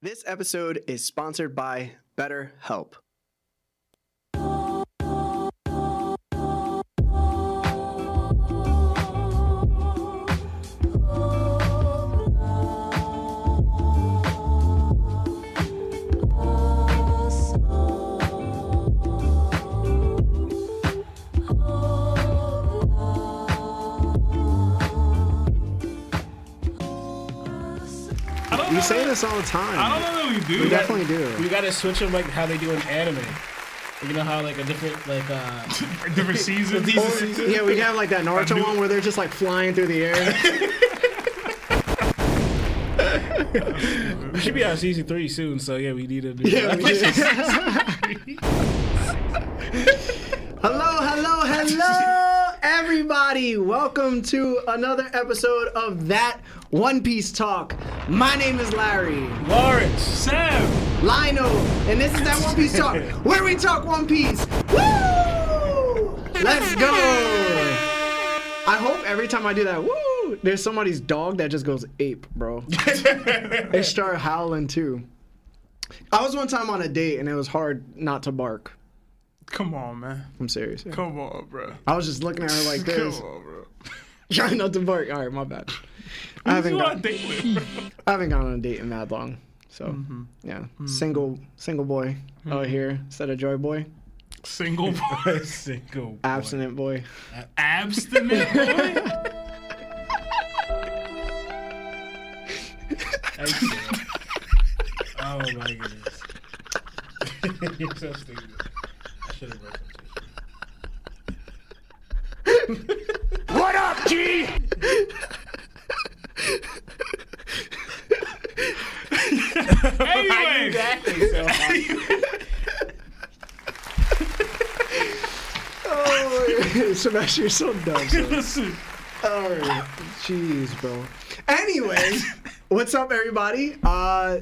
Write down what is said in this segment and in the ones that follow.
This episode is sponsored by BetterHelp. Say this all the time. I don't know that we do. We that. definitely do. We gotta switch them like how they do in anime. You know how like a different like uh different seasons. These- Or- yeah, we have like that Naruto new- one where they're just like flying through the air. we should be on season three soon, so yeah, we need to do Yeah, that. we did. hello, hello, everybody. Welcome to another episode of That One Piece Talk. My name is Larry. Lawrence. Sam. Lino, and this is that One Piece Talk, where we talk One Piece. Woo! Let's go! I hope every time I do that, woo, there's somebody's dog that just goes ape, bro. they start howling too. I was one time on a date and it was hard not to bark. Come on, man. I'm serious. yeah. Come on, bro. I was just looking at her like this. Come on, bro. trying not to bark. All right, my bad. I haven't, you on a date with? I haven't gone on a date in that long. So, Mm-hmm. yeah. Single single boy out here instead of joy boy. Single boy. Single. boy. Abstinent boy. Abstinent boy. Thank you. oh my goodness. You're so stupid. I should have wrote What up, G? anyway. Oh, Sebastian, you're so dumb. son. Listen. Alright. Jeez, bro. Anyway, what's up, everybody? Uh,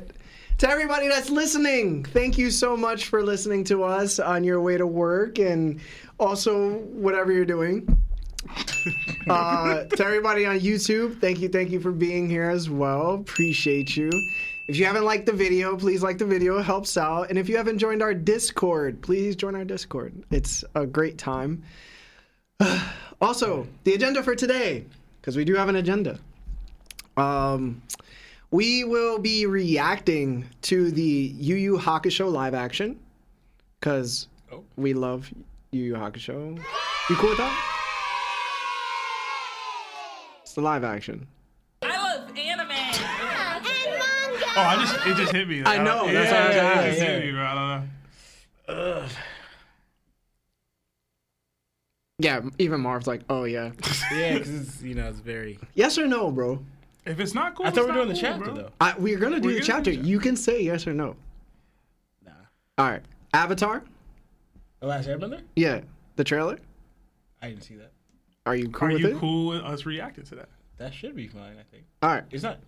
to everybody that's listening, thank you so much for listening to us on your way to work and also whatever you're doing. Uh, to everybody on YouTube, thank you, thank you for being here as well. Appreciate you. If you haven't liked the video, please like the video. It helps out. And if you haven't joined our Discord, please join our Discord. It's a great time. Also, the agenda for today, because we do have an agenda. Um, we will be reacting to the Yu Yu Hakusho live action, because Oh. we love Yu Yu Hakusho. You cool with that? It's the live action. I love anime. and manga. Oh, I just it just hit me. I don't- know, Yeah, that's what I was yeah, asking. it just hit me, bro. I don't know. Yeah, even Marv's like, oh yeah. Yeah, because it's you know it's very. yes or no, bro? If it's not cool, I thought we were not doing the cool, chapter bro. though. I, we're gonna do We're the gonna chapter. do the You can say yes or no. Nah. All right. Avatar. The Last Airbender. Yeah. The trailer. I didn't see that. Are you cool Are with you it? cool with us reacting to that? That should be fine. I think. All right. It's not.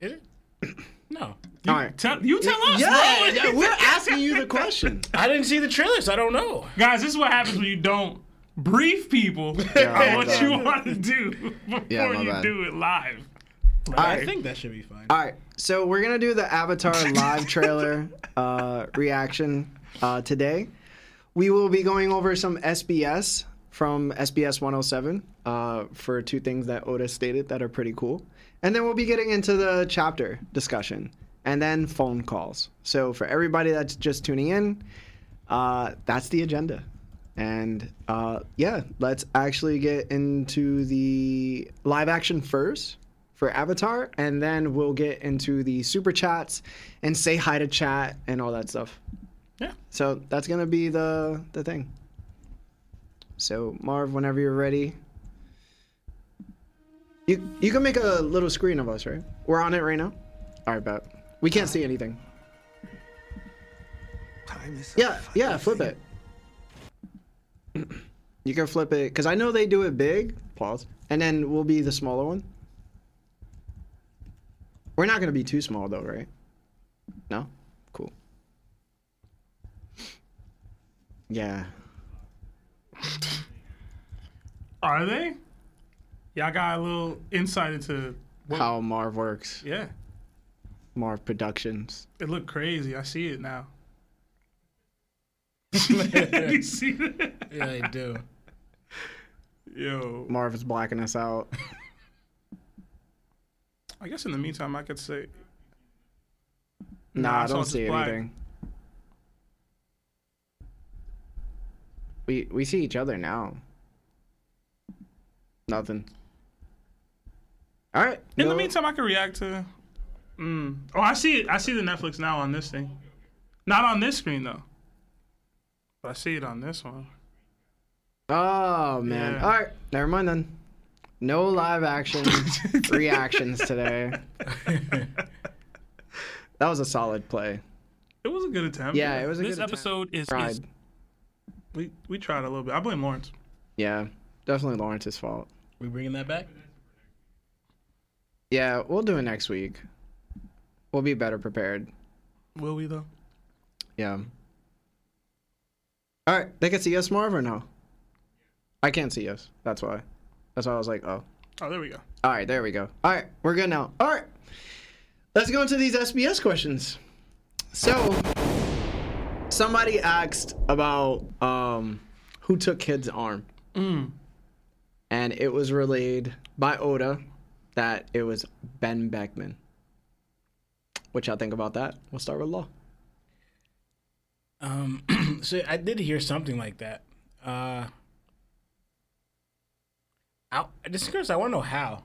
Is it? No. You All right. Tell, you tell us, Yeah, bro. yeah, we're asking you the question. I didn't see the trailer, so I don't know. Guys, this is what happens when you don't brief people Yeah, on what bad. you want to do before Yeah, you bad. do it live. I think that should be fine. All right, so we're gonna do the Avatar live trailer uh, reaction uh, today. We will be going over some SBS from SBS 107 uh, for two things that Oda stated that are pretty cool, and then we'll be getting into the chapter discussion and then phone calls. So for everybody that's just tuning in, uh, that's the agenda. And uh, yeah, let's actually get into the live action first for Avatar, and then we'll get into the super chats and say hi to chat and all that stuff. Yeah. So that's gonna be the the thing. So Marv, whenever you're ready, you you can make a little screen of us, right? We're on it right now. All right, bet. We can't see anything. Yeah, yeah, flip it. You can flip it because I know they do it big. Pause, and then we'll be the smaller one. We're not gonna be too small though, right? No, cool. Yeah. Are they? Y'all got a little insight into what, How Marv works. yeah. Marv Productions. It looked crazy. I see it now. you see that? Yeah, I do. Yo. Marv is blacking us out. I guess in the meantime, I could say. Nah, Nah, I don't black. anything. We we see each other now. Nothing. All right. In the meantime, I can react to. Mm. Oh, I see it. I see the Netflix now on this thing. Not on this screen though. But I see it on this one. Oh man. Yeah. All right. Never mind then. No live action reactions today. That was a solid play. It was a good attempt. Yeah, it was a this good attempt. episode is, is Tried. we we tried a little bit. I blame Lawrence. Yeah. Definitely Lawrence's fault. We bringing that back? Yeah, we'll do it next week. We'll be better prepared. Will we though? Yeah. All right, they can see us, Marv, or no? I can't see us. That's why. That's why I was like, oh. Oh, there we go. All right, there we go. All right, we're good now. All right, let's go into these SBS questions. So, somebody asked about um, who took Kid's arm, Mm. and it was relayed by Oda that it was Ben Beckman. What y'all think about that? We'll start with Law. Um, so I did hear something like that. Uh, I, just curious. I want to know how.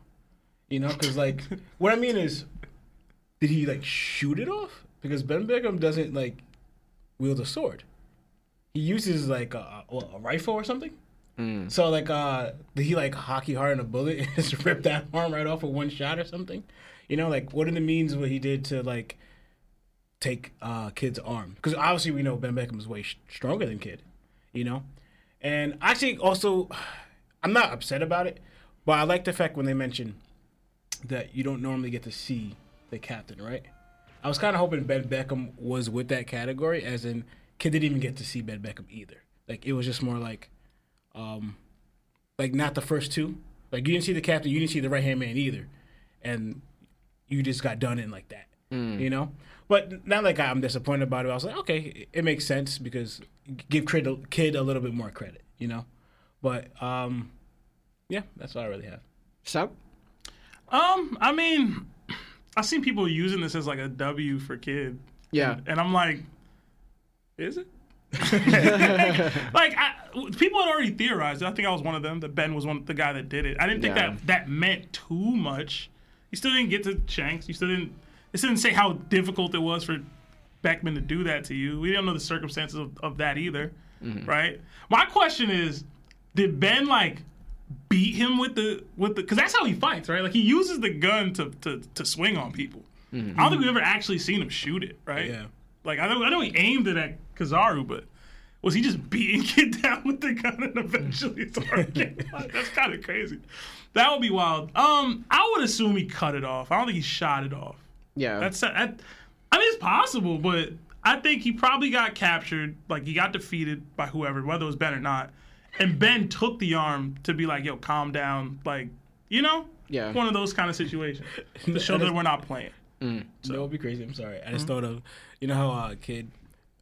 You know, because like, what I mean is, did he like shoot it off? Because Ben Beckman doesn't like wield a sword. He uses like a, a rifle or something. So like, uh, did he like haki hard in a bullet and just rip that arm right off with one shot or something? You know, like what are the means what he did to like take uh kid's arm because obviously we know Ben Beckman is way sh- stronger than kid, you know, and actually also I'm not upset about it, but I like the fact when they mention that you don't normally get to see the captain, right? I was kind of hoping Ben Beckman was with that category, as in kid didn't even get to see Ben Beckman either. Like it was just more like, um, like not the first two. Like you didn't see the captain, you didn't see the right hand man either, and you just got done in like that, you know. But not like I'm disappointed about it. I was like, okay, it- it makes sense because give kid a little bit more credit, you know. But um, yeah, that's all I really have. Sup? Um, I mean, I've seen people using this as like a W for kid, Yeah. and I'm like, is it? like I, people had already theorized. I think I was one of them. That Ben was one the guy that did it. I didn't think Yeah. that that meant too much. You still didn't get to Shanks. You still didn't. It didn't say how difficult it was for Beckman to do that to you. We don't know the circumstances of, of that either, right? My question is, did Ben like beat him with the with the? Because that's how he fights, right? Like he uses the gun to to, to swing on people. I don't think we've ever actually seen him shoot it, right? Yeah. Like I know, I know he aimed it at Kizaru, but was he just beating Kid down with the gun and eventually his arm? That's kind of crazy. That would be wild. Um, I would assume he cut it off. I don't think he shot it off. Yeah. That's that. I mean, it's possible, but I think he probably got captured. Like he got defeated by whoever, whether it was Ben or not. And Ben took the arm to be like, "Yo, calm down." Like, you know, Yeah. one of those kind of situations to show that we're not playing. So that would be crazy. I'm sorry. I just Mm-hmm. thought of, you know how a kid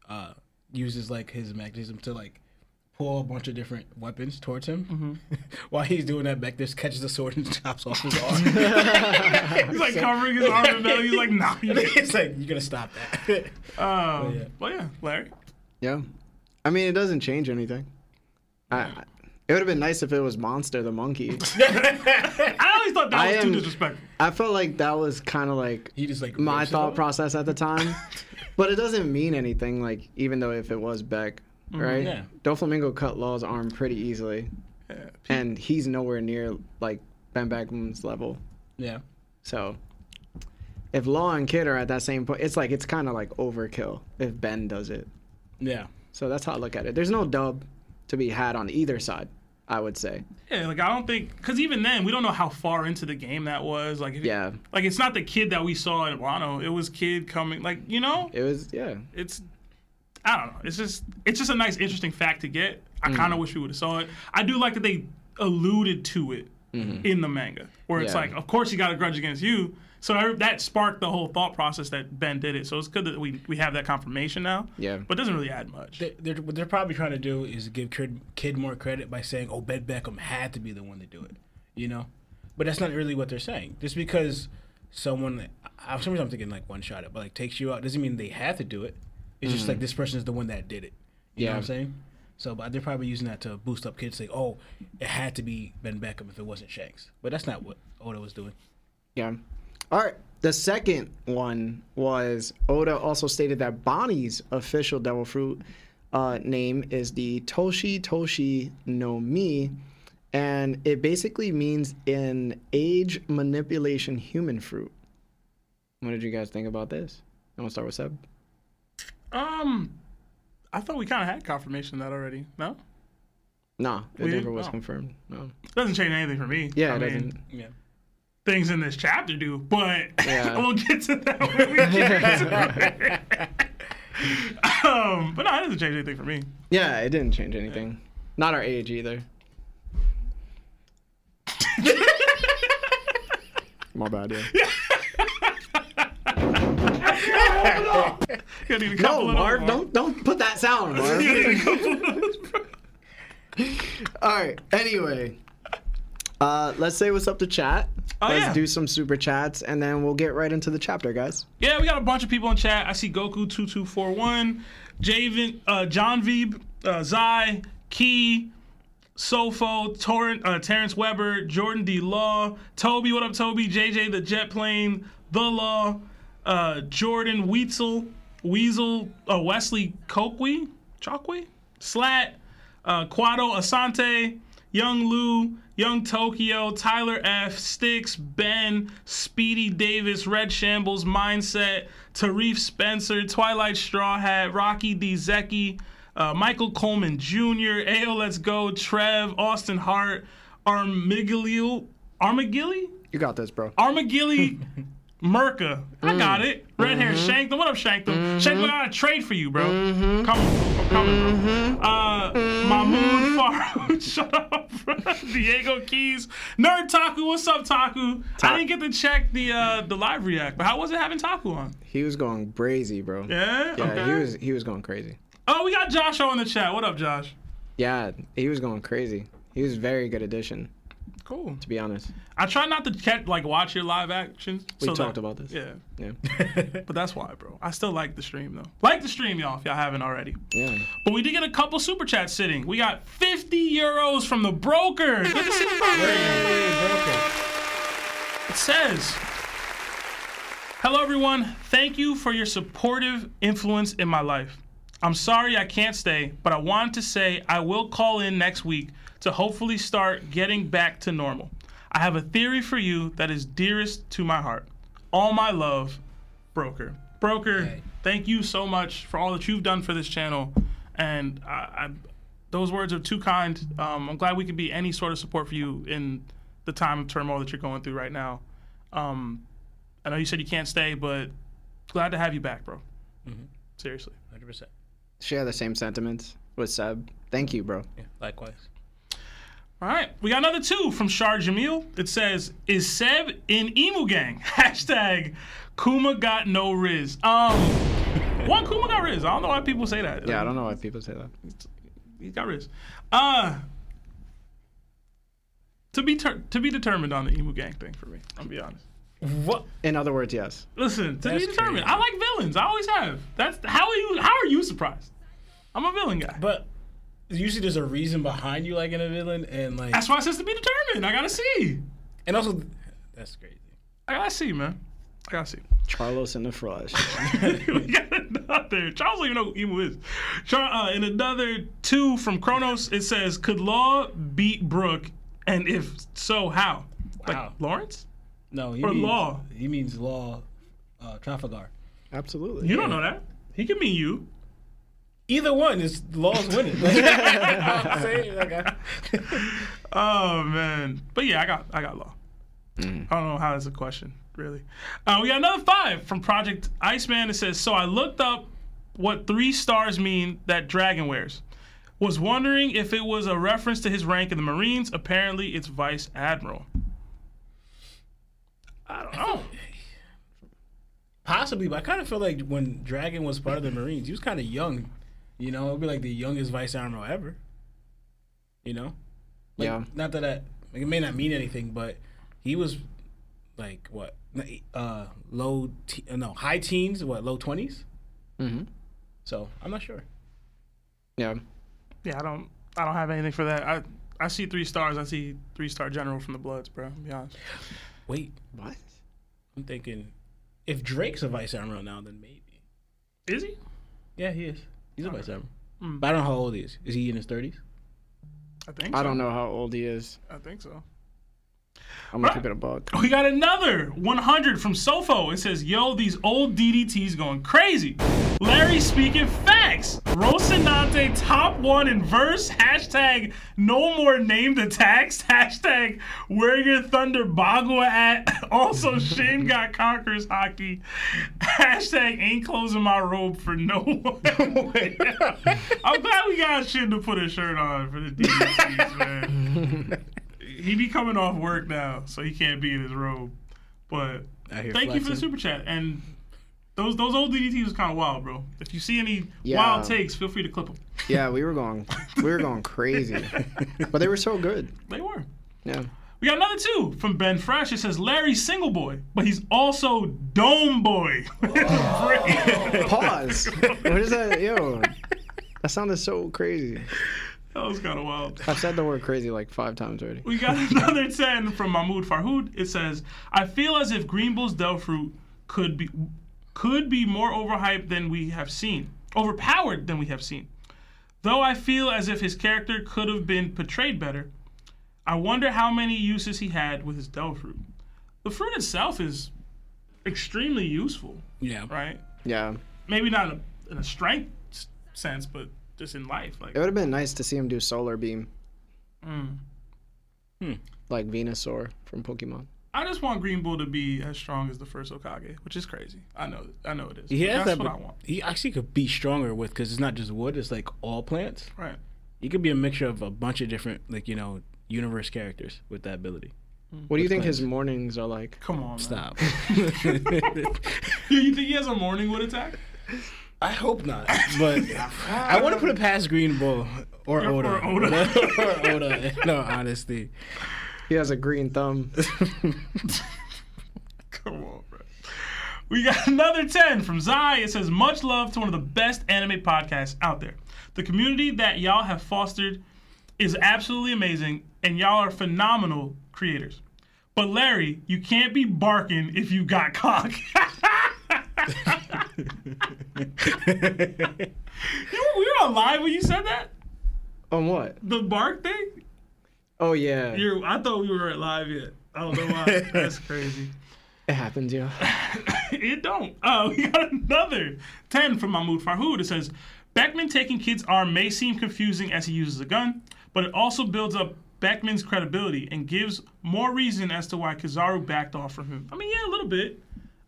uh, uses like his mechanism to like pull a bunch of different weapons towards him. Mm-hmm. While he's doing that, Beck just catches the sword and chops off his arm. He's like covering his arm and belly. He's like, "Nah." You can't. it's like you gotta stop that. Um, yeah. Well, yeah, Larry. Yeah. I mean, it doesn't change anything. I, I- it would have been nice if it was Monster the monkey. I always thought that I was too disrespectful. I felt like that was kind of like he just like my rips thought off. process at the time. but it doesn't mean anything, like, even though if it was Beck, mm-hmm. right? Yeah. Doflamingo cut Law's arm pretty easily. Yeah. And he's nowhere near, like, Ben Beckman's level. Yeah. So if Law and Kid are at that same point, it's like, it's kind of like overkill if Ben does it. Yeah. So that's how I look at it. There's no dub to be had on either side, I would say. Yeah, like I don't think because even then we don't know how far into the game that was. Like, if you- Yeah. like it's not the kid that we saw in Wano. It was kid coming. Like you know, It was, yeah. it's I don't know. It's just it's just a nice, interesting fact to get. I mm. kind of wish we would have saw it. I do like that they alluded to it mm-hmm. in the manga, where it's Yeah. like, of course he got a grudge against you. So I- that sparked the whole thought process that Ben did it. So it's good that we, we have that confirmation now. Yeah. But it doesn't really add much. They- They're, what they're probably trying to do is give kid, kid more credit by saying, "Oh, Ben Beckman had to be the one to do it," you know. But that's not really what they're saying. Just because someone, I- for some reason, I'm thinking like one shot it, but like takes you out doesn't mean they had to do it. It's just like mm. this person is the one that did it. You know Yeah. what I'm saying? So, but they're probably using that to boost up kids. Say, "Oh, it had to be Ben Beckman if it wasn't Shanks." But that's not what Oda was doing. Yeah. All right. The second one was Oda also stated that Bonnie's official devil fruit uh, name is the Toshi Toshi no Mi, and it basically means an age manipulation human fruit. What did you guys think about this? You want to start with Seb? Um, I thought we kind of had confirmation of that already. No, No, it We- never was oh. confirmed. No. doesn't change anything for me. Yeah, I it mean, doesn't. Yeah. Things in this chapter do, but Yeah. we'll get to that when we get to it. um, but no, it doesn't change anything for me. Yeah, it didn't change anything. Not our age either. My bad, yeah. You need a No, couple of Marv, those, don't don't put that sound, Marv. You need a couple of those, bro. All right. Anyway, uh, let's say what's up to chat. Oh, let's yeah. do some super chats, and then we'll get right into the chapter, guys. Yeah, we got a bunch of people in chat. I see Goku two two four one, Javen, uh, John Veeb, uh, Zai, Key, Sofo, Torrent, uh, Terrence Weber, Jordan D. Law, Toby. What up, Toby? JJ the Jet Plane, The Law, uh, Jordan Weitzel, Weasel, uh, Wesley Coqui, Chalkwe, Slat, uh, Quado Asante, Young Lou, Young Tokyo, Tyler F, Sticks, Ben, Speedy Davis, Red Shambles, Mindset, Tarif Spencer, Twilight Straw Hat, Rocky D. Zeki, uh, Michael Coleman Jr., Ayo Let's Go, Trev, Austin Hart, Armigilio, Armagilli? You got this, bro. Armagilli Merca. I got it. Red hair Mm-hmm. Shankton. What up, Shankton? Shankton, I got a trade for you, bro. Come, I'm coming, bro. Mm-hmm. Uh, Mahmoud Farooq. Shut up, bro. Diego Keys. Nerd Taku. What's up, Taku? I didn't get to check the uh, the live react, but how was it having Taku on? He was going brazy, bro. Yeah. Yeah, okay. he was he was going crazy. Oh, we got Josh O in the chat. What up, Josh? Yeah, he was going crazy. He was a very good addition, Cool. to be honest. I try not to catch, like watch your live actions. We so talked that- about this. Yeah. Yeah, But that's why, bro. I still like the stream though. Like the stream, y'all, if y'all haven't already. yeah. But we did get a couple super chats sitting. We got 50 euros from the broker. Good to see the broker. It says, Hello, everyone. Thank you for your supportive influence in my life. I'm sorry I can't stay, but I wanted to say I will call in next week to hopefully start getting back to normal. I have a theory for you that is dearest to my heart. All my love, Broker. Broker, Hey. thank you so much for all that you've done for this channel. And I, I, those words are too kind. Um, I'm glad we could be any sort of support for you in the time of turmoil that you're going through right now. Um, I know you said you can't stay, but glad to have you back, bro. Seriously. 100%. Share the same sentiments with Seb. Thank you, bro. Yeah, likewise. All right, we got another two from Shar Jamil. It says, "Is Seb in Imu Gang?" Hashtag Kuma got no Riz. Um, one Kuma got Riz. I don't know why people say that. Yeah, I don't know why people say that. He got Riz. Uh, to be ter- to be determined on the Imu Gang thing for me. I'll be honest. What? In other words, yes. Listen, to That's be determined. crazy. I like villains. I always have. That's how are you? How are you surprised? I'm a villain guy. But usually there's a reason behind you liking a villain, and like, That's why it says to be determined. I gotta see. and also, that's crazy. I gotta see, man. I gotta see. Charles in the flesh. we got another. Charles don't even know who Imu is. Char, uh, in another two from Kronos, it says, "Could Law beat Brook, and if so, how?" Like Lawrence? No, he Or means, law. He means law, uh, Trafalgar. Absolutely. You don't know that. He could mean you. Either one is law's winning. I'm saying, like, I- Oh man, but yeah, I got I got Law. I don't know how that's a question, really. Uh, we got another five from Project Iceman. It says, "So I looked up what three stars mean that Dragon wears. Was wondering if it was a reference to his rank in the Marines. Apparently, it's Vice Admiral. I don't know. Possibly, but I kind of feel like when Dragon was part of the Marines, he was kind of young. You know, it'd be like the youngest vice admiral ever. You know, like, Yeah. Not that that like, it may not mean anything, but he was like what, uh, low, te- uh, no, high teens, what, low 20s Mm-hmm. So I'm not sure. Yeah. Yeah, I don't. I don't have anything for that. I I see three stars. I see three star general from the Bloods, bro. To be honest. Wait, What? I'm thinking, if Drake's a vice admiral now, then maybe. Is he? Yeah, he is. He's about vice admiral. Mm. But I don't know how old he is. Is he in his 30s? I think. I so. don't know how old he is. I think so. I'm gonna Right. keep it a buck. We got another 100 from Sofo. It says, Yo, these old DDTs going crazy. Larry speaking facts. Rocinante top one in verse. Hashtag no more named attacks. Hashtag where your Thunder Bagua at. Also, Shin got conquers haki. Hashtag ain't closing my robe for no one. I'm glad we got Shin to put a shirt on for the DDTs, man. he be coming off work now, so he can't be in his robe. But thank you for the super chat. And those those old DDTs was kind of wild, bro. If you see any Yeah. wild takes, feel free to clip them. Yeah, we were going, we were going crazy, but they were so good. They were. Yeah. We got another two from Ben Fresh. It says Larry Single Boy, but he's also Dome Boy. that Pause. what is that? Yo, that sounded so crazy. That was kind of wild. I've said the word crazy like five times already. We got another 10 from Mahmoud Farhood. It says, I feel as if Green Bull's Devil Fruit could be could be more overhyped than we have seen. Overpowered than we have seen. Though I feel as if his character could have been portrayed better, I wonder how many uses he had with his Devil Fruit. The fruit itself is extremely useful, Yeah. right? Yeah. Maybe not in a, in a strength sense, but just in life. Like It would have been nice to see him do Solar Beam. Mm. Hmm. Like Venusaur from Pokemon. I just want Green Bull to be as strong as the first Hokage, which is crazy. I know, I know it is. He has That's that, what I want. he actually could be stronger with because it's not just wood; it's like all plants. Right. He could be a mixture of a bunch of different, like you know, universe characters with that ability. Mm. What do you With think his mornings are like? Come on. Stop. you think he has a morning wood attack? I hope not, but I want to put it past Green Bull or Or- Oda. or Oda. or Oda. No, honesty. He has a green thumb. Come on, bro. We got another 10 from Zai. It says, Much love to one of the best anime podcasts out there. The community that y'all have fostered is absolutely amazing, and y'all are phenomenal creators. But Larry, you can't be barking if you got cock. you, we were on live when you said that? On what? The bark thing? Oh yeah. You're, I thought we were at live yet. I don't know why. That's crazy. It happens, yeah. it don't. Uh, we got another 10 from Mahmoud Farhood. It says, Beckman taking Kid's arm may seem confusing as he uses a gun, but it also builds up Beckman's credibility and gives more reason as to why Kizaru backed off from him. I mean, yeah, a little bit.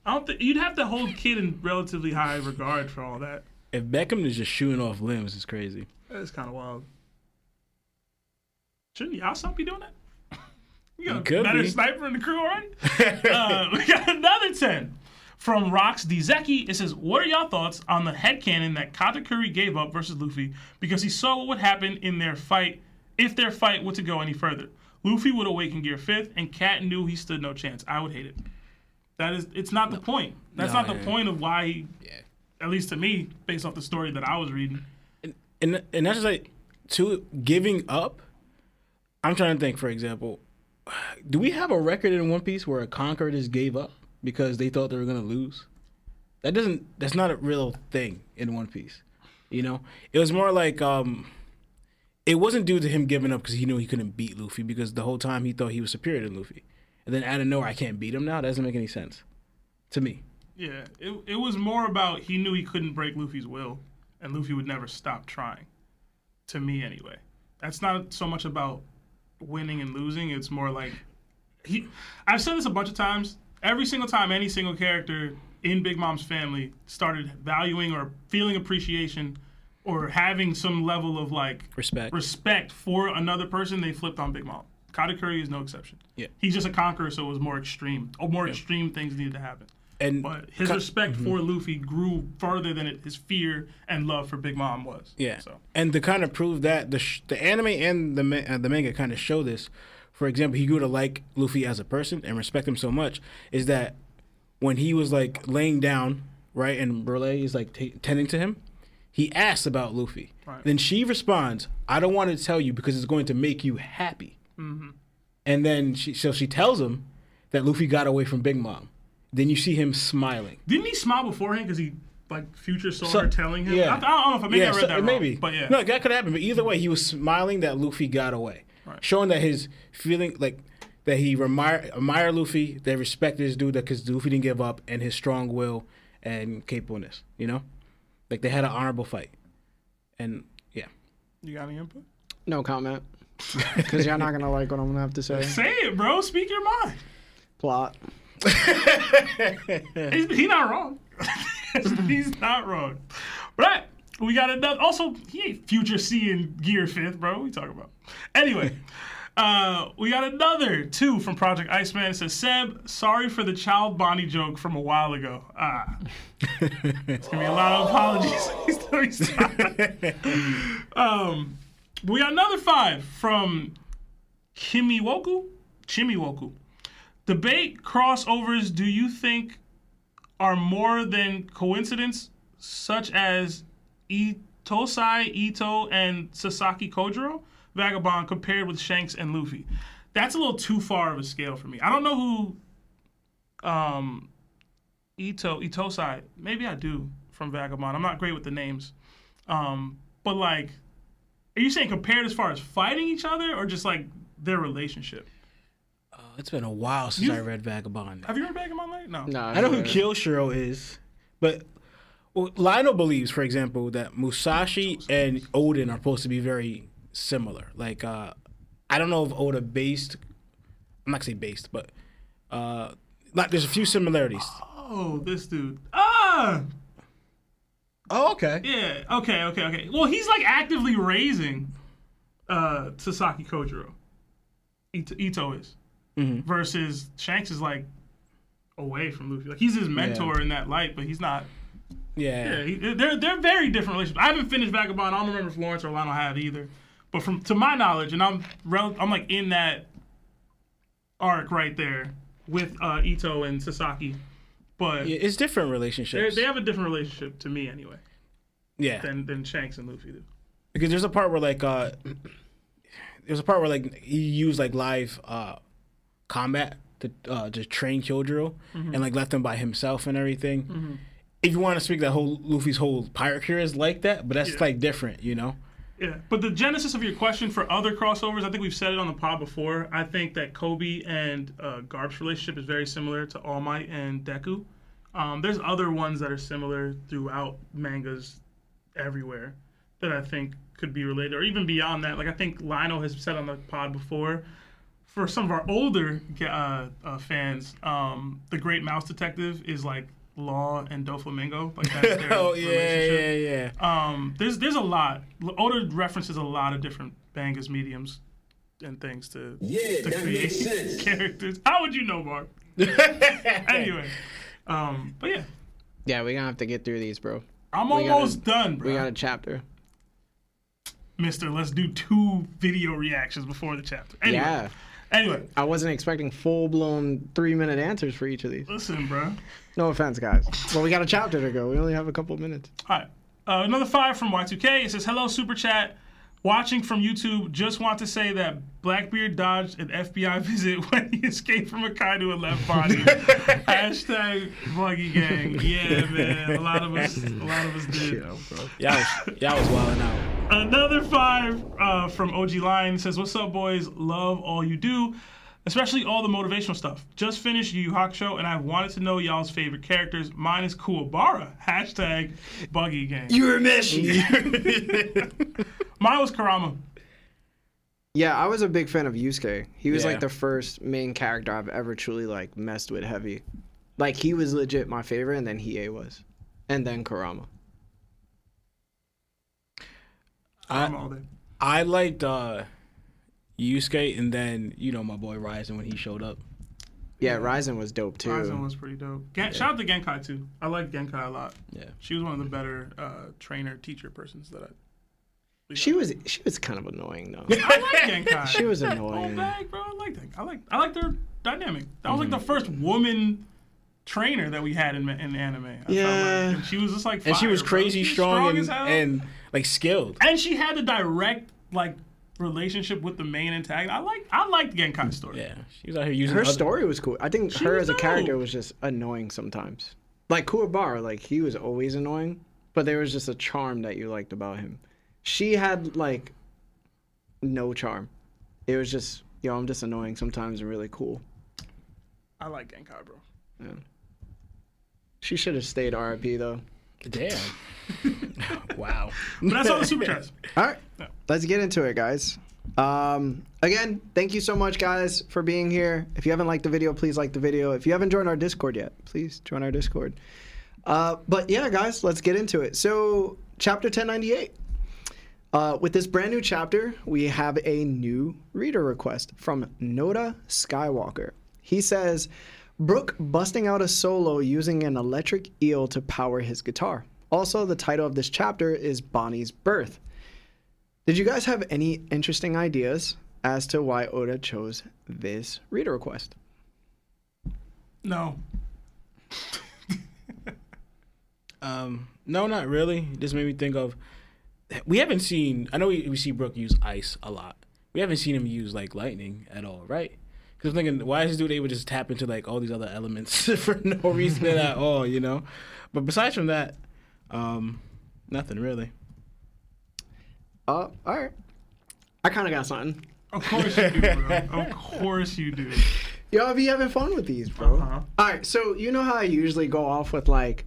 I don't think you'd have to hold Kid in relatively high regard for all that. If Beckman is just shooting off limbs, it's crazy. That's kind of wild. Shouldn't Yasopp be doing that? You got a could better be. sniper in the crew already? uh, we got another 10 from Rox Dzeki. It says, What are y'all thoughts on the headcanon that Katakuri gave up versus Luffy because he saw what would happen in their fight if their fight were to go any further? Luffy would awaken Gear 5th, and Cat knew he stood no chance. I would hate it. That is, it's not the point. That's No, not the yeah. point of why he, Yeah. at least to me, based off the story that I was reading. and and that's just like to giving up. I'm trying to think. For example, do we have a record in One Piece where a conqueror just gave up because they thought they were gonna lose? That doesn't. That's not a real thing in One Piece. You know, it was more like um, it wasn't due to him giving up because he knew he couldn't beat Luffy because the whole time he thought he was superior to Luffy, and then out of nowhere I can't beat him now. That doesn't make any sense to me. Yeah, it, it was more about he knew he couldn't break Luffy's will, and Luffy would never stop trying. To me, anyway. That's not so much about winning and losing. It's more like he. I've said this a bunch of times. Every single time any single character in Big Mom's family started valuing or feeling appreciation or having some level of like Respect. respect for another person, they flipped on Big Mom. Katakuri is no exception. Yeah. He's just a conqueror, so it was more extreme. Or more extreme things needed to happen. And But his respect Mm-hmm. for Luffy grew further than it, his fear and love for Big Mom was. Yeah, So and to kind of prove that the sh- the anime and the uh, the manga kind of show this. For example, he grew to like Luffy as a person and respect him so much is that when he was like laying down, right, and Brûlée is like t- tending to him, he asks about Luffy. Right. Then she responds, "I don't want to tell you because it's going to make you happy." Mm-hmm. And then she so she tells him that Luffy got away from Big Mom. Then you see him smiling. didn't he smile beforehand because he like future saw So- her telling him? yeah. I, I don't know if I maybe I read so- that wrong. maybe, but yeah. no, that could happen. But either way, he was smiling that Luffy got away, Right. showing that his feeling, like that he admire, admire Luffy, they respect his dude, that because Luffy didn't give up, and his strong will and capableness. You know, like they had an honorable fight, and yeah, you got any input? No comment. Because y'all not gonna like what I'm gonna have to say. Say it, bro. Speak your mind. Plot. He's, he's not wrong. he's not wrong. Right. We got another. Also, he ain't future seeing Gear Fifth, bro. What we talking about? Anyway, uh, we got another two from Project Iceman. It says, Seb, sorry for the child Bonnie joke from a while ago. Ah. It's gonna be a lot of apologies. He's still- he's not. um, we got another five from Kimiwoku. Chimiwoku. Debate crossovers. Do you think are more than coincidence, such as Ittosai Ito and Sasaki Kojiro, Vagabond compared with Shanks and Luffy? That's a little too far of a scale for me. I don't know who um, Ito Ittosai. Maybe I do from Vagabond. I'm not great with the names, um, but like, are you saying compared as far as fighting each other or just like their relationship? It's been a while since You- I read Vagabond. Have you read Vagabond Light? No. No, I know who Kyoshiro is, but well, Lionel believes, for example, that Musashi and Oden are supposed to be very similar. Like, uh, I don't know if Oda based. I'm not gonna say based, but uh, like there's a few similarities. Oh, this dude. Ah, Oh, okay. yeah. Okay, okay, okay. Well, he's like actively raising uh Sasaki Kojiro. Ito, Ito is versus Shanks is like away from Luffy. Like he's his mentor in that light, but he's not. Yeah. Yeah, he, they're they're very different relationships. I haven't finished Vagabond. I don't remember if Lawrence or Lionel have either. But from to my knowledge, and I'm rel- I'm like in that arc right there with uh, Ito and Sasaki. But Yeah, it's different relationships. they have a different relationship to me anyway yeah. than than Shanks and Luffy do. because there's a part where like uh there's a part where like he used like live uh combat to uh to train Kojiro and like left him by himself and everything. If you want to speak that whole Luffy's whole pirate career is like that, but that's Yeah. like different, you know. Yeah, but the genesis of your question for other crossovers, I think we've said it on the pod before. I think that Koby and uh, Garp's relationship is very similar to All Might and Deku. Um, there's other ones that are similar throughout mangas everywhere that I think could be related, or even beyond that. Like I think Lionel has said on the pod before. For some of our older uh, uh, fans, um, the Great Mouse Detective is like Law and Doflamingo. Like that's their oh yeah, relationship. yeah, yeah. Um, there's there's a lot. Older references a lot of different bangas mediums and things to Yeah, to create characters. How would you know, Mark? anyway, um, but yeah, Yeah, we're gonna have to get through these, bro. I'm We gotta- almost done, bro. We got a chapter. Mister, let's do two video reactions before the chapter. Anyway, Yeah. Anyway, I wasn't expecting full blown three minute answers for each of these. listen, bro. No offense, guys. But we got a chapter to go. We only have a couple minutes. All right. Uh, another five from Y2K. It says, Hello, Super Chat. Watching from YouTube, just want to say that Blackbeard dodged an FBI visit when he escaped from a Kaido and left body. Hashtag Buggy Gang. Yeah, man. A lot of us, a lot of us did. Y'all was, y'all was wilding out. Another five uh, from OG Lion says, "What's up, boys? Love all you do, especially all the motivational stuff. Just finished Yu Yu Hakusho, and I wanted to know y'all's favorite characters. Mine is Kuwabara. Hashtag Buggy Gang. You're missing. Mine was Kurama. yeah, I was a big fan of Yusuke. He was Yeah. like the first main character I've ever truly like messed with heavy. Like he was legit my favorite, and then Hiei was, and then Kurama. I'm all day. I liked uh, Yusuke, and then you know my boy Raizen when he showed up. Yeah, Raizen was dope too. Raizen was pretty dope. Gen- Shout out to Genkai too. I like Genkai a lot. Yeah. She was one of the better uh, trainer teacher persons that I. She was she was kind of annoying though. I like Genkai. she was Oh, annoying. bag, bro. I like that. I like I like their dynamic. That was like Mm-hmm. the first woman trainer that we had in in anime. I Yeah. like. and she was just like. And she was crazy She was strong, as and, hell. and like skilled. and she had a direct like relationship with the main antagonist. I like I liked Genkai's story. Yeah, she was out here using Her other- story was cool. I think She her as a character dope. was just annoying sometimes. Like Kuwabara, like he was always annoying, but there was just a charm that you liked about him. She had like no charm. It was just, yo, I'm just annoying sometimes and really cool. I like Genkai, bro. Yeah. She should have stayed RIP though. Damn. wow. But that's all the super chats. All right, let's get into it, guys. Um, again, thank you so much, guys, for being here. If you haven't liked the video, please like the video. If you haven't joined our Discord yet, please join our Discord. Uh, but yeah, guys, let's get into it. So, chapter 1098. Uh, with this brand new chapter, we have a new reader request from Noda Skywalker. He says, Brook busting out a solo using an electric eel to power his guitar. Also, the title of this chapter is Bonnie's Birth. Did you guys have any interesting ideas as to why Oda chose this reader request? No. Um, no, not really. It just made me think of. We haven't seen. I know we, we see Brook use ice a lot. We haven't seen him use like lightning at all, right? Because I'm thinking, why is this dude able to just tap into like all these other elements for no reason at all, you know? But besides from that, um, nothing really. Uh, all right. I kind of got something. Of course you do, bro. Of course you do. Yo, I be having fun with these, bro. Uh-huh. All right, so you know how I usually go off with like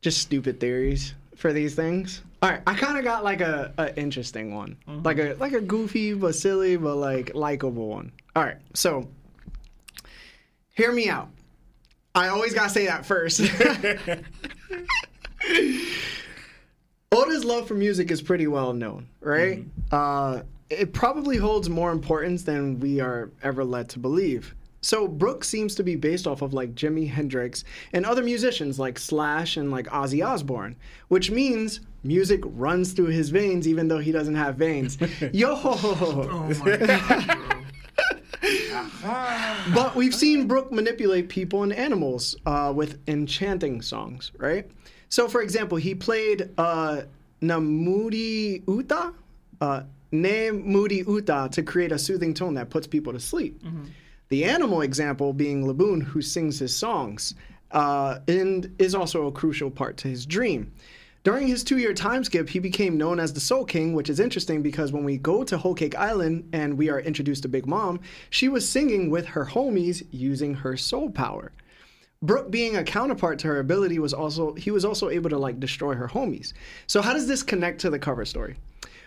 just stupid theories for these things. All right, I kind of got like a, a interesting one, like a like a goofy but silly but like likable one. All right, so hear me out. I always gotta say that first. Oda's love for music is pretty well known, right? Uh, it probably holds more importance than we are ever led to believe. So Brook seems to be based off of like Jimi Hendrix and other musicians like Slash and like Ozzy Osbourne, which means music runs through his veins even though he doesn't have veins. Yo! Oh my god. But we've seen Brook manipulate people and animals uh, with enchanting songs, right? So, for example, he played uh, Nemuri Uta, uh, Nemuri Uta, to create a soothing tone that puts people to sleep. The animal example being Laboon, who sings his songs, uh, and is also a crucial part to his dream. During his two year time skip, he became known as the Soul King, which is interesting because when we go to Whole Cake Island and we are introduced to Big Mom, she was singing with her homies using her soul power. Brook being a counterpart to her ability was also he was also able to like destroy her homies. So how does this connect to the cover story?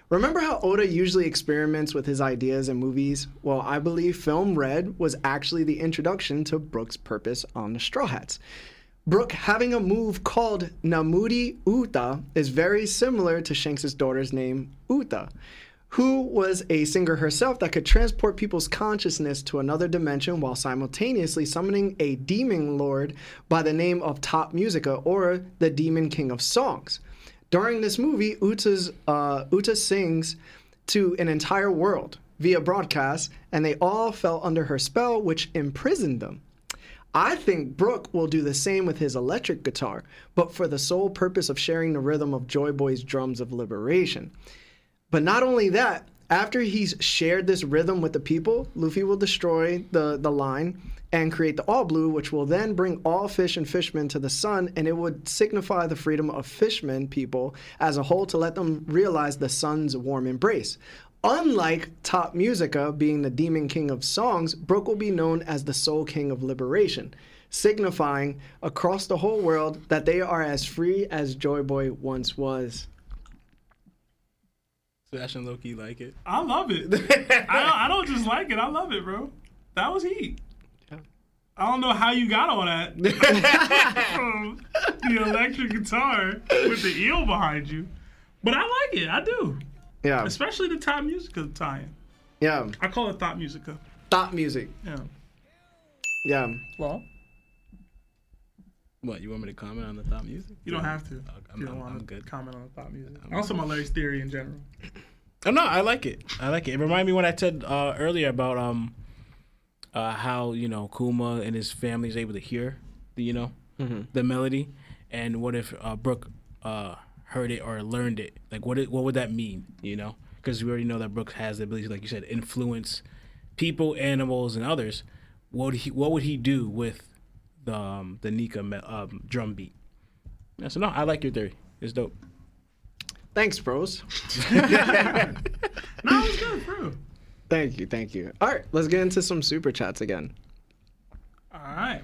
Remember how Oda usually experiments with his ideas in movies? Well, I believe Film Red was actually the introduction to Brook's purpose on the Straw Hats. Brook having a move called Nemuri Uta is very similar to Shanks' daughter's name, Uta, who was a singer herself that could transport people's consciousness to another dimension while simultaneously summoning a demon lord by the name of Tot Musica or the Demon King of Songs. During this movie, Uta's, uh, Uta sings to an entire world via broadcast, and they all fell under her spell, which imprisoned them. I think Brook will do the same with his electric guitar, but for the sole purpose of sharing the rhythm of Joy Boy's drums of liberation. But not only that, after he's shared this rhythm with the people, Luffy will destroy the, the line and create the All Blue, which will then bring all fish and fishmen to the sun, and it would signify the freedom of fishmen people as a whole to let them realize the sun's warm embrace. Unlike Tot Musica being the demon king of songs, Brook will be known as the soul king of liberation, signifying across the whole world that they are as free as Joy Boy once was. Sebastian Loki like it. I love it. I, I don't just like it. I love it, bro. That was heat. I don't know how you got all that from the electric guitar with the eel behind you, but I like it. I do. Yeah. especially the Tot Musica tie-in. Yeah. I call it Thought Musica. Thought music. Yeah. Yeah. Well, What you want me to comment on the thought music? you don't have to. I'm- you don't I'm- want I'm to good. comment on the Thought Music. Also, my Larry's theory in general. Oh no, I like it. I like it. It reminded me when I said uh, earlier about um uh, how you know Kuma and his family is able to hear the you know the melody, and what if uh, Brook uh, heard it or learned it? Like what what would that mean? You know, because we already know that Brooks has the ability, like you said, influence people, animals, and others. What would he what would he do with the um, the Nika um, drum beat? Yeah, so no, I like your theory. It's dope. Thanks, bros. No, it's good, bro. Thank you. Thank you. All right. Let's get into some super chats again. All right.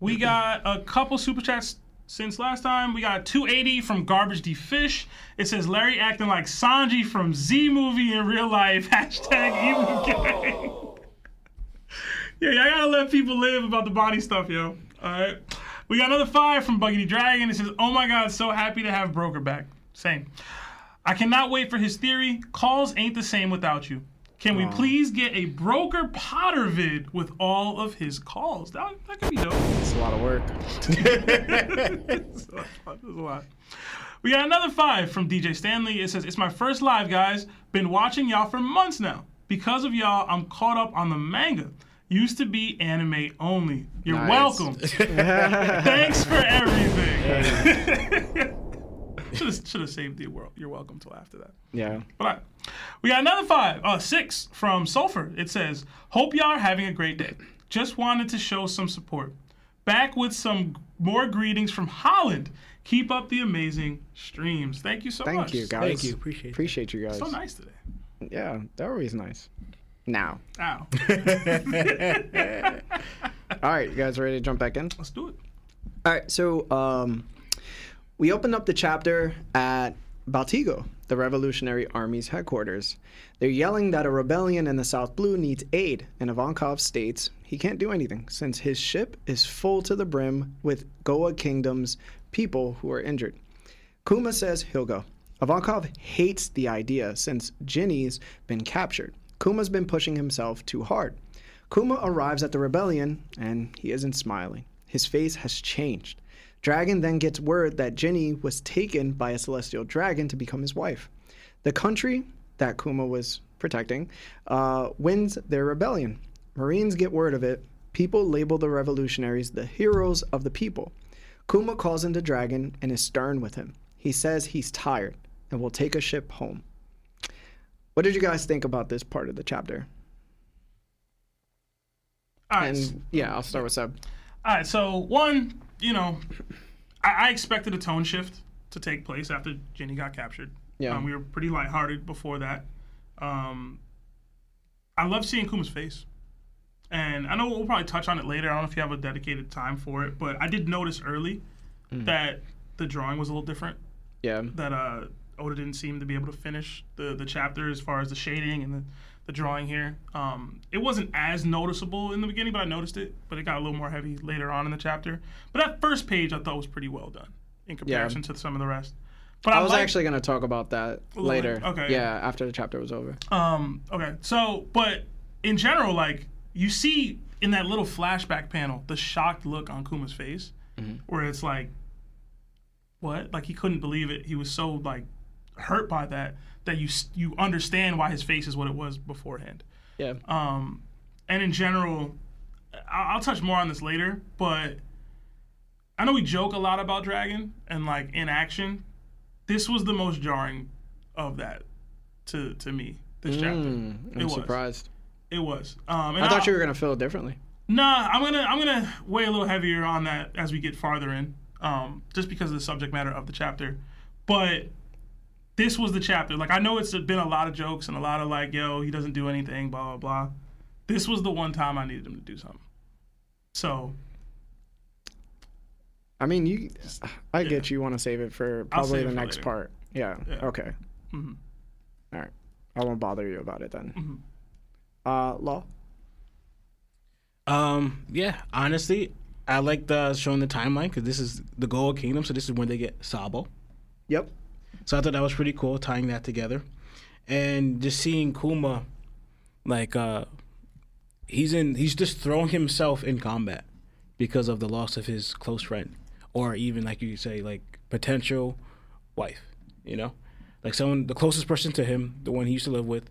We got a couple super chats since last time. We got 280 from Garbage D Fish. It says Larry acting like Sanji from Z movie in real life. Hashtag evil gang. yeah, y'all gotta let people live about the body stuff, yo. All right. We got another five from Buggity Dragon. It says, "Oh my God, so happy to have Broker back." Same. I cannot wait for his theory. Calls ain't the same without you. Can we please get a Broker Potter vid with all of his calls? That, that could be dope. It's a lot of work. That's a lot. We got another five from DJ Stanley. It says, It's my first live, guys. Been watching y'all for months now. Because of y'all, I'm caught up on the manga. Used to be anime only. You're Nice. welcome. Thanks for everything. should have should have saved the world. You're welcome till after that. Yeah. But all right. we got another five, uh, six from Sulfur. It says, "Hope y'all are having a great day. Just wanted to show some support. Back with some more greetings from Holland. Keep up the amazing streams. Thank you so Thank much. Thank you, guys. Thank you, appreciate it. Appreciate you guys. So nice today. Yeah, they're always nice. Now. Ow. All right, you guys ready to jump back in? Let's do it. All right, so um, we opened up the chapter at Baltigo, the Revolutionary Army's headquarters. They're yelling that a rebellion in the South Blue needs aid, and Ivankov states he can't do anything since his ship is full to the brim with Goa Kingdom's people who are injured. Kuma says he'll go. Ivankov hates the idea since Ginny's been captured. Kuma's been pushing himself too hard. Kuma arrives at the rebellion and he isn't smiling. His face has changed. Dragon then gets word that Ginny was taken by a celestial dragon to become his wife. The country that Kuma was protecting uh, wins their rebellion. Marines get word of it. People label the revolutionaries the heroes of the people. Kuma calls in the dragon and is stern with him. He says he's tired and will take a ship home. What did you guys think about this part of the chapter? All right. And yeah, I'll start with Seb. All right, so one, you know, I, I expected a tone shift to take place after Ginny got captured. Yeah. Um, we were pretty lighthearted before that. Um, I love seeing Kuma's face. And I know we'll probably touch on it later. I don't know if you have a dedicated time for it, but I did notice early that the drawing was a little different. Yeah. That uh, Oda didn't seem to be able to finish the, the chapter as far as the shading and the, the drawing here. Um, it wasn't as noticeable in the beginning, but I noticed it. But it got a little more heavy later on in the chapter. But that first page I thought was pretty well done in comparison to some of the rest. But I, I was like- actually going to talk about that later. later, okay. Yeah, after the chapter was over. Um, okay. So, but in general, like you see in that little flashback panel, the shocked look on Kuma's face, where it's like, what? Like he couldn't believe it. He was so like hurt by that that you you understand why his face is what it was beforehand. Yeah. Um, and in general, I'll, I'll touch more on this later, but I know we joke a lot about Dragon and like in action. This was the most jarring of that to to me. This chapter. Mm, I'm It was. surprised. It was. Um, I thought I'll- you were going to feel differently. Nah, I'm gonna I'm gonna weigh a little heavier on that as we get farther in, um, just because of the subject matter of the chapter. But this was the chapter. Like I know it's been a lot of jokes and a lot of like, yo, he doesn't do anything, blah blah blah. This was the one time I needed him to do something. So I mean, you. I get you want to save it for probably the for next later. part. Yeah. Yeah. Okay. Mhm. All right. I won't bother you about it then. Mhm. Uh, law. Um, yeah, honestly, I like the showing the timeline because this is the Goa Kingdom, so this is when they get Sabo. Yep. So I thought that was pretty cool tying that together, and just seeing Kuma, like uh, he's in he's just throwing himself in combat because of the loss of his close friend, or even like you say like potential wife. You know, like someone the closest person to him, the one he used to live with,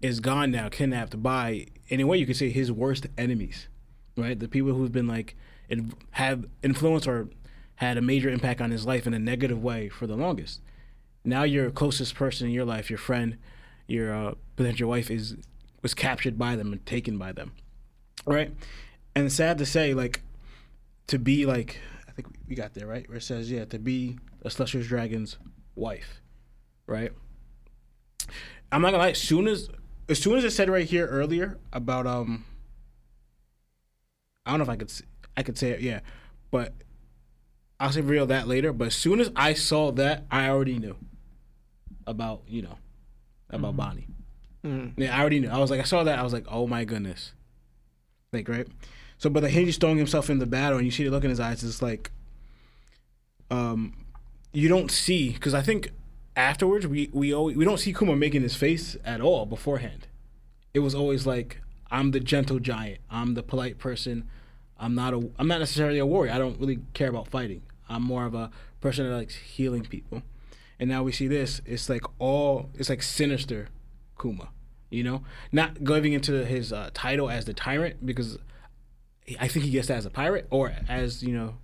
is gone now, kidnapped by in a way you could say his worst enemies, right? The people who've been like have influence or had a major impact on his life in a negative way for the longest. Now your closest person in your life, your friend, your uh, potential wife, is was captured by them and taken by them, right? And sad to say, like, to be like, I think we got there, right? Where it says, yeah, to be a Celestial Dragon's wife, right? I'm not gonna lie. As soon as, as soon as it said right here earlier about um, I don't know if I could, I could say it, yeah, but I'll say reveal that later. But as soon as I saw that, I already knew about you know about Bonnie. Yeah, I already knew. I was like, I saw that. I was like, oh my goodness, like right. So, but the hinge just throwing himself in the battle, and you see the look in his eyes. It's like, um, you don't see because I think afterwards we we always, we don't see Kuma making his face at all beforehand. It was always like, I'm the gentle giant. I'm the polite person. I'm not a. I'm not necessarily a warrior. I don't really care about fighting. I'm more of a person that likes healing people. And now we see this. It's like all. It's like sinister, Kuma. You know, not going into his uh, title as the tyrant because I think he gets that as a pirate or as you know,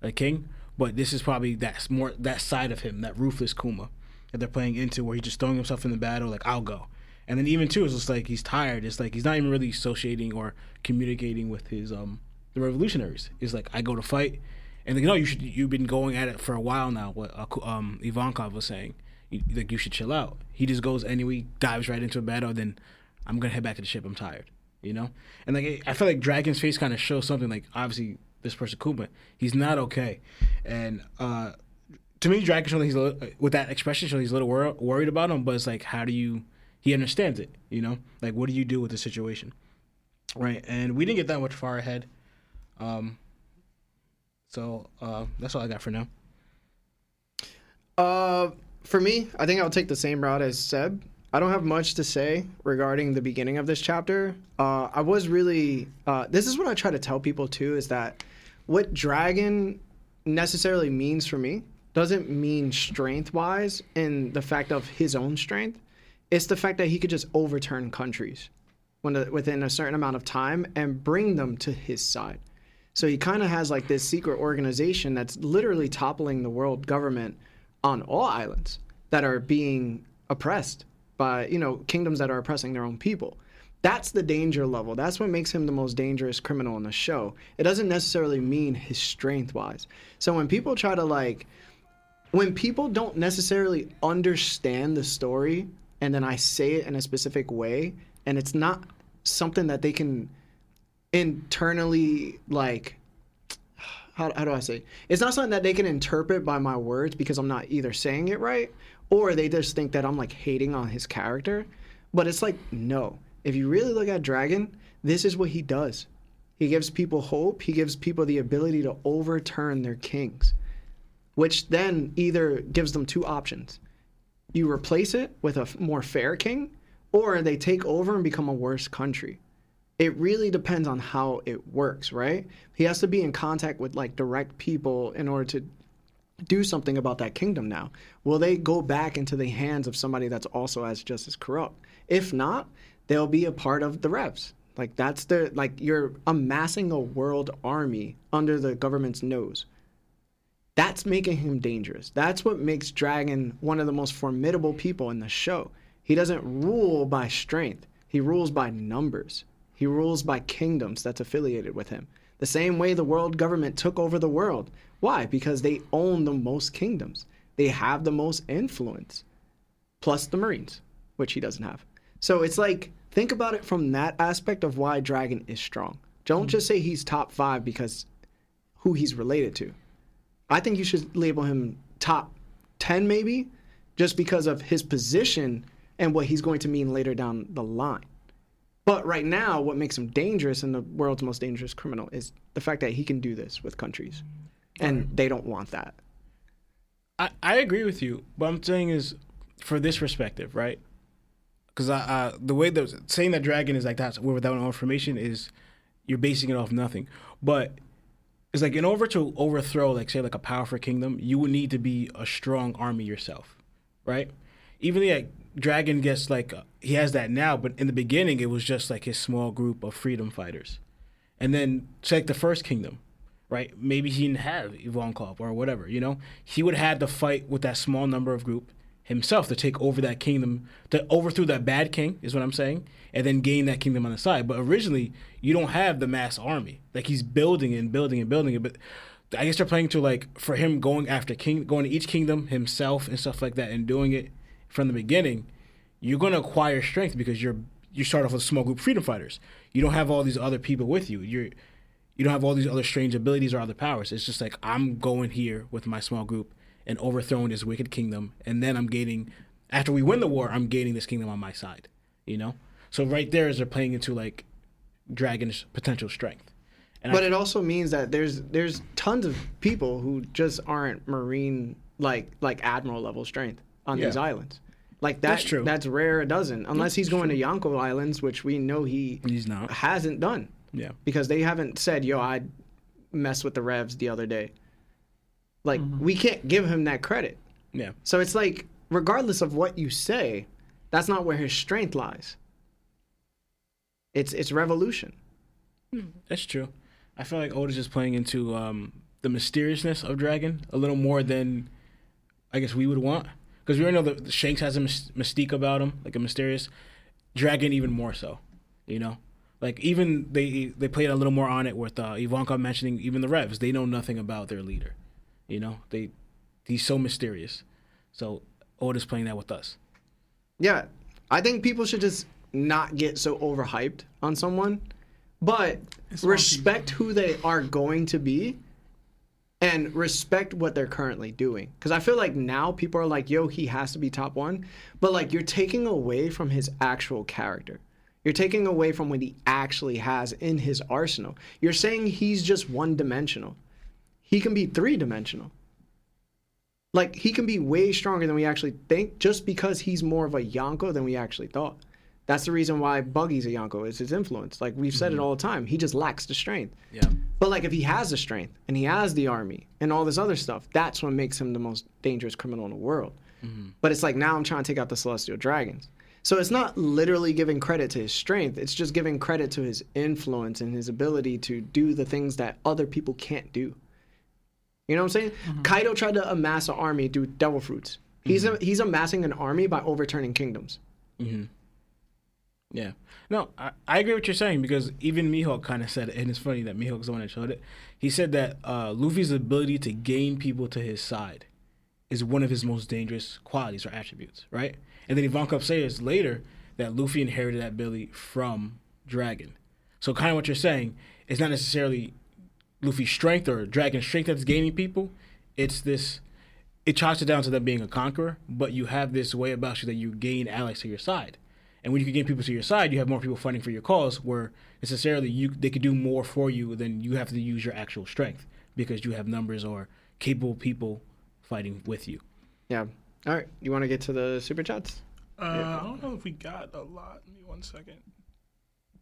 a king. But this is probably that's more that side of him, that ruthless Kuma that they're playing into, where he's just throwing himself in the battle, like I'll go. And then even too, it's just like he's tired. It's like he's not even really associating or communicating with his um the revolutionaries. It's like I go to fight, and like no, you should you've been going at it for a while now. What uh, um Ivankov was saying, you, like you should chill out. He just goes anyway, dives right into a battle. Then I'm gonna head back to the ship. I'm tired, you know. And like I feel like Dragon's face kind of shows something. Like obviously this person Kuma, he's not okay, and uh to me, Dragon showing he's a little, with that expression showing he's a little wor- worried about him. But it's like, how do you? He understands it, you know. Like, what do you do with the situation, right? And we didn't get that much far ahead. Um. So uh, that's all I got for now. Uh, for me, I think I'll take the same route as Seb. I don't have much to say regarding the beginning of this chapter. Uh, I was really. Uh, this is what I try to tell people too: is that what dragon necessarily means for me doesn't mean strength wise in the fact of his own strength. It's the fact that he could just overturn countries when within a certain amount of time and bring them to his side. So he kind of has like this secret organization that's literally toppling the world government on all islands that are being oppressed by, you know, kingdoms that are oppressing their own people. That's the danger level. That's what makes him the most dangerous criminal in the show. It doesn't necessarily mean his strength wise. So when people try to like when people don't necessarily understand the story and then I say it in a specific way and it's not something that they can internally like how, how do I say? It? It's not something that they can interpret by my words because I'm not either saying it right or they just think that I'm like hating on his character. But it's like, no. If you really look at Dragon, this is what he does. He gives people hope, he gives people the ability to overturn their kings, which then either gives them two options. You replace it with a more fair king, or they take over and become a worse country it really depends on how it works, right? He has to be in contact with like direct people in order to do something about that kingdom now. Will they go back into the hands of somebody that's also as just as corrupt? If not, they'll be a part of the revs. Like that's the like you're amassing a world army under the government's nose. That's making him dangerous. That's what makes Dragon one of the most formidable people in the show. He doesn't rule by strength. He rules by numbers. He rules by kingdoms that's affiliated with him. The same way the world government took over the world. Why? Because they own the most kingdoms. They have the most influence. Plus the Marines, which he doesn't have. So it's like, think about it from that aspect of why Dragon is strong. Don't just say he's top five because who he's related to. I think you should label him top 10 maybe, just because of his position and what he's going to mean later down the line. But right now, what makes him dangerous and the world's most dangerous criminal is the fact that he can do this with countries. And they don't want that. I, I agree with you. What I'm saying is, for this perspective, right? Because I, uh, the way that saying that dragon is like that without no information is you're basing it off nothing. But it's like in order to overthrow, like say, like a powerful kingdom, you would need to be a strong army yourself, right? Even the like, dragon gets like he has that now, but in the beginning it was just like his small group of freedom fighters, and then say like the first kingdom, right? Maybe he didn't have Ivankov or whatever, you know. He would have had to fight with that small number of group himself to take over that kingdom, to overthrow that bad king, is what I'm saying, and then gain that kingdom on the side. But originally, you don't have the mass army. Like he's building and building and building it, but. I guess they're playing to like for him going after king, going to each kingdom himself and stuff like that, and doing it from the beginning. You're going to acquire strength because you're you start off with a small group of freedom fighters. You don't have all these other people with you. You're you don't have all these other strange abilities or other powers. It's just like I'm going here with my small group and overthrowing this wicked kingdom, and then I'm gaining. After we win the war, I'm gaining this kingdom on my side. You know, so right there is they're playing into like Dragon's potential strength. And But I, it also means that there's there's tons of people who just aren't marine like like admiral level strength on these islands. Like that, That's true. That's rare. A dozen, unless he's going to Yonko Islands, which we know he he's not. hasn't done Yeah, because they haven't said, "Yo, I messed with the revs the other day." Like we can't give him that credit. yeah. So it's like, regardless of what you say, that's not where his strength lies. It's it's revolution. That's true. I feel like Oda's just playing into um, the mysteriousness of Dragon a little more than I guess we would want. Because we already know that Shanks has a mystique about him, like a mysterious Dragon, even more so. You know, like even they they played a little more on it with uh, Ivanka mentioning even the Revs. They know nothing about their leader. You know, they he's so mysterious. So Oda's playing that with us. Yeah, I think people should just not get so overhyped on someone, but It's One respect who they are going to be and respect what they're currently doing. Because I feel like now people are like, yo, he has to be top one. But like, you're taking away from his actual character. You're taking away from what he actually has in his arsenal. You're saying he's just one dimensional. He can be three dimensional. Like, he can be way stronger than we actually think just because he's more of a Yonko than we actually thought. That's the reason why Buggy's a Yonko, is his influence. Like, we've said it mm-hmm. all the time. He just lacks the strength. Yeah. But like if he has the strength and he has the army and all this other stuff, that's what makes him the most dangerous criminal in the world. Mm-hmm. But it's like now I'm trying to take out the celestial dragons. So it's not literally giving credit to his strength, it's just giving credit to his influence and his ability to do the things that other people can't do. You know what I'm saying? Mm-hmm. Kaido tried to amass an army through devil fruits. He's a, he's amassing an army by overturning kingdoms. Yeah. No, I, I agree with what you're saying because even Mihawk kind of said it, and it's funny that Mihawk's the one that showed it. He said that uh, Luffy's ability to gain people to his side is one of his most dangerous qualities or attributes, right? And then Ivankov says later that Luffy inherited that ability from Dragon. So kind of what you're saying is not necessarily Luffy's strength or Dragon's strength that's gaining people. It's this. It chalks it down to them being a conqueror, but you have this way about you that you gain allies to your side. And when you can get people to your side, you have more people fighting for your cause. Where necessarily you they could do more for you than you have to use your actual strength because you have numbers or capable people fighting with you. Yeah. All right. You want to get to the super chats? Uh, I don't know if we got a lot. Give me one second.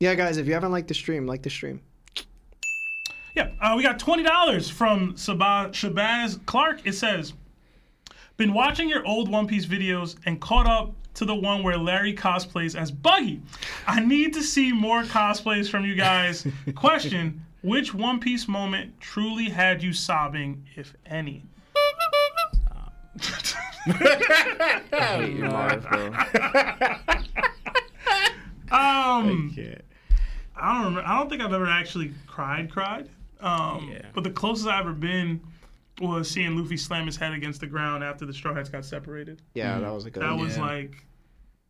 Yeah, guys, if you haven't liked the stream, like the stream. Yeah, uh, we got twenty dollars from Saba- Shabazz Clark. It says, "Been watching your old One Piece videos and caught up to the one where Larry cosplays as Buggy. I need to see more cosplays from you guys. Question: Which One Piece moment truly had you sobbing, if any?" I hate you, Marv, bro. Um, Yeah. I don't remember. I don't think I've ever actually cried, cried. Um, Yeah. But the closest I've ever been was seeing Luffy slam his head against the ground after the Straw Hats got separated. Yeah, that was a good That one. was Yeah. like,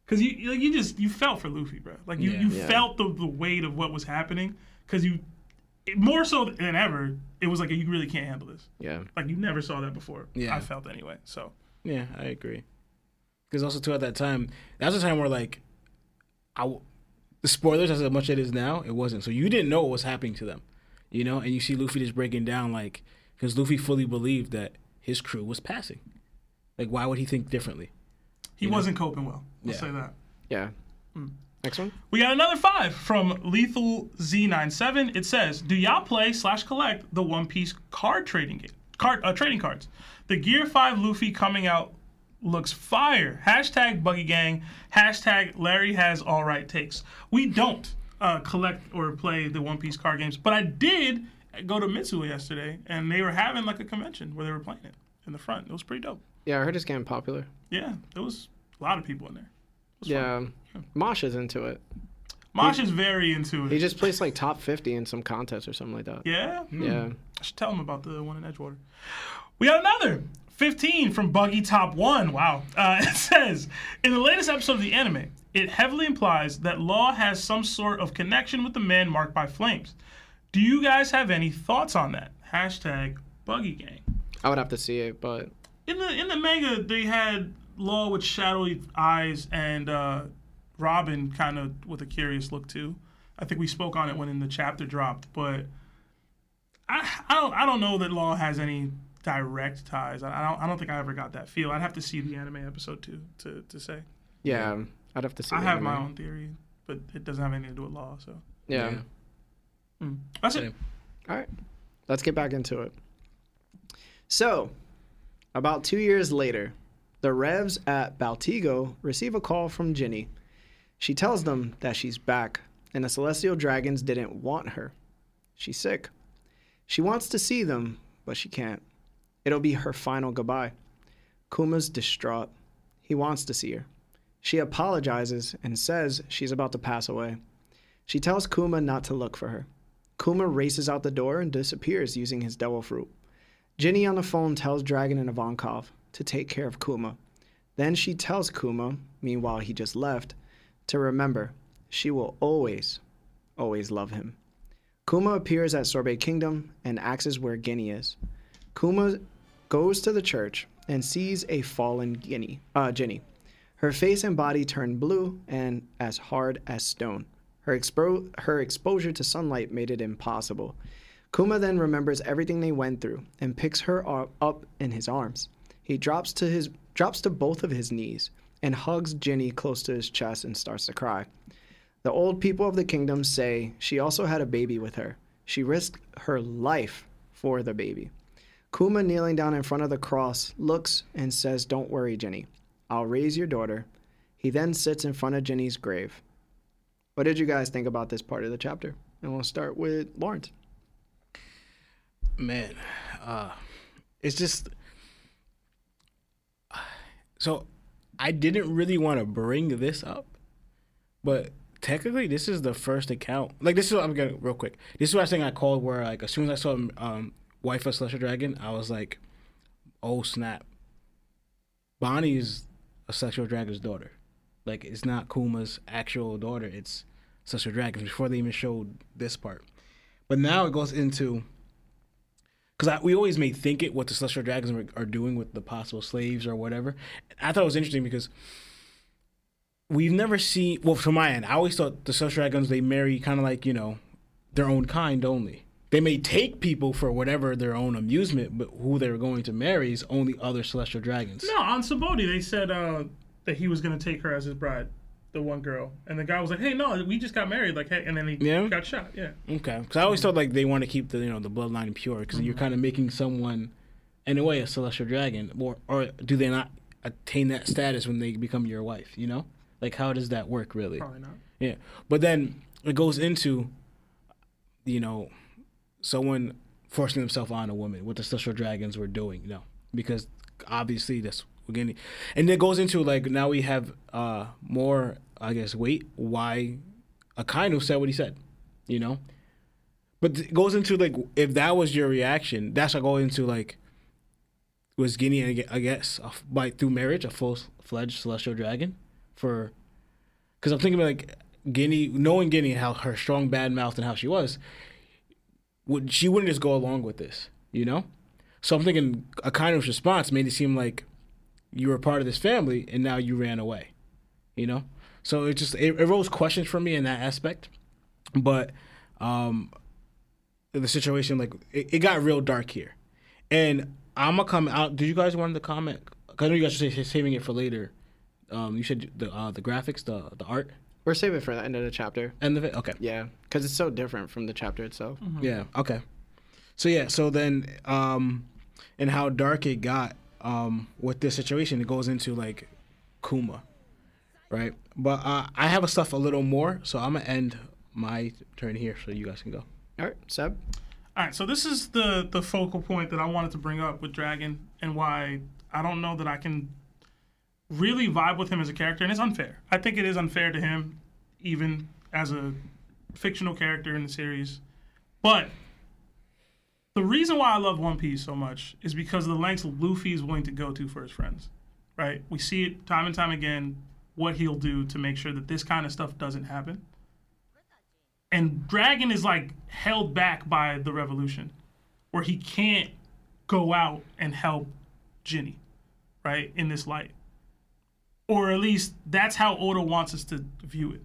cause you like you just you felt for Luffy, bro. Like you Yeah. you Yeah. felt the, the weight of what was happening, cause you it- more so than ever it was like you really can't handle this. Yeah. Like you never saw that before. Yeah. I felt anyway. So Yeah, I agree. Because also too at that time, that was a time where like, I w- the spoilers as much as it is now, it wasn't. So you didn't know what was happening to them, you know. And you see Luffy just breaking down like, because Luffy fully believed that his crew was passing, Like, why would he think differently? He wasn't coping well. Let's Yeah. say that. Yeah. Next one. We got another five from Lethal Z97. It says, "Do y'all play slash collect the One Piece card trading game? Card uh, trading cards. The Gear Five Luffy coming out looks fire. Hashtag Buggy Gang. Hashtag Larry has all right takes. We don't uh, collect or play the One Piece card games, but I did go to Mitsuwa yesterday, and they were having like a convention where they were playing it in the front. It was pretty dope. Yeah, I heard it's getting popular. Yeah, there was a lot of people in there. Yeah. Mosha's into it. Mosh is very into it. He just placed like top 50 in some contest or something like that. yeah. Hmm. Yeah. I should tell him about the one in Edgewater. We got another 15 from Buggy Top 1. Wow. Uh, it says In the latest episode of the anime, it heavily implies that Law has some sort of connection with the man marked by flames. Do you guys have any thoughts on that? Hashtag Buggy Gang. I would have to see it, but In the in the manga, they had Law with shadowy eyes and uh, Robin kind of with a curious look too. I think we spoke on it when in the chapter dropped, but I, I don't I don't know that Law has any direct ties. I, I don't I don't think I ever got that feel. I'd have to see the anime episode too to to say. yeah, I'd have to see I the have my own theory, but it doesn't have anything to do with Law. So Yeah. Yeah. that's it. All right. Let's get back into it. So, about two years later, the Revs at Baltigo receive a call from Ginny. She tells them that she's back and the Celestial Dragons didn't want her. She's sick. She wants to see them, but she can't. It'll be her final goodbye. Kuma's distraught. He wants to see her. She apologizes and says she's about to pass away. She tells Kuma not to look for her. Kuma races out the door and disappears using his devil fruit. Ginny on the phone tells Dragon and Ivankov to take care of Kuma. Then she tells Kuma, meanwhile he just left, to remember she will always, always love him. Kuma appears at Sorbet Kingdom and asks where Ginny is. Kuma goes to the church and sees a fallen Ginny, uh, Ginny. Her face and body turn blue and as hard as stone. Her, expo- her exposure to sunlight made it impossible. Kuma then remembers everything they went through and picks her up in his arms. He drops to his drops to both of his knees and hugs Ginny close to his chest and starts to cry. The old people of the kingdom say she also had a baby with her. She risked her life for the baby. Kuma, kneeling down in front of the cross, looks and says, Don't worry, Ginny. I'll raise your daughter. He then sits in front of Ginny's grave. What did you guys think about this part of the chapter? And we'll start with Lawrence. Man uh it's just so i didn't really want to bring this up but technically this is the first account. Like this is what i'm gonna real quick. This is what i think i called where like as soon as i saw um wife of dragon i was like oh snap. Bonnie's a celestial dragon's daughter. Like it's not kuma's actual daughter it's celestial dragons before they even showed this part. But now it goes into because we always may think it what the celestial dragons are, doing with the possible slaves or whatever. I thought it was interesting because we've never seen. Well, from my end, I always thought the celestial dragons they marry kind of like you know their own kind only. They may take people for whatever their own amusement, but who they're going to marry is only other celestial dragons. No, on Sabaody they said uh, that he was gonna take her as his bride, the one girl, and the guy was like, "Hey, no, we just got married." Like, hey, and then he Yeah? got shot. Yeah. Okay, because I always thought like they want to keep the you know the bloodline pure because you're mm-hmm. kind of making someone, in a way, a celestial dragon, or or do they not attain that status when they become your wife? You know, like how does that work really? Probably not. Yeah, but then it goes into, you know, someone forcing themselves on a woman, what the celestial dragons were doing, you know, because obviously that's again, and it goes into like now we have uh more, I guess, weight why a kind of said what he said, you know, but it goes into like if that was your reaction, that's what go into like. Was Ginny, I guess, by through marriage, a full fledged celestial dragon, for because I'm thinking about like Ginny, knowing Ginny how her strong bad mouth and how she was, would she wouldn't just go along with this, you know? So I'm thinking a kind of response made it seem like you were part of this family and now you ran away, you know? So it just it, it rose questions for me in that aspect, but um, the situation like it, it got real dark here, and I'm gonna come out. Did you guys want to comment 'cause I know you guys are saving it for later. Um, you said the uh, the graphics, the the art, We're saving it for the end of the chapter. end of it. Okay. Yeah, because it's so different from the chapter itself. Yeah. Okay. So yeah. So then, um, and how dark it got um, with this situation, it goes into like Kuma, right? But uh, I have a stuff a little more, so I'm gonna end my turn here, so you guys can go. All right, Seb. All right, so this is the the focal point that I wanted to bring up with Dragon and why I don't know that I can really vibe with him as a character, and it's unfair. I think it is unfair to him, even as a fictional character in the series. But the reason why I love One Piece so much is because of the lengths Luffy is willing to go to for his friends. Right? We see it time and time again what he'll do to make sure that this kind of stuff doesn't happen and Dragon is like held back by the revolution, where he can't go out and help Ginny, right? In this light, or at least that's how Oda wants us to view it.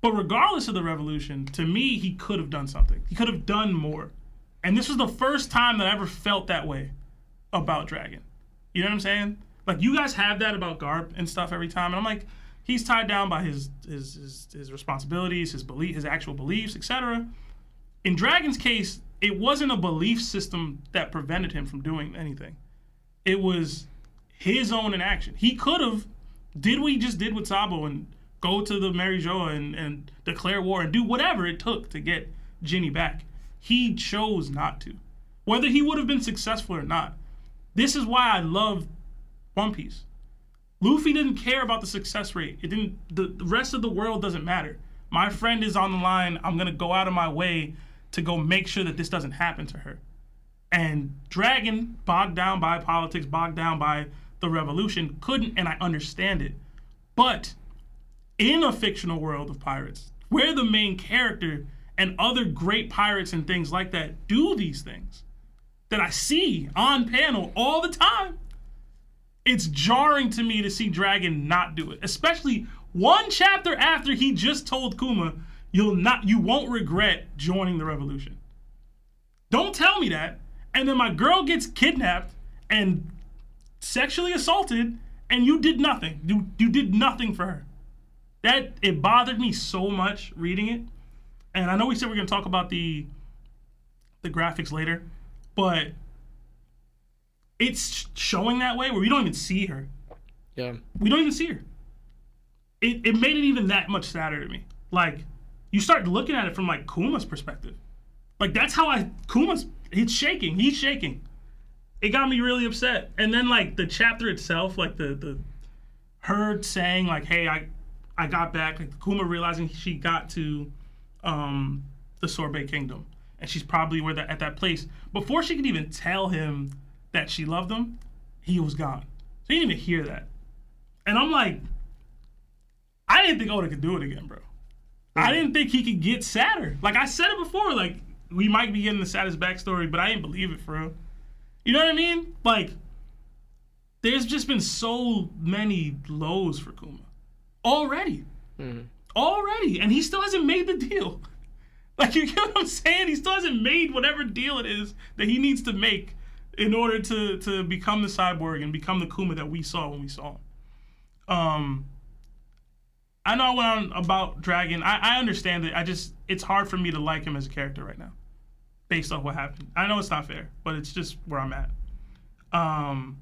But regardless of the revolution, to me, he could have done something. He could have done more, and this was the first time that I ever felt that way about Dragon. You know what I'm saying? Like you guys have that about Garp and stuff every time, and I'm like, he's tied down by his his his, his responsibilities, his belief, his actual beliefs, etc. In Dragon's case, it wasn't a belief system that prevented him from doing anything. It was his own inaction. He could have did what he just did with Sabo and go to the Mary Geoise and, and declare war and do whatever it took to get Ginny back. He chose not to. Whether he would have been successful or not. This is why I love One Piece. Luffy didn't care about the success rate. It didn't. The, the rest of the world doesn't matter. My friend is on the line. I'm gonna go out of my way to go make sure that this doesn't happen to her. And Dragon, bogged down by politics, bogged down by the revolution, couldn't, and I understand it. But in a fictional world of pirates, where the main character and other great pirates and things like that do these things that I see on panel all the time, it's jarring to me to see Dragon not do it, especially one chapter after he just told Kuma, "You'll not, you won't regret joining the revolution." Don't tell me that. And then my girl gets kidnapped and sexually assaulted, and you did nothing. You you did nothing for her. That it bothered me so much reading it. And I know we said we're gonna talk about the the graphics later, but it's showing that way where we don't even see her. Yeah. We don't even see her. It, it made it even that much sadder to me. Like, you start looking at it from like Kuma's perspective. Like that's how I Kuma's he's shaking. He's shaking. It got me really upset. And then like the chapter itself, like the the her saying like, "Hey, I I got back." Like Kuma realizing she got to um the Sorbet Kingdom, and she's probably where that at that place before she could even tell him that she loved him. He was gone, so he didn't even hear that. And I'm like, I didn't think Oda could do it again, bro. I didn't think he could get sadder. Like I said it before, like we might be getting the saddest backstory, but I didn't believe it for real. You know what I mean? Like, there's just been so many lows for Kuma already, already, and he still hasn't made the deal. Like you get what I'm saying? He still hasn't made whatever deal it is that he needs to make in order to to become the cyborg and become the Kuma that we saw when we saw him. Um, I know I went on about Dragon. I, I understand it. I just it's hard for me to like him as a character right now, based off what happened. I know it's not fair, but it's just where I'm at. Um,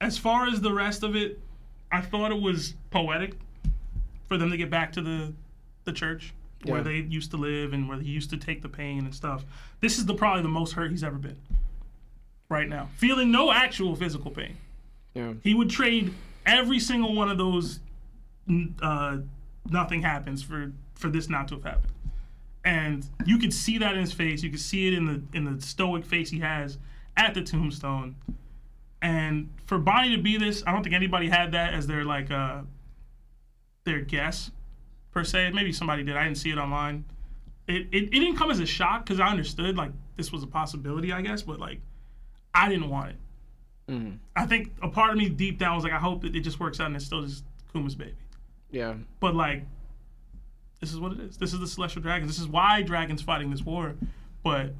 as far as the rest of it, I thought it was poetic for them to get back to the the church where they used to live and where he used to take the pain and stuff. This is the probably the most hurt he's ever been right now, feeling no actual physical pain. Yeah. He would trade every single one of those. Uh, nothing happens for for this not to have happened, and you could see that in his face. You could see it in the in the stoic face he has at the tombstone. And for Bonnie to be this, I don't think anybody had that as their like uh their guess per se. Maybe somebody did. I didn't see it online. It it, it didn't come as a shock because I understood like this was a possibility, I guess, but like I didn't want it. Mm-hmm. I think a part of me deep down was like, I hope that it just works out and it's still just Kuma's baby. Yeah. But like, this is what it is. This is the Celestial Dragons. This is why Dragons fighting this war. But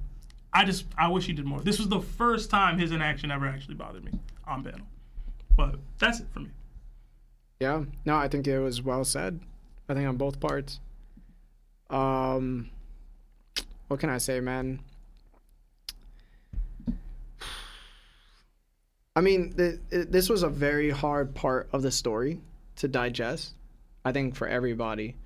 I just I wish he did more. This was the first time his inaction ever actually bothered me on battle. But that's it for me. Yeah. No, I think it was well said. I think on both parts. Um, what can I say, man? I mean, th- it, this was a very hard part of the story to digest. I think for everybody.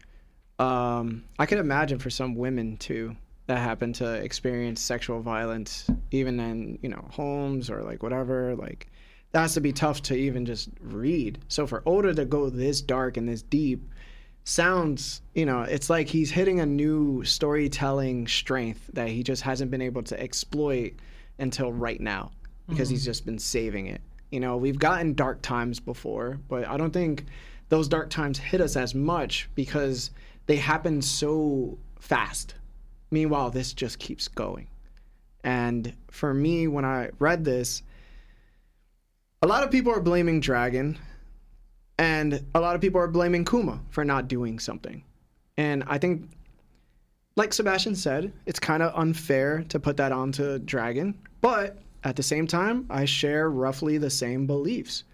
Um, I can imagine for some women too that happen to experience sexual violence, even in you know homes or like whatever. Like that has to be tough to even just read. So for Oda to go this dark and this deep sounds, you know, it's like he's hitting a new storytelling strength that he just hasn't been able to exploit until right now because mm-hmm. he's just been saving it. You know, we've gotten dark times before, but I don't think those dark times hit us as much because they happen so fast. Meanwhile, this just keeps going. And for me, when I read this, a lot of people are blaming Dragon, and a lot of people are blaming Kuma for not doing something. And I think, like Sebastian said, it's kind of unfair to put that onto Dragon, but at the same time, I share roughly the same beliefs.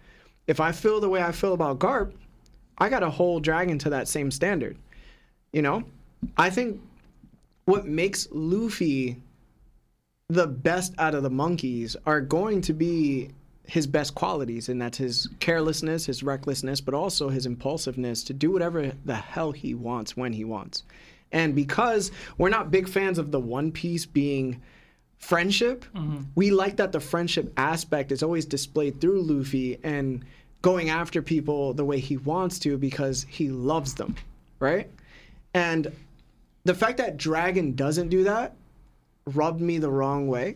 If I feel the way I feel about Garp, I got to hold Dragon to that same standard. You know, I think what makes Luffy the best out of the monkeys are going to be his best qualities, and that's his carelessness, his recklessness, but also his impulsiveness to do whatever the hell he wants when he wants. And because we're not big fans of the One Piece being friendship, mm-hmm. we like that the friendship aspect is always displayed through Luffy and going after people the way he wants to because he loves them, right? And the fact that Dragon doesn't do that rubbed me the wrong way.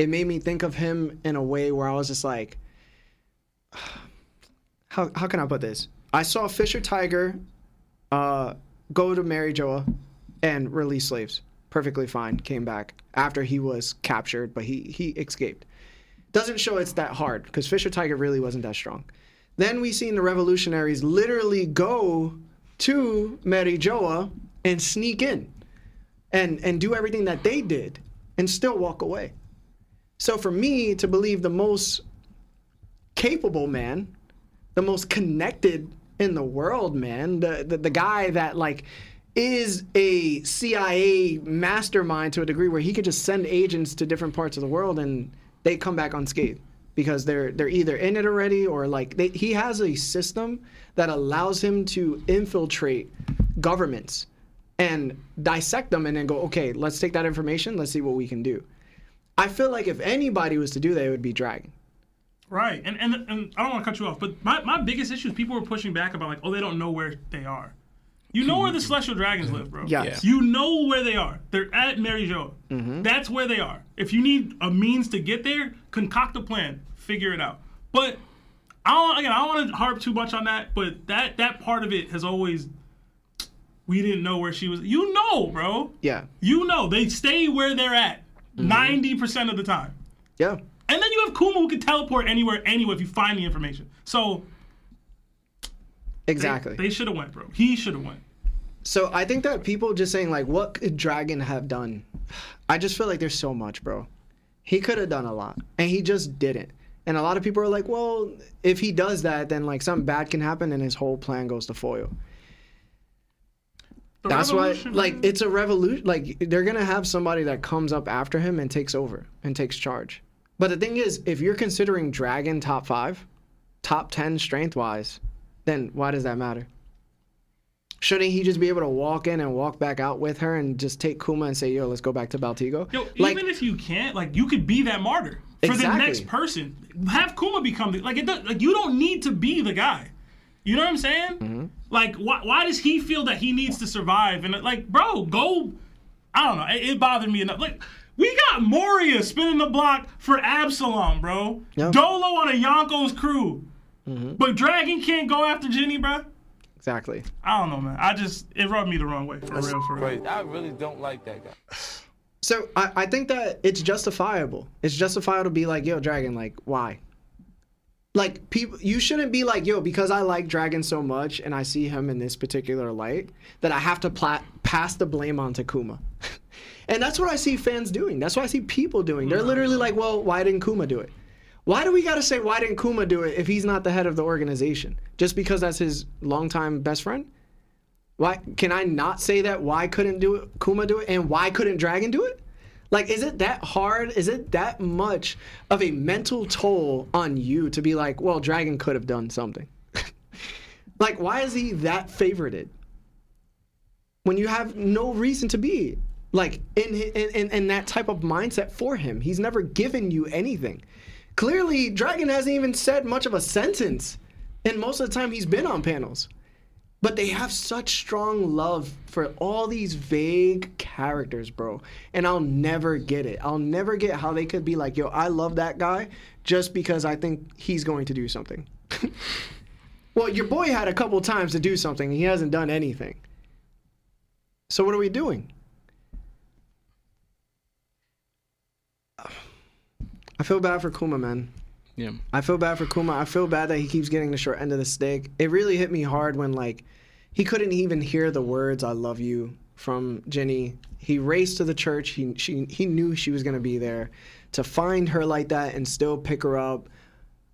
It made me think of him in a way where I was just like, how, how can I put this? I saw Fisher Tiger uh, go to Mary Geoise and release slaves. Perfectly fine. Came back after he was captured, but he, he escaped. Doesn't show it's that hard because Fisher Tiger really wasn't that strong. Then we seen the revolutionaries literally go to Mary Geoise and sneak in and and do everything that they did and still walk away. So for me to believe the most capable man, the most connected in the world man, the the, the guy that like is a CIA mastermind to a degree where he could just send agents to different parts of the world and they come back unscathed because they're they're either in it already or like they, he has a system that allows him to infiltrate governments and dissect them and then go okay let's take that information. Let's see what we can do i feel like if anybody was to do that it would be dragon Right, and and, and I don't want to cut you off, but my, my biggest issue is people were pushing back about like, oh, they don't know where they are. You know where the celestial dragons live, bro. Yes. You know where they are. They're at Mary Geoise. Mm-hmm. That's where they are. If you need a means to get there, concoct a plan, figure it out. But I don't again. I don't want to harp too much on that. But that that part of it has always. We didn't know where she was. You know, bro. yeah You know they stay where they're at Mm-hmm. 90 percent of the time. yeah And then you have Kuma who can teleport anywhere, anywhere if you find the information. So they- exactly they, should have went, bro. He should have went. So I think that people just saying like, what could Dragon have done? I just feel like there's so much, bro. He could have done a lot, and he just didn't. And a lot of people are like, well, if he does that, then like something bad can happen, and his whole plan goes to foil. The That's why, like, it's a revolution. Like, they're gonna have somebody that comes up after him and takes over and takes charge. But the thing is, if you're considering Dragon top five, top ten strength wise, then why does that matter? Shouldn't he just be able to walk in and walk back out with her and just take Kuma and say, "Yo, let's go back to Baltigo"? Yo, like, even if you can't, like, you could be that martyr for Exactly. the next person. Have Kuma become the like. It does, like you don't need to be the guy. You know what I'm saying? Mm-hmm. Like, why, why does he feel that he needs to survive? And like, bro, go. I don't know. It, it bothered me enough. Like, we got Moria spinning the block for Absalom, bro. Yeah. Dolo on a Yonko's crew, Mm-hmm. but Dragon can't go after Ginny, bro. exactly. I don't know, man. I just it rubbed me the wrong way for real, for real. Wait, I really don't like that guy. So I, I think that it's justifiable. It's justifiable to be like, "Yo, Dragon, like, why?" Like people, you shouldn't be like, "Yo," because I like Dragon so much and I see him in this particular light that I have to pla- pass the blame on to Kuma. and that's what I see fans doing. That's what I see people doing. They're literally like, "Well, why didn't Kuma do it?" Why do we got to say why didn't Kuma do it if he's not the head of the organization? Just because that's his longtime best friend? Why can I not say that? Why couldn't do it? Kuma do it, and why couldn't Dragon do it? Like, is it that hard? Is it that much of a mental toll on you to be like, well, Dragon could have done something? like, why is he that favorited when you have no reason to be like in in, in that type of mindset for him? He's never given you anything. Clearly, Dragon hasn't even said much of a sentence, and most of the time he's been on panels. But they have such strong love for all these vague characters, bro. And I'll never get it. I'll never get how they could be like, yo, I love that guy just because I think he's going to do something. well, your boy had a couple times to do something. He hasn't done anything. So what are we doing? I feel bad for Kuma, man. Yeah. I feel bad for Kuma. I feel bad that he keeps getting the short end of the stick. It really hit me hard when like he couldn't even hear the words "I love you" from Ginny. He raced to the church. He she he knew she was gonna be there. To find her like that and still pick her up,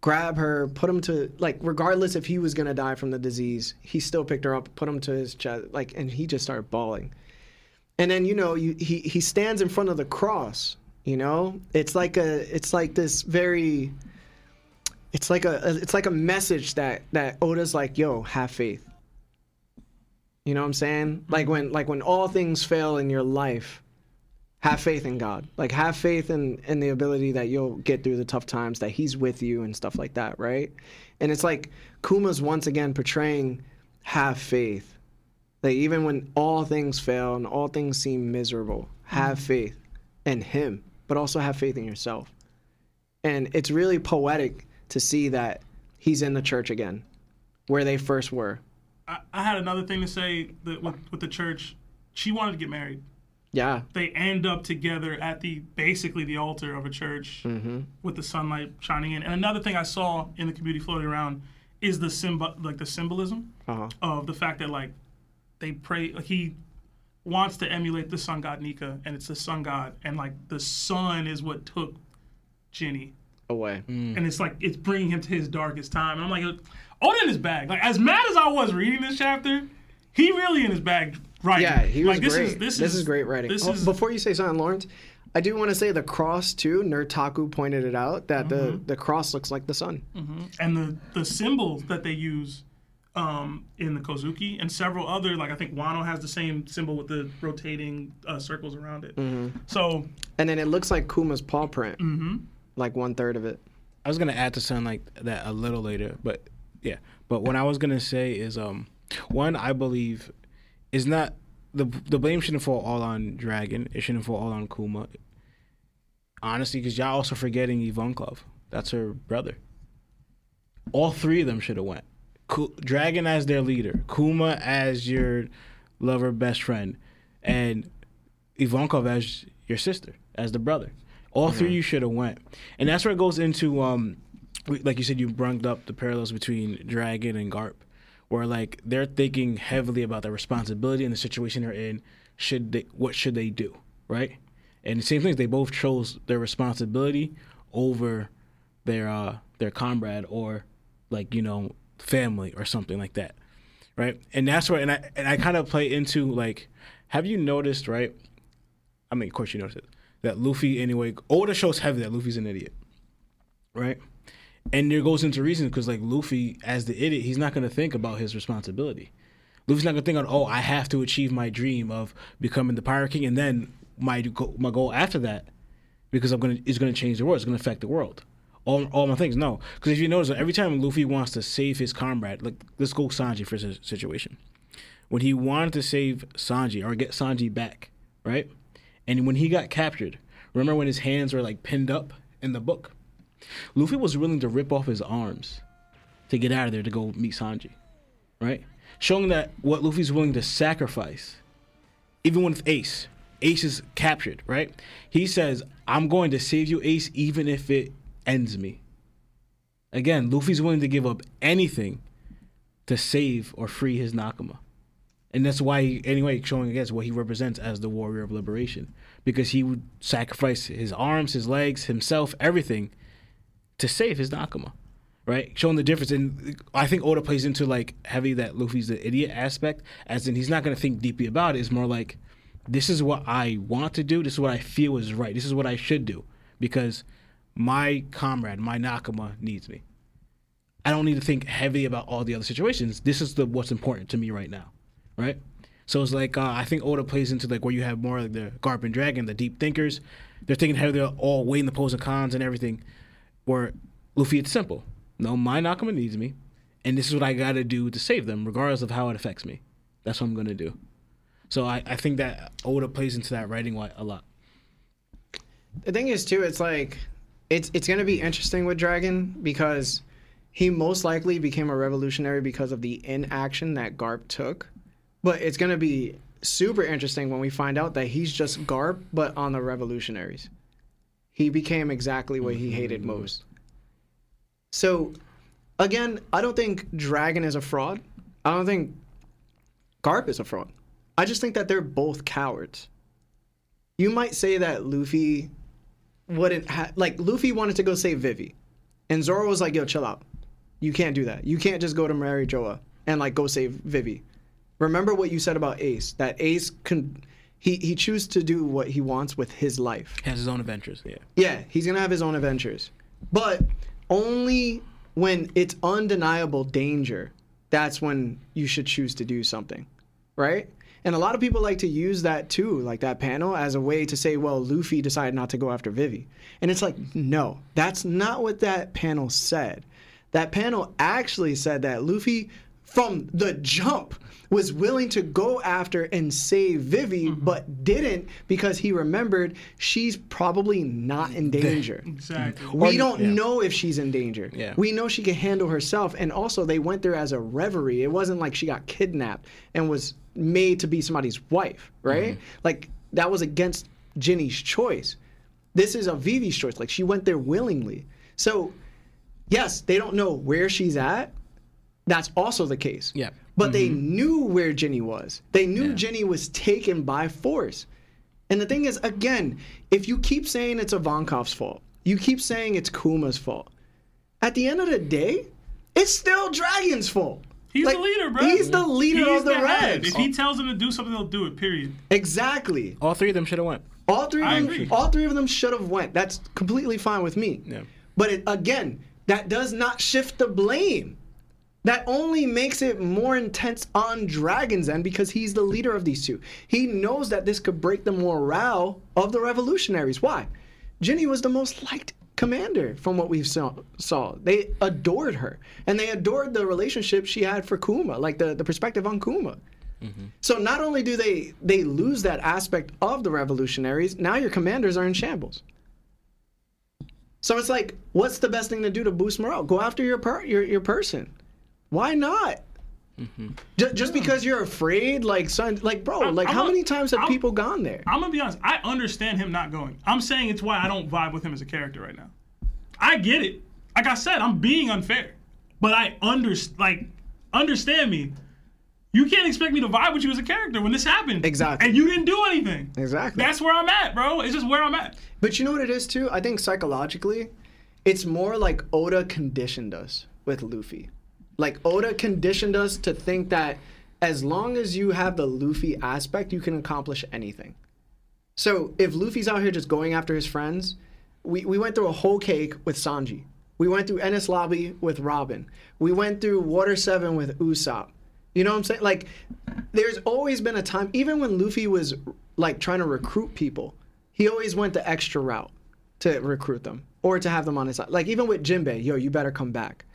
grab her, put him to like regardless if he was gonna die from the disease, he still picked her up, put him to his chest, like, and he just started bawling. And then you know you, he he stands in front of the cross. You know, it's like a it's like this very it's like a it's like a message that that Oda's like, yo, have faith. You know what I'm saying? Mm-hmm. Like when like when all things fail in your life, have faith in God. Like have faith in in the ability that you'll get through the tough times, that He's with you and stuff like that, right? And it's like Kuma's once again portraying have faith. Like even when all things fail and all things seem miserable, have mm-hmm. faith in Him, but also have faith in yourself. And it's really poetic to see that he's in the church again, where they first were. I, I had another thing to say that with, with the church. She wanted to get married. Yeah, They end up together at the basically the altar of a church Mm-hmm. with the sunlight shining in. And another thing I saw in the community floating around is the symbol, like the symbolism uh-huh. of the fact that like they pray. Like, he wants to emulate the sun god Nika, and it's the sun god, and like the sun is what took Ginny away. and it's like it's bringing him to his darkest time. And I'm like, Oda in his bag. Like as mad as I was reading this chapter, he really in his bag. Right? Yeah, he was like, this great. Is, this, this is, is great writing. This Oh, is Before you say something, Lawrence, I do want to say the cross too. Nertaku pointed it out that Mm-hmm. the the cross looks like the sun. and the the symbols that they use um, in the Kozuki and several other like I think Wano has the same symbol with the rotating uh, circles around it. Mm-hmm. So And then it looks like Kuma's paw print, Mm-hmm. Like one third of it. I was gonna add to something like that a little later, but yeah. But what I was gonna say is, um, one I believe is not the the blame shouldn't fall all on Dragon. It shouldn't fall all on Kuma. Honestly, because y'all also forgetting Ivankov. That's her brother. All three of them should have went. Dragon as their leader, Kuma as your lover, best friend, and Ivankov as your sister, as the brother. All three you should have went, and that's where it goes into um, like you said, you brought up the parallels between Dragon and Garp, where like they're thinking heavily about the responsibility and the situation they're in. Should they? What should they do? Right? And the same thing. They both chose their responsibility over their uh their comrade or like you know family or something like that right and that's where and i and i kind of play into like have you noticed right i mean of course you noticed it that luffy anyway oda shows heavy that luffy's an idiot right and there goes into reason because like luffy as the idiot he's not to think about his responsibility luffy's not to think on oh i have to achieve my dream of becoming the pirate king and then my my goal after that because i'm to is to change the world it's to affect the world all, all my things. No, because if you notice, every time Luffy wants to save his comrade, like let's go Sanji for this situation. When he wanted to save Sanji or get Sanji back, right? And when he got captured, remember when his hands were like pinned up in the book? Luffy was willing to rip off his arms to get out of there to go meet Sanji, right? Showing that what Luffy's willing to sacrifice, even with Ace. Ace is captured, right? He says, I'm going to save you, Ace, even if it ends me. Again, Luffy's willing to give up anything to save or free his Nakama. And that's why, anyway, showing against what he represents as the warrior of liberation. Because he would sacrifice his arms, his legs, himself, everything to save his Nakama, right? Showing the difference, and I think Oda plays into like heavy that Luffy's the idiot aspect, as in he's not gonna think deeply about it. It's more like, this is what I want to do. This is what I feel is right. This is what I should do because my comrade, my Nakama, needs me. I don't need to think heavy about all the other situations. This is the what's important to me right now, right? So it's like uh, I think Oda plays into like where you have more like the Garp and Dragon, the deep thinkers. They're thinking how they're all weighing the pros and cons and everything. Where Luffy, it's simple. No, my Nakama needs me, and this is what I got to do to save them, regardless of how it affects me. That's what I'm gonna do. So I, I think that Oda plays into that writing a lot. The thing is too, it's like it's it's gonna be interesting with Dragon because he most likely became a revolutionary because of the inaction that Garp took. But it's gonna be super interesting when we find out that he's just Garp, but on the revolutionaries. He became exactly what he hated most. So, again, I don't think Dragon is a fraud. I don't think Garp is a fraud. I just think that they're both cowards. You might say that Luffy wouldn't ha- like Luffy wanted to go save Vivi, and Zoro was like, "Yo, chill out. You can't do that. You can't just go to Mary Geoise and like go save Vivi." Remember what you said about Ace? That Ace can he he chooses to do what he wants with his life. He Has his own adventures. Yeah. Yeah, he's gonna have his own adventures, but only when it's undeniable danger. That's when you should choose to do something, right? And a lot of people like to use that too, like that panel, as a way to say, well, Luffy decided not to go after Vivi. And it's like, no, that's not what that panel said. That panel actually said that Luffy, from the jump, was willing to go after and save Vivi, mm-hmm. but didn't because he remembered she's probably not in danger. Exactly. We don't know if she's in danger. Yeah. We know she can handle herself. And also, they went there as a reverie. It wasn't like she got kidnapped and was made to be somebody's wife, right? Mm-hmm. Like, that was against Ginny's choice. This is a Vivi's choice. Like, she went there willingly. So, yes, they don't know where she's at. That's also the case. Yeah. But they mm-hmm. knew where Ginny was. They knew Yeah. Ginny was taken by force. And the thing is, again, if you keep saying it's Ivankov's fault, you keep saying it's Kuma's fault, at the end of the day, it's still Dragon's fault. He's Like, the leader, bro. He's the leader He's of the, head. Reds. If he tells them to do something, they'll do it. Period. exactly. All three of them should have went. All three of I them. agree. All three of them should have went. That's completely fine with me. Yeah. But it, again, that does not shift the blame. That only makes it more intense on Dragon's end because he's the leader of these two. He knows that this could break the morale of the revolutionaries. Why? Ginny was the most liked commander from what we saw. saw. They adored her. And they adored the relationship she had for Kuma, like the, the perspective on Kuma. Mm-hmm. So not only do they they lose that aspect of the revolutionaries, now your commanders are in shambles. So it's like, what's the best thing to do to boost morale? Go after your per- your your person. Why not? Mm-hmm. Ju- just because you're afraid, like son, like bro, I'm- like I'm how a- many times have I'm- people gone there? I'm gonna be honest. I understand him not going. I'm saying it's why I don't vibe with him as a character right now. I get it. Like I said, I'm being unfair, but I under like understand me. You can't expect me to vibe with you as a character when this happened. Exactly. And you didn't do anything. Exactly. That's where I'm at, bro. It's just where I'm at. But you know what it is too? I think psychologically, it's more like Oda conditioned us with Luffy. Like Oda conditioned us to think that as long as you have the Luffy aspect, you can accomplish anything. So if Luffy's out here just going after his friends, we, we went through a whole cake with Sanji. We went through Enies Lobby with Robin. We went through Water 7 with Usopp. You know what I'm saying? Like, there's always been a time, even when Luffy was like trying to recruit people, he always went the extra route to recruit them or to have them on his side. Like, even with Jinbei, yo, you better come back.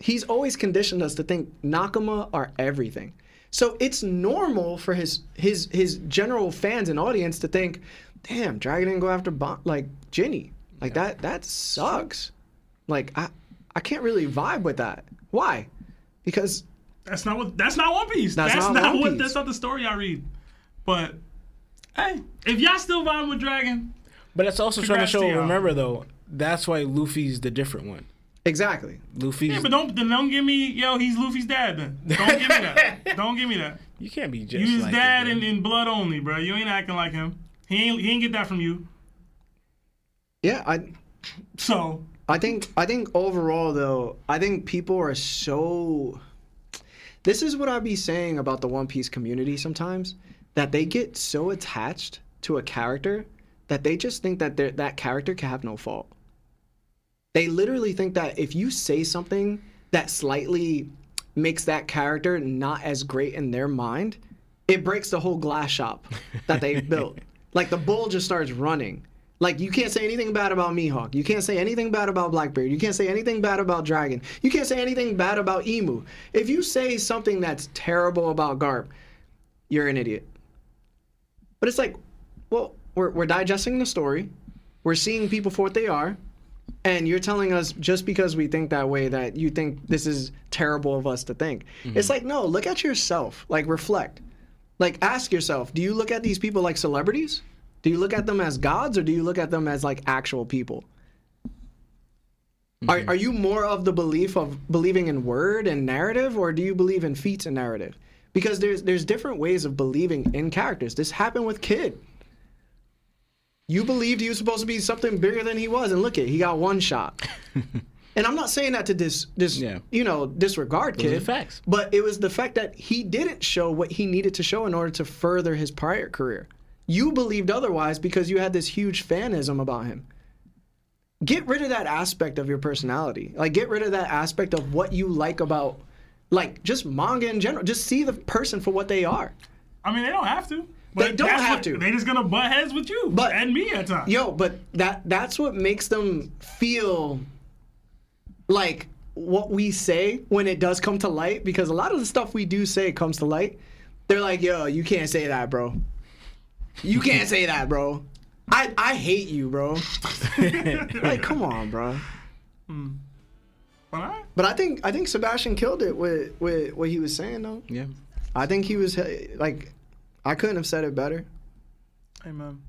He's always conditioned us to think Nakama are everything. So it's normal for his his his general fans and audience to think, damn, Dragon didn't go after bon- like Ginny. Like that that sucks. Like I I can't really vibe with that. Why? Because That's not what. That's not One Piece. That's That's, not not, One what. Piece. That's not the story I read. But hey, if y'all still vibe with Dragon, But that's also trying to show. to. Remember though, that's why Luffy's the different one. Exactly. Luffy. yeah, but don't then don't give me yo. He's Luffy's dad. Then don't give me that. Don't give me that. you can't be just You his like dad it, in, in blood only, bro. You ain't acting like him. He ain't he ain't get that from you. Yeah, I So I think I think overall though, I think people are so This is what I be saying about the One Piece community sometimes that they get so attached to a character that they just think that they're- that character can have no fault. They literally think that if you say something that slightly makes that character not as great in their mind, it breaks the whole glass shop that they built. Like the bull just starts running. Like you can't say anything bad about Mihawk. You can't say anything bad about Blackbeard. You can't say anything bad about Dragon. You can't say anything bad about Imu. If you say something that's terrible about Garp, you're an idiot. But it's like, well, we're, we're digesting the story. We're seeing people for what they are. And you're telling us just because we think that way that you think this is terrible of us to think. Mm-hmm. It's like, no, look at yourself. Like, reflect. Like, ask yourself do you look at these people like celebrities? Do you look at them as gods or do you look at them as like actual people? Are, mm-hmm. are you more of the belief of believing in word and narrative or do you believe in feats and narrative? Because there's there's different ways of believing in characters. This happened with Kid. You believed he was supposed to be something bigger than he was, and look it, he got one shot. and I'm not saying that to dis, dis Yeah. you know, disregard Those Kid. the facts. But it was the fact that he didn't show what he needed to show in order to further his prior career. You believed otherwise because you had this huge fanism about him. Get rid of that aspect of your personality. Like get rid of that aspect of what you like about like just manga in general. Just see the person for what they are. I mean, they don't have to. They don't have what- to. They just gonna butt heads with you But- and me at times. Yo, but that that's what makes them feel like what we say when it does come to light because a lot of the stuff we do say comes to light. They're like, "Yo, you can't say that, bro. You can't say that, bro. I I hate you, bro." like, come on, bro. Hmm. But I, But I think I think Sebastian killed it with with what he was saying though. Yeah. I think he was like I couldn't have said it better. amen.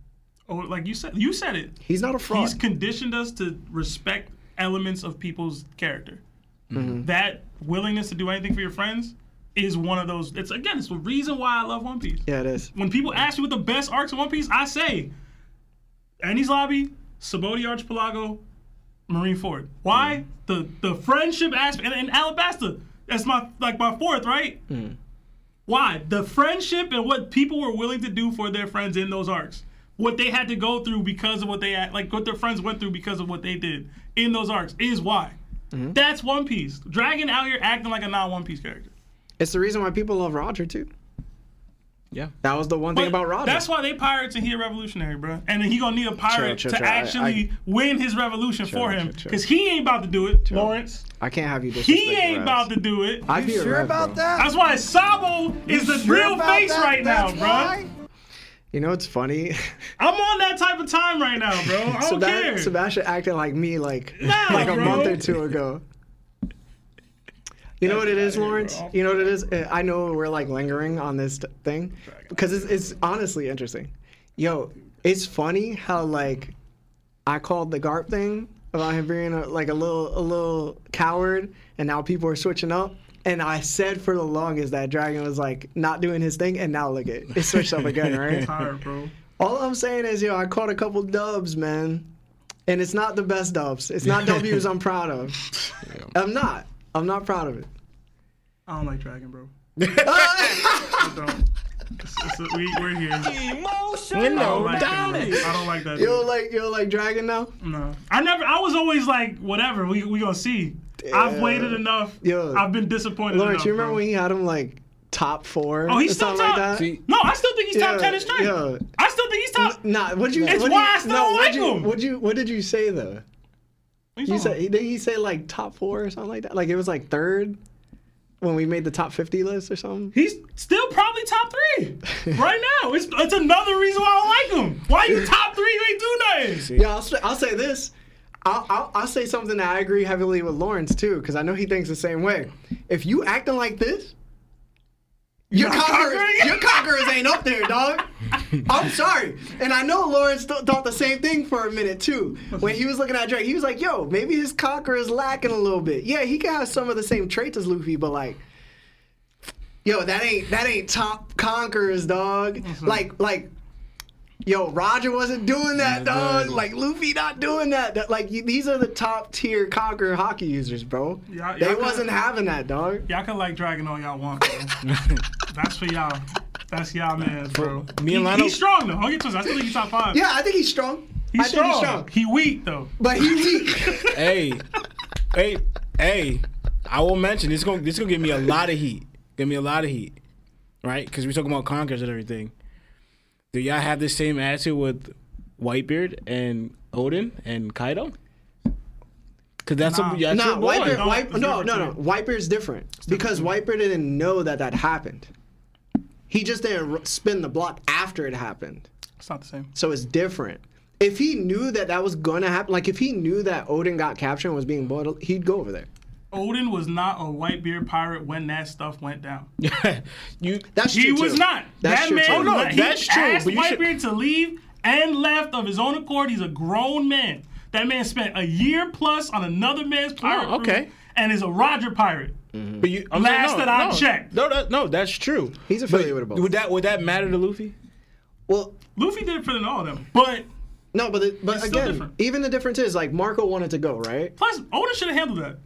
Oh, like you said, you said it. He's not a fraud. He's conditioned us to respect elements of people's character. Mm-hmm. That willingness to do anything for your friends is one of those. It's again, it's the reason why I love One Piece. yeah, it is. When people ask me what the best arcs in One Piece, I say Enies Lobby, Sabaody Archipelago, Marineford. Why? The the friendship aspect and, and Alabasta. That's my like my fourth, right? Why? The friendship and what people were willing to do for their friends in those arcs. What they had to go through because of what they had, like what their friends went through because of what they did in those arcs is why. Mm-hmm. That's One Piece. Dragon out here acting like a non One Piece character. It's the reason why people love Roger too. Yeah. That was the one thing about Roger. That's why they pirates and he a revolutionary, bro. And then he gonna need a pirate True, true, to true. I- actually I- win his revolution for him, true, true. because he ain't about to do it, Lawrence. I can't have you disrespect He ain't about to do it. I feel Sure about that? That's why Sabo is the Sure real face that? right now, That's bro. You know what's funny? I'm on that type of time right now, bro. I don't Seba- care. Sebastian acted like me like Nah, like a bro. month or two ago. You know what it is, Lawrence? You know what it is? I know we're like lingering on this t- thing because it's, it's honestly interesting. Yo, it's funny how like I called the Garp thing about him being a, like a little a little coward, and now people are switching up. And I said for the longest that Dragon was like not doing his thing, and now look at it, it switched up again, right? tired, bro. All I'm saying is, yo, I caught a couple dubs, man. And it's not the best dubs. It's not W's I'm proud of. I'm not. I'm not proud of it. I don't like Dragon, bro. I don't. It's, it's a, we, we're here. I don't like that, I don't like that. You don't like you don't like Dragon now? No, I never. I was always like, whatever. We we gonna see. I've waited enough. Yo. I've been disappointed. Lawrence, enough, you remember bro. when he had him like top four? Oh, he's still top. like that? See, No, I still think he's top Yeah, ten in strength. yeah. I still think he's top. Nah, what'd you? It's what'd why you, I still don't like you, him. What'd you? What did you say though? What you You said did he say like top four or something like that? Like it was like third when we made the top fifty list or something. He's still probably top three right now. It's it's another reason why I don't like him. Why you top three? You ain't do nothing. Yeah, I'll, say- I'll say this. I'll, I'll, I'll say something that I agree heavily with Lawrence too, because I know he thinks the same way. If you acting like this, your conquerors, your conquerors ain't up there, dog. I'm sorry, and I know Lawrence th- thought the same thing for a minute too. When he was looking at Drake, he was like, "Yo, maybe his conqueror is lacking a little bit. Yeah, he can have some of the same traits as Luffy, but like." Yo, that ain't that ain't top conquerors, dog. Like like Yo, Roger wasn't doing that, Yeah, dog. dude. Like Luffy not doing that. That- Like you- these are the top tier conqueror haki users, bro. Y'all- they y'all could- wasn't having that, dog. Y'all can like Dragon all y'all want, bro. That's for y'all. That's y'all man, bro. me and He- Lionel- he's strong though. Don't get twisted. I still think he's top five. Yeah, I think he's strong. he's I strong. think he's strong. He weak though. But he weak. hey, hey, hey! I will mention this. Going this gonna give me a lot of heat. Give me a lot of heat, right? Because we're talking about conquerors and everything. Do y'all have the same attitude with Whitebeard and Oden and Kaido? Because that's Nah. a that's no, your. Whitebeard, No, White, no, no, different no. Whitebeard's different because Whitebeard didn't know that that happened. He just didn't spin the block after it happened. It's not the same. So it's different. If he knew that that was going to happen, like if he knew that Oden got captured and was being boiled, he'd go over there. Oden was not a white beard pirate when that stuff went down. you That's He true. He was too. not. That's that man, too. Oh, no, he that's true, asked but you should- Whitebeard to leave and left of his own accord. He's a grown man. That man spent a year plus on another man's oh, pirate Oh, okay. crew and is a Roger pirate. Mm-hmm. But you, I'm Last saying, no, that I no, checked. No, that, no, that's true. He's affiliated with both. Would that would that matter to Luffy? Well, Luffy did it for all of them. But no, but the, but again, different. even the difference is like Marco wanted to go, right? plus, Oden should have handled that.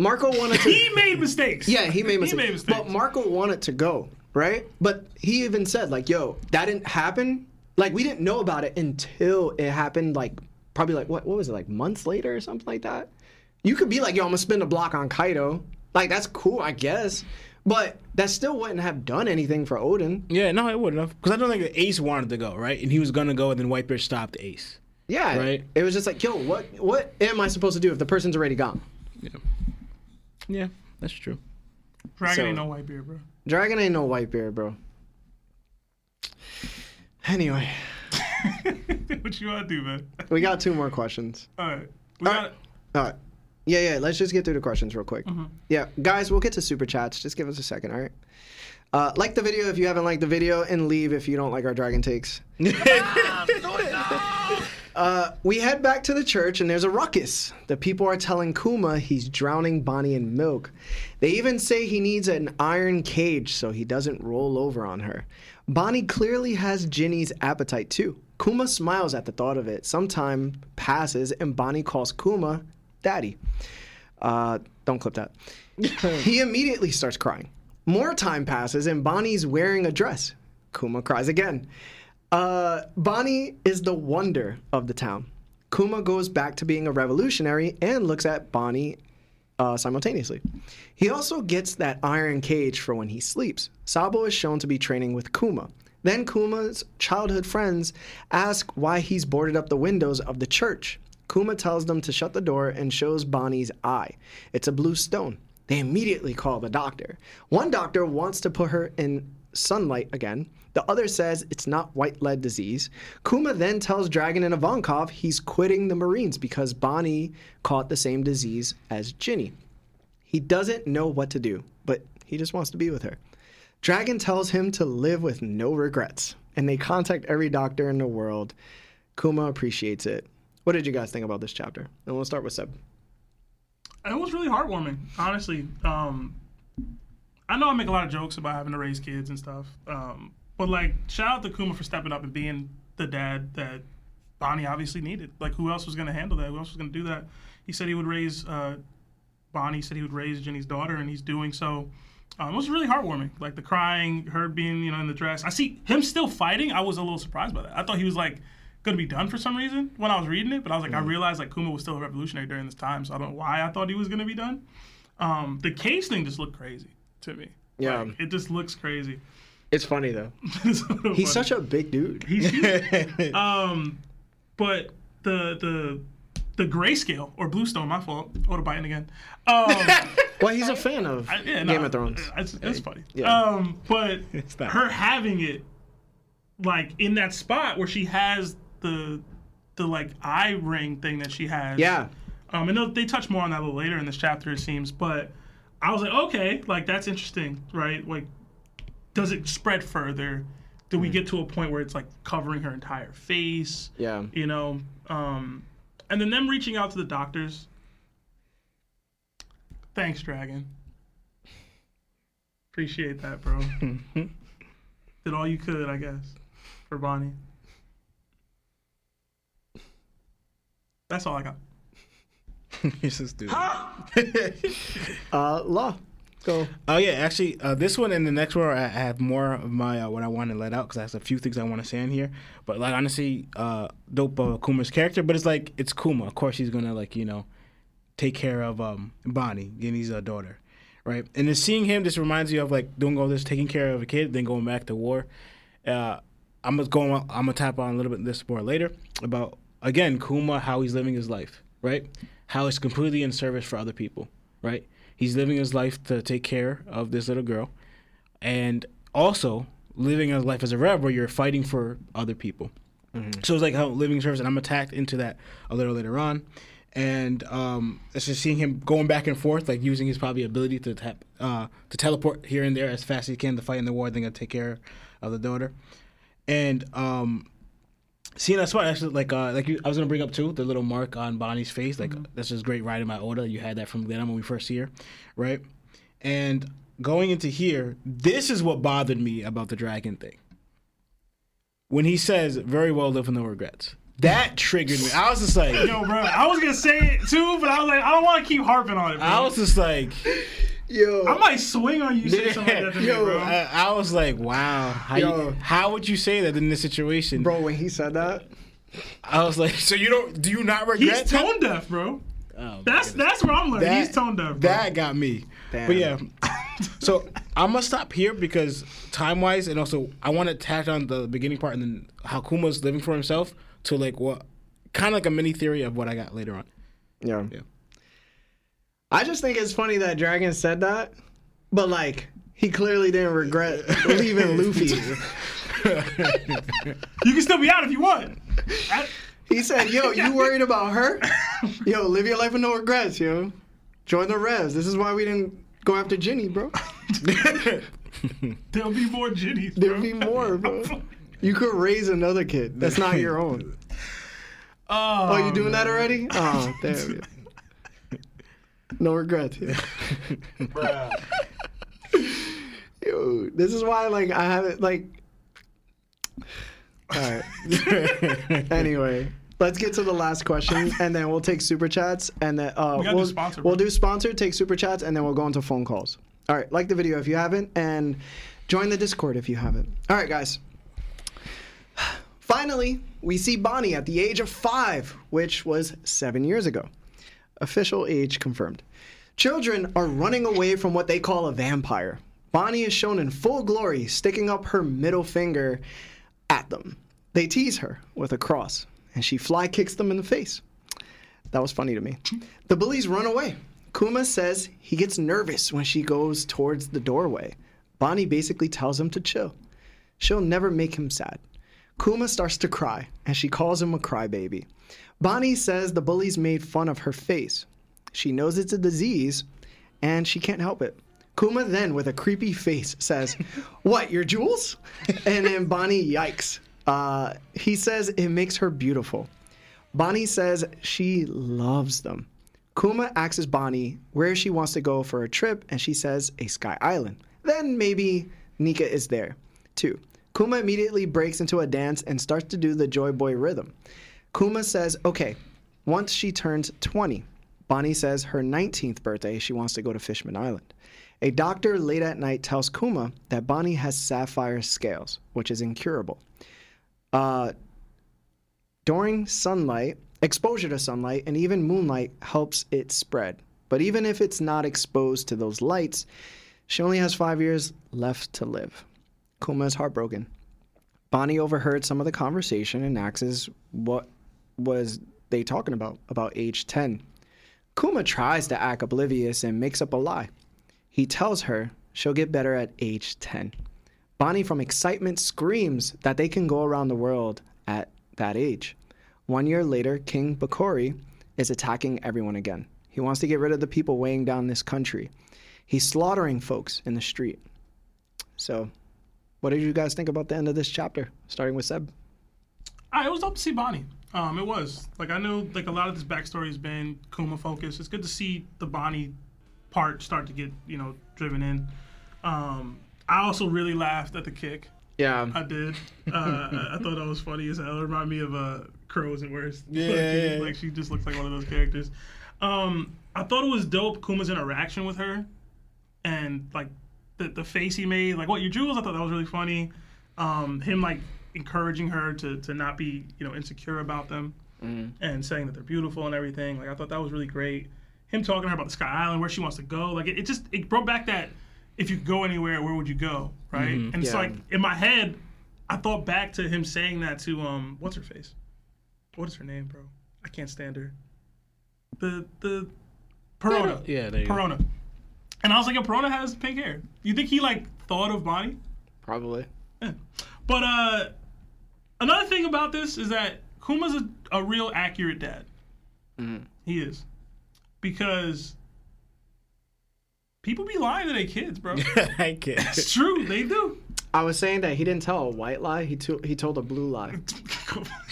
Marco wanted to. He made mistakes. Yeah, he made mistakes. He made mistakes. But Marco wanted to go, right? But he even said, like, yo, that didn't happen. Like, we didn't know about it until it happened, like, probably like, what, what was it, like months later or something like that? You could be like, yo, I'm going to spend a block on Kaido. Like, that's cool, I guess. But that still wouldn't have done anything for Oden. Yeah, no, it wouldn't have. Because I don't think the Ace wanted to go, right? And he was gonna go, and then Whitebeard stopped Ace. Yeah. Right. It was just like, yo, what, what am I supposed to do if the person's already gone? Yeah, that's true. Dragon So- ain't no white beard, bro. Dragon ain't no white beard, bro. Anyway, what you want to do, man? we got two more questions. All right. We All got right. All right. Yeah, yeah. Let's just get through the questions real quick. Yeah, guys, we'll get to super chats. Just give us a second, all right? Uh, like the video if you haven't liked the video, and leave if you don't like our dragon takes. Uh, we head back to the church, and there's a ruckus. The people are telling Kuma he's drowning Bonnie in milk. They even say he needs an iron cage so he doesn't roll over on her. Bonnie clearly has Ginny's appetite too. Kuma smiles at the thought of it. Some time passes, and Bonnie calls Kuma daddy. Uh, don't clip that. he immediately starts crying. More time passes, and Bonnie's wearing a dress. Kuma cries again. Uh, Bonnie is the wonder of the town. Kuma goes back to being a revolutionary and looks at Bonnie uh, simultaneously. He also gets that iron cage for when he sleeps. Sabo is shown to be training with Kuma. Then Kuma's childhood friends ask why he's boarded up the windows of the church. Kuma tells them to shut the door and shows Bonnie's eye. It's a blue stone. They immediately call the doctor. One doctor wants to put her in sunlight again. The other says it's not white lead disease. Kuma then tells Dragon and Ivankov he's quitting the Marines because Bonnie caught the same disease as Ginny. He doesn't know what to do, but he just wants to be with her. Dragon tells him to live with no regrets, and they contact every doctor in the world. Kuma appreciates it. What did you guys think about this chapter? And we'll start with Seb. It was really heartwarming, honestly. Um, I know I make a lot of jokes about having to raise kids and stuff, um, but like, shout out to Kuma for stepping up and being the dad that Bonnie obviously needed. Like, who else was going to handle that? Who else was going to do that? He said he would raise uh, Bonnie. Said he would raise Ginny's daughter, and he's doing so. Um, it was really heartwarming. Like the crying, her being you know in the dress. I see him still fighting. I was a little surprised by that. I thought he was like going to be done for some reason when I was reading it, but I was like, I realized like Kuma was still a revolutionary during this time, so I don't know why I thought he was going to be done. Um, the case thing just looked crazy to me. Yeah. Like, it just looks crazy. It's funny though. He's such a big dude. He's huge. um, but the the the grayscale or bluestone, my fault. Oda biting again. Um, Well, he's a fan of I- yeah, Game no, of Thrones. It's, it's funny. Yeah. Um, but not. her having it like in that spot where she has the the like eye ring thing that she has. Yeah. Um, and they'll- they touch more on that a little later in this chapter, it seems. But I was like, okay, like that's interesting, right? Like, does it spread further? Do we mm. get to a point where it's like covering her entire face? Yeah. You know, um, and then them reaching out to the doctors. Thanks, Dragon. Appreciate that, bro. Did all you could, I guess, for Bonnie. That's all I got. He's just do. uh, law go. Oh yeah, actually, uh, this one and the next one I have more of my uh, what I want to let out because I have a few things I want to say in here. But like honestly, uh, dope uh, Kuma's character, but it's like it's Kuma. Of course, he's gonna like you know take care of um, Bonnie, Ginny's uh, daughter, right? And then seeing him just reminds you of like doing all this, taking care of a kid, then going back to war. Uh, I'm gonna go. I'm gonna tap on a little bit this more later about again Kuma, how he's living his life, right? How he's completely in service for other people, right? He's living his life to take care of this little girl, and also living his life as a rebel where you're fighting for other people. So it's like how living in service, and I'm attacked into that a little later on, and um, it's just seeing him going back and forth, like using his probably ability to tap, uh, to teleport here and there as fast as he can to fight in the war, then gonna take care of the daughter, and um, seeing that spot actually like uh, like you, I was gonna bring up too the little mark on Bonnie's face, like that's just great riding my Oda. You had that from Glenn when we first see her, right? And going into here, this is what bothered me about the dragon thing. When he says, "Very well, live with no regrets," that triggered me. I was just like, Yo, bro, I was gonna say it too, but I was like, I don't want to keep harping on it. Bro. I was just like, Yo, I might swing on you saying something like that to me, Yo, bro. I, I was like, wow, how, Yo. you, how would you say that in this situation? bro, when he said that, I was like, so you don't, do you not regret? He's tone deaf, bro. Oh, That's goodness. that's what I'm learning. That- He's tone deaf. Bro. That got me. Damn. But yeah. so I'm gonna stop here because time wise, and also I want to tack on the beginning part and then how Kuma's living for himself to like what kind of like a mini theory of what I got later on. yeah. Yeah. I just think it's funny that Dragon said that, but like he clearly didn't regret leaving Luffy. You can still be out if you want. He said, "Yo, you worried about her? Yo, live your life with no regrets, yo. Join the revs. This is why we didn't go after Ginny, bro. There'll be more Ginnys. There'll be more, bro. You could raise another kid. That's not your own. Oh, Oh, you doing that already? Oh, damn. Yeah. No regrets. Yeah. Yo, this is why, like, I haven't like. All right. anyway, let's get to the last question, and then we'll take super chats, and then uh, We gotta do we'll sponsor, we'll do sponsor, take super chats, and then we'll go into phone calls. All right, like the video if you haven't, and join the Discord if you haven't. All right, guys. Finally, we see Bonnie at the age of five, which was seven years ago. Official age confirmed. Children are running away from what they call a vampire. Bonnie is shown in full glory, sticking up her middle finger at them. They tease her with a cross, and she fly kicks them in the face. That was funny to me. The bullies run away. Kuma says he gets nervous when she goes towards the doorway. Bonnie basically tells him to chill. She'll never make him sad. Kuma starts to cry, and she calls him a crybaby. Bonnie says the bullies made fun of her face. She knows it's a disease, and she can't help it. Kuma then, with a creepy face, says, What, your jewels? And then Bonnie yikes. Uh, he says it makes her beautiful. Bonnie says she loves them. Kuma asks Bonnie where she wants to go for a trip, and she says a sky island. Then maybe Nika is there, too. Kuma immediately breaks into a dance and starts to do the Joy Boy rhythm. Kuma says, okay, once she turns 20, Bonnie says her 19th birthday, she wants to go to Fishman Island. A doctor late at night tells Kuma that Bonnie has sapphire scales, which is incurable. Uh, during sunlight, exposure to sunlight, and even moonlight helps it spread. But even if it's not exposed to those lights, she only has five years left to live. Kuma is heartbroken. Bonnie overheard some of the conversation and asks what was they talking about about age 10. Kuma tries to act oblivious and makes up a lie. He tells her she'll get better at age 10. Bonnie, from excitement, screams that they can go around the world at that age. One year later, King Bekori is attacking everyone again. He wants to get rid of the people weighing down this country. He's slaughtering folks in the street. So, what did you guys think about the end of this chapter, starting with Seb? i was dope to see Bonnie. Um, it was like I knew like a lot of this backstory has been Kuma focused. It's good to see the Bonnie part start to get you know driven in. Um, I also really laughed at the kick. Yeah. I did. Uh, I I thought that was funny as hell. It reminded me of uh, Crow isn't worse. Yeah, like, yeah, yeah. like she just looks like one of those characters. Um, I thought it was dope Kuma's interaction with her, and like the the face he made, like what your jewels. I thought that was really funny. Um, him like encouraging her to to not be you know insecure about them, and saying that they're beautiful and everything. Like I thought that was really great. Him talking to her about the Sky Island, where she wants to go. Like it, it just it brought back that if you could go anywhere, where would you go, right? And it's Yeah. like in my head, I thought back to him saying that to um what's her face, what is her name, bro? I can't stand her. The the Perona. Yeah, there you go. Perona. And I was like, a Perona has pink hair. You think he like thought of Bonnie? Probably. Yeah. But uh, another thing about this is that Kuma's a, a real accurate dad. He is. Because people be lying to their kids, bro. I can't. it's true, they do. I was saying that he didn't tell a white lie. He to- he told a blue lie.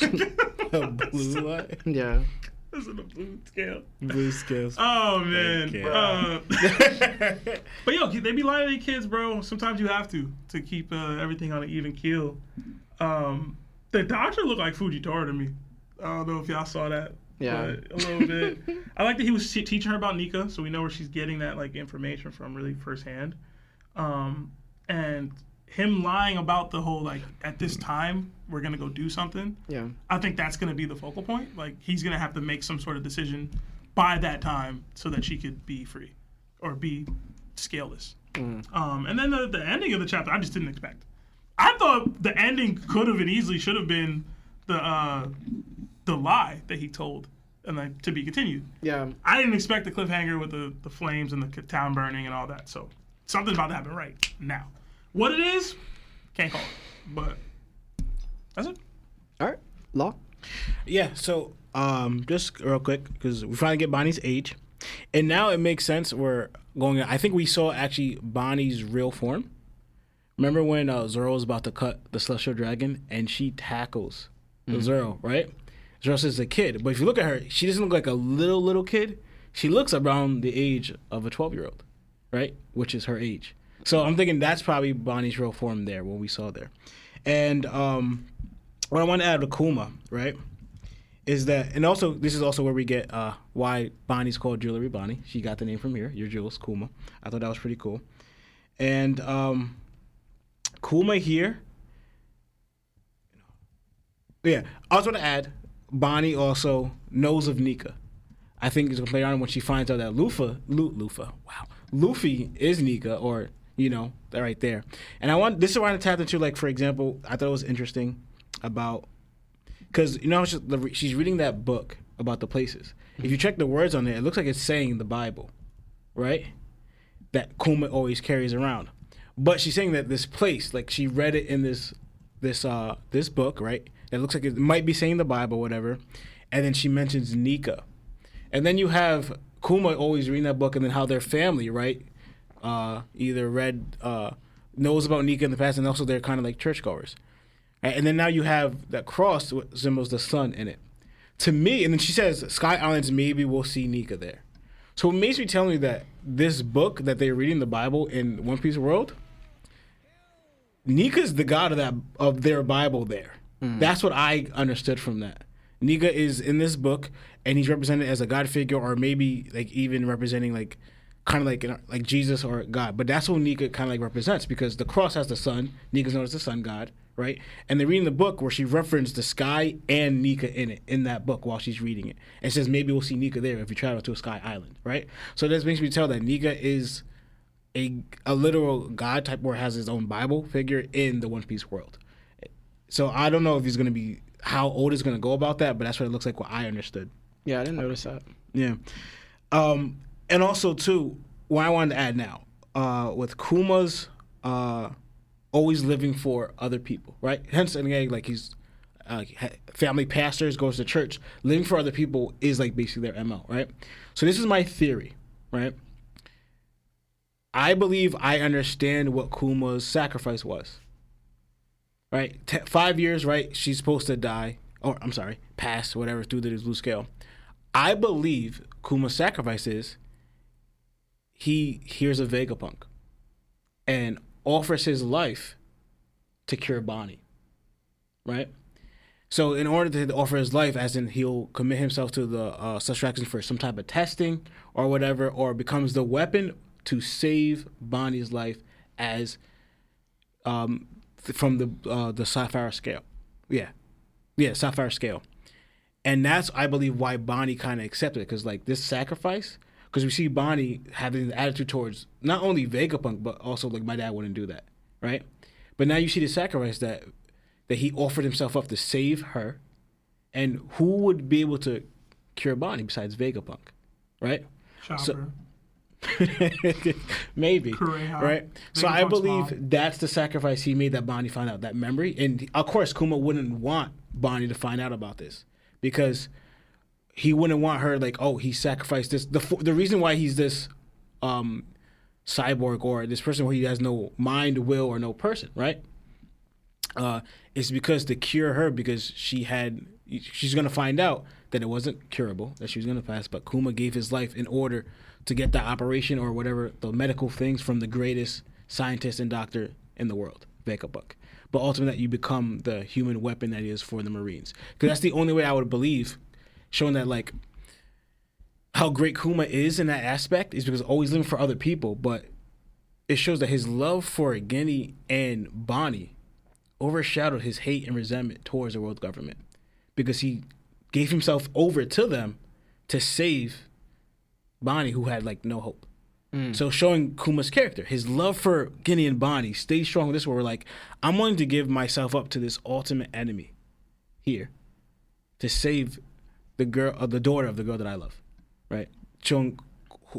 A blue lie. Yeah. This is a blue scale. blue scales. Oh man. Okay. Uh, but yo, they be lying to their kids, bro. Sometimes you have to to keep uh, everything on an even keel. Um, the doctor looked like Fujitora to me. I don't know if y'all saw that. Yeah. a little bit. I like that he was te- teaching her about Nika, so we know where she's getting that like information from really firsthand. Um, and him lying about the whole like at this time we're gonna go do something. Yeah. I think that's going to be the focal point. Like he's going to have to make some sort of decision by that time so that she could be free or be scaleless. Um, and then the, the ending of the chapter, I just didn't expect. I thought the ending could have and easily should have been the uh, the lie that he told and like to be continued. Yeah. I didn't expect the cliffhanger with the, the flames and the town burning and all that. So something about to happen right now. What it is, can't call it. But that's it. All right. Law. Yeah, so um, just real quick because we finally get Bonnie's age, and now it makes sense. We're going. I think we saw actually Bonnie's real form. Remember when uh, Zoro was about to cut the celestial dragon, and she tackles the Zoro, right? Zoro says a kid, but if you look at her, she doesn't look like a little little kid. She looks around the age of a twelve year old, right? Which is her age. So I'm thinking that's probably Bonnie's real form there, what we saw there, and um, what I want to add to Kuma, right, is that, and also this is also where we get uh, why Bonnie's called Jewelry Bonnie. She got the name from here. Your jewels, Kuma. I thought that was pretty cool, and um, Kuma here. Yeah, I was going to add, Bonnie also knows of Nika. I think it's gonna play on when she finds out that Luffy, Lu, Luffy, wow, Luffy is Nika, or you know, right there. And I want this is why I tapped into, like, for example, I thought it was interesting about because you know she's reading that book about the places. If you check the words on it, it looks like it's saying the Bible, right? That Kuma always carries around, but she's saying that this place, like she read it in this this uh this book, right? It looks like it might be saying the Bible, whatever. And then she mentions Nika, and then you have Kuma always reading that book, and then how their family, right? Uh, either read uh knows about Nika in the past, and also they're kind of like churchgoers. And then now you have that cross with symbols the sun in it. To me, and then she says Sky Islands maybe we'll see Nika there. So it makes me tell me that this book that they're reading the Bible in One Piece world, Nika's the god of that of their Bible there. Hmm. That's what I understood from that. Nika is in this book, and he's represented as a god figure, or maybe like even representing like kind of like like Jesus or God. But that's what Nika kind of like represents because the cross has the sun. Nika's known as the sun god, right? And they're reading the book where she referenced the sky and Nika in it in that book while she's reading it. And says maybe we'll see Nika there if we travel to a sky island, right? So this makes me tell that Nika is a a literal god type or has his own Bible figure in the One Piece world. So I don't know if he's gonna be how old is gonna go about that, but that's what it looks like. What I understood. Yeah, I didn't notice that. Yeah. Um, and also too, what I wanted to add now, uh, with Kuma's uh, always living for other people, right? Hence, and again, like he's uh, family pastors, goes to church, living for other people is like basically their mo, right? So this is my theory, right? I believe I understand what Kuma's sacrifice was. Right, T- five years, right? She's supposed to die, or I'm sorry, pass, whatever, through the blue scale. I believe Kuma's sacrifice is he hears a Vegapunk and offers his life to cure Bonnie. Right? So in order to offer his life, as in he'll commit himself to the uh, subtraction for some type of testing or whatever, or becomes the weapon to save Bonnie's life as um th- from the uh, the sapphire scale. Yeah, yeah, sapphire scale, and that's I believe why Bonnie kind of accepted it because like this sacrifice. Because we see Bonnie having the attitude towards not only Vegapunk but also like my dad wouldn't do that, right? But now you see the sacrifice that that he offered himself up to save her, and who would be able to cure Bonnie besides Vegapunk, right? Chopper. Maybe. Right? So I believe mom. that's the sacrifice he made that Bonnie found out that memory. And of course, Kuma wouldn't want Bonnie to find out about this because he wouldn't want her like, oh, he sacrificed this. The the reason why he's this um, cyborg or this person where he has no mind, will, or no person, right? Uh, is because to cure her because she had she's gonna find out that it wasn't curable that she was gonna pass, but Kuma gave his life in order to get the operation or whatever the medical things from the greatest scientist and doctor in the world, Vegapunk. But ultimately, that you become the human weapon that is for the Marines, because that's the only way I would believe, showing that like how great Kuma is in that aspect is because always living for other people, but it shows that his love for Ginny and Bonnie overshadowed his hate and resentment towards the world government. Because he gave himself over to them to save Bonnie, who had like no hope. So showing Kuma's character, his love for Ginny and Bonnie stays strong. This where we're like, I'm willing to give myself up to this ultimate enemy here to save the girl, uh, the daughter of the girl that I love, right? Showing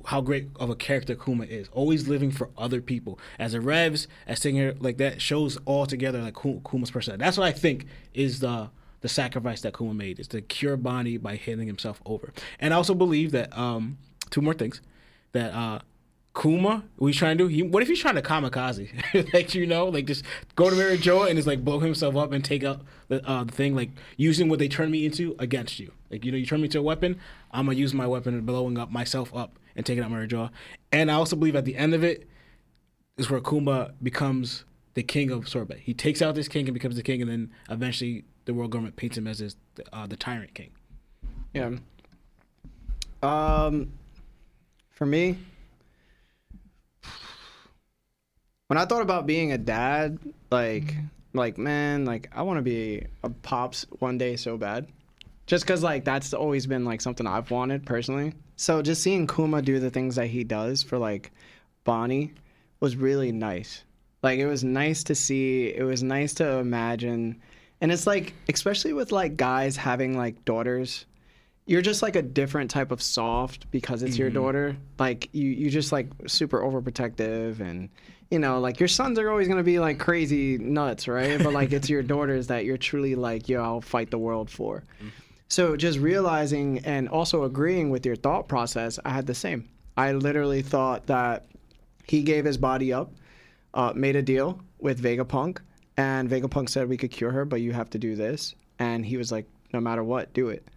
how great of a character Kuma is, always living for other people. As a Revs, as singer like that shows all together like Kuma's personality. That's what I think is the the sacrifice that Kuma made is to cure Bonnie by handing himself over. And I also believe that um two more things that uh Kuma, what he's trying to do, he, what if he's trying to kamikaze? like, you know, like just go to Mary Geoise and just like blow himself up and take out the, uh, the thing, like using what they turned me into against you. Like, you know, you turn me into a weapon, I'm to use my weapon and blowing up myself up and taking out Mary Geoise. And I also believe at the end of it is where Kuma becomes the king of Sorbet. He takes out this king and becomes the king, and then eventually the world government paints him as this, uh, the tyrant king. Yeah. Um, for me, when I thought about being a dad, like, like man, like I want to be a pops one day so bad, just cause like that's always been like something I've wanted personally. So just seeing Kuma do the things that he does for like Bonnie was really nice. Like it was nice to see. It was nice to imagine, and it's like especially with like guys having like daughters you're just like a different type of soft because it's your daughter. Like you, you just like super overprotective and you know, like your sons are always gonna be like crazy nuts, right? But like it's your daughters that you're truly like, yo, I'll fight the world for. So just realizing and also agreeing with your thought process, I had the same. I literally thought that he gave his body up, uh, made a deal with Vegapunk, and Vegapunk said we could cure her, but you have to do this. And he was like, no matter what, do it.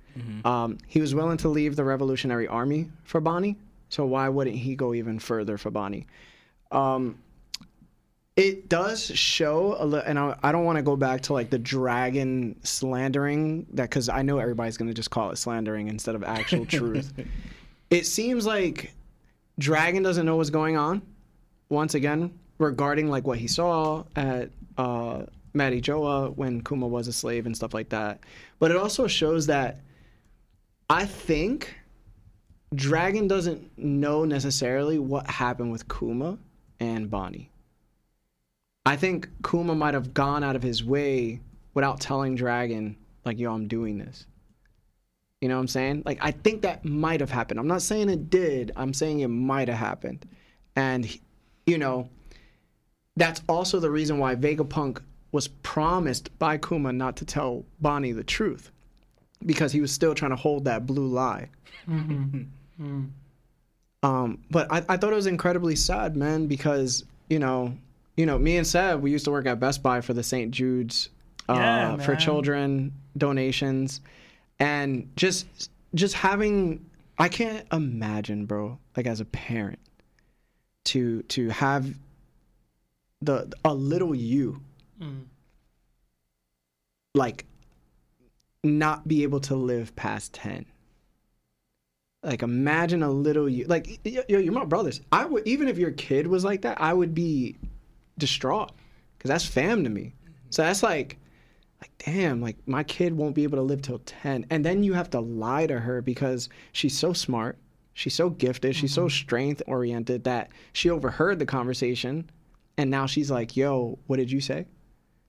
Um, he was willing to leave the Revolutionary Army for Bonnie, so why wouldn't he go even further for Bonnie? Um, it does show a little, and I, I don't want to go back to like the dragon slandering that because I know everybody's gonna just call it slandering instead of actual truth. It seems like Dragon doesn't know what's going on. Once again, regarding like what he saw at uh, Mary Geoise when Kuma was a slave and stuff like that. But it also shows that I think Dragon doesn't know necessarily what happened with Kuma and Bonnie. I think Kuma might have gone out of his way without telling Dragon, like, yo, I'm doing this. You know what I'm saying? Like, I think that might have happened. I'm not saying it did, I'm saying it might have happened. And, you know, that's also the reason why Vegapunk was promised by Kuma not to tell Bonnie the truth because he was still trying to hold that blue lie. Um, but I, I thought it was incredibly sad, man, because you know, you know, me and Seb, we used to work at Best Buy for the St. Jude's uh, Yeah, for children donations, and just just having, I can't imagine, bro, like as a parent, to to have the a little you, Mm. like not be able to live past 10. Like imagine a little you like yo, you're my brothers. I would even if your kid was like that, I would be distraught because that's fam to me. So that's like, like damn, like my kid won't be able to live till ten, and then you have to lie to her because she's so smart, she's so gifted, she's so mm-hmm. strength oriented that she overheard the conversation, and now she's like, yo, what did you say?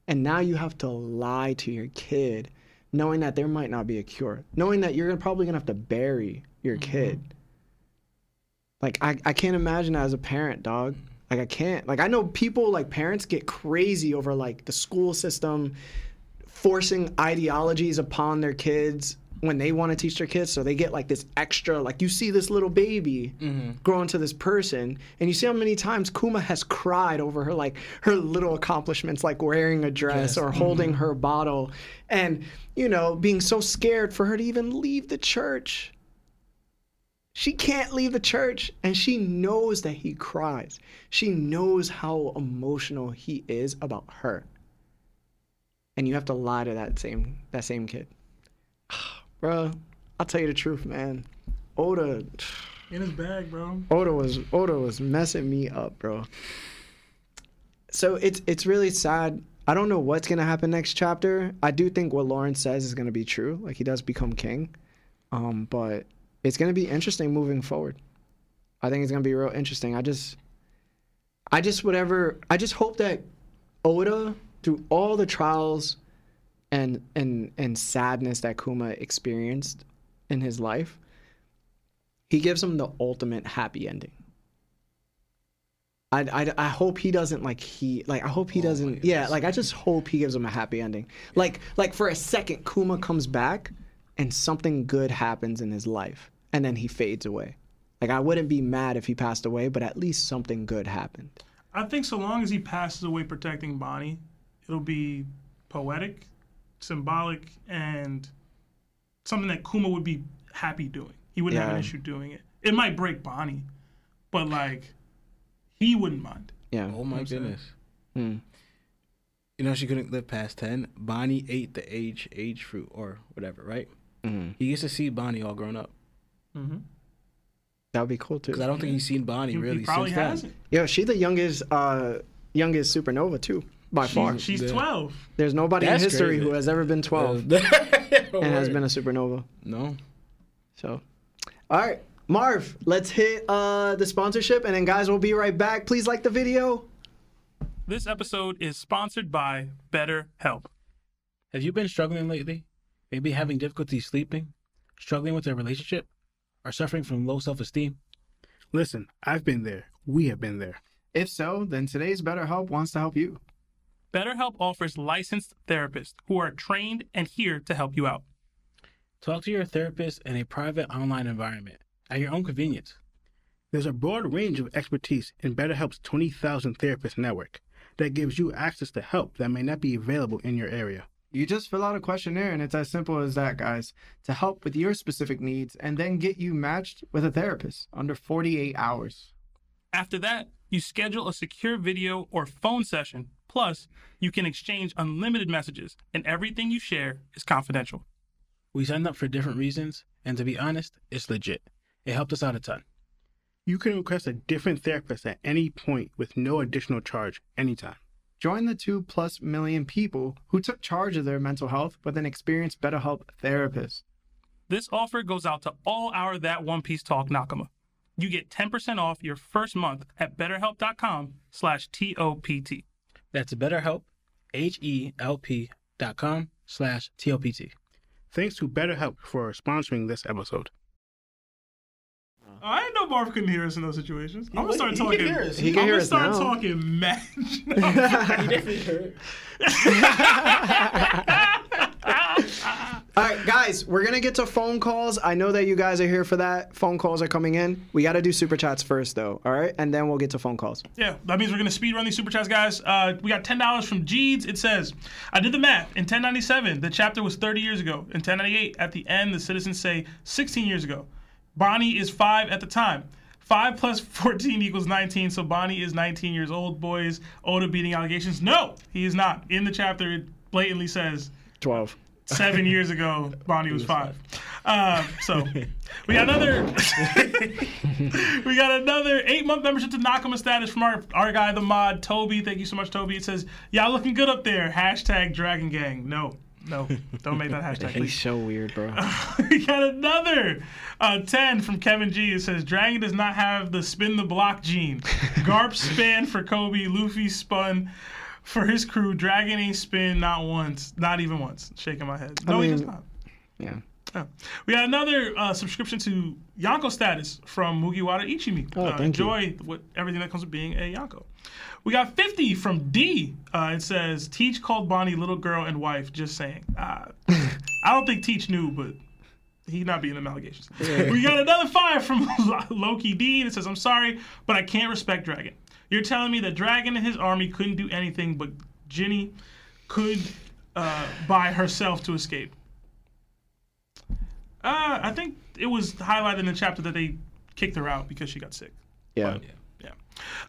And now you have to lie to your kid, knowing that there might not be a cure, knowing that you're probably gonna have to bury your mm-hmm. kid. Like I, I can't imagine that as a parent, dog. Like I can't. Like I know people like parents get crazy over like the school system forcing ideologies upon their kids when they want to teach their kids so they get like this extra like you see this little baby mm-hmm. grow into this person and you see how many times kuma has cried over her like her little accomplishments like wearing a dress or mm-hmm. holding her bottle and you know being so scared for her to even leave the church she can't leave the church and she knows that he cries. She knows how emotional he is about her. And you have to lie to that same that same kid. Oh, Bruh, I'll tell you the truth, man. Oda In his bag, bro. Oda was Oda was messing me up, bro. So it's it's really sad. I don't know what's gonna happen next chapter. I do think what Lawrence says is gonna be true. Like he does become king. Um, but it's gonna be interesting moving forward. I think it's gonna be real interesting. I just I just whatever I just hope that Oda, through all the trials and and and sadness that Kuma experienced in his life, he gives him the ultimate happy ending. I, I, I hope he doesn't like he like I hope he oh doesn't yeah like I just hope he gives him a happy ending. Like like for a second Kuma comes back and something good happens in his life and then he fades away. Like I wouldn't be mad if he passed away but at least something good happened. I think so long as he passes away protecting Bonnie, it'll be poetic, symbolic, and something that Kuma would be happy doing. He wouldn't have an issue doing it. It might break Bonnie, but like he wouldn't mind. yeah Oh my I'm goodness. Hmm. You know she couldn't live past ten. Bonnie ate the age age fruit or whatever, right? Mhm. He gets to see Bonnie all grown up. Mm-hmm. that would be cool too Because I don't think he's seen Bonnie He, really he probably since then. hasn't. yo she the youngest uh youngest supernova too by far She's Yeah. 12. there's nobody That's in history crazy. who has ever been 12 Uh, and has been a supernova no. So, all right, Marv, let's hit uh, the sponsorship, and then guys, we'll be right back. Please like the video. This episode is sponsored by BetterHelp. Have you been struggling lately? Maybe having difficulty sleeping, struggling with a relationship, or suffering from low self esteem? Listen, I've been there. We have been there. If so, then today's BetterHelp wants to help you. BetterHelp offers licensed therapists who are trained and here to help you out. Talk to your therapist in a private online environment at your own convenience. There's a broad range of expertise in BetterHelp's 20,000 therapist network that gives you access to help that may not be available in your area. You just fill out a questionnaire, and it's as simple as that, guys, to help with your specific needs and then get you matched with a therapist under 48 hours. After that, you schedule a secure video or phone session. Plus, you can exchange unlimited messages, and everything you share is confidential. We signed up for different reasons, and to be honest, it's legit. It helped us out a ton. You can request a different therapist at any point with no additional charge anytime. Join the two plus million people who took charge of their mental health with an experienced BetterHelp therapist. This offer goes out to all our That One Piece Talk Nakama. You get 10% off your first month at betterhelp.com slash T-O-P-T. That's BetterHelp, H-E-L-P dot com slash T-O-P-T. Thanks to BetterHelp for sponsoring this episode. I didn't know Marv couldn't hear us in those situations. I'm gonna start he can talking. hear us. He can I'm hear gonna us start now. talking mad. All right, guys, we're gonna get to phone calls. I know that you guys are here for that. Phone calls are coming in. We got to do super chats first, though. All right, and then we'll get to phone calls. Yeah, that means we're gonna speed run these super chats, guys. Uh, we got ten dollars from Jeeds. It says, "I did the math. In 1097, the chapter was 30 years ago. In 1098, at the end, the citizens say 16 years ago. Bonnie is five at the time. Five plus 14 equals 19. So Bonnie is 19 years old. Boys, Oda beating allegations. No, he is not. In the chapter, it blatantly says Twelve. Seven years ago, Bonnie was five. Uh, so we got another we got another eight month membership to Nakama status from our, our guy the mod Toby. Thank you so much, Toby. It says, "Y'all looking good up there." Hashtag Dragon Gang. No, no, don't make that hashtag. He's so weird, bro. we got another uh, 10 from Kevin G. It says Dragon does not have the spin the block gene. Garp span for Koby. Luffy spun for his crew. Dragon ain't spin not once, not even once. Shaking my head. No, he does mean- not. Yeah. Yeah. We got another uh, subscription to Yonko status from Mugiwara Ichimi. Oh, uh, thank you. enjoy what everything that comes with being a Yonko. We got 50 from D. Uh, it says Teach called Bonnie little girl and wife. Just saying. Uh, I don't think Teach knew, but he not being them allegations. We got another five from Loki Dean. It says I'm sorry, but I can't respect Dragon. You're telling me that Dragon and his army couldn't do anything, but Ginny could uh, by herself to escape. Uh, I think it was highlighted in the chapter that they kicked her out because she got sick. Yeah. Yeah.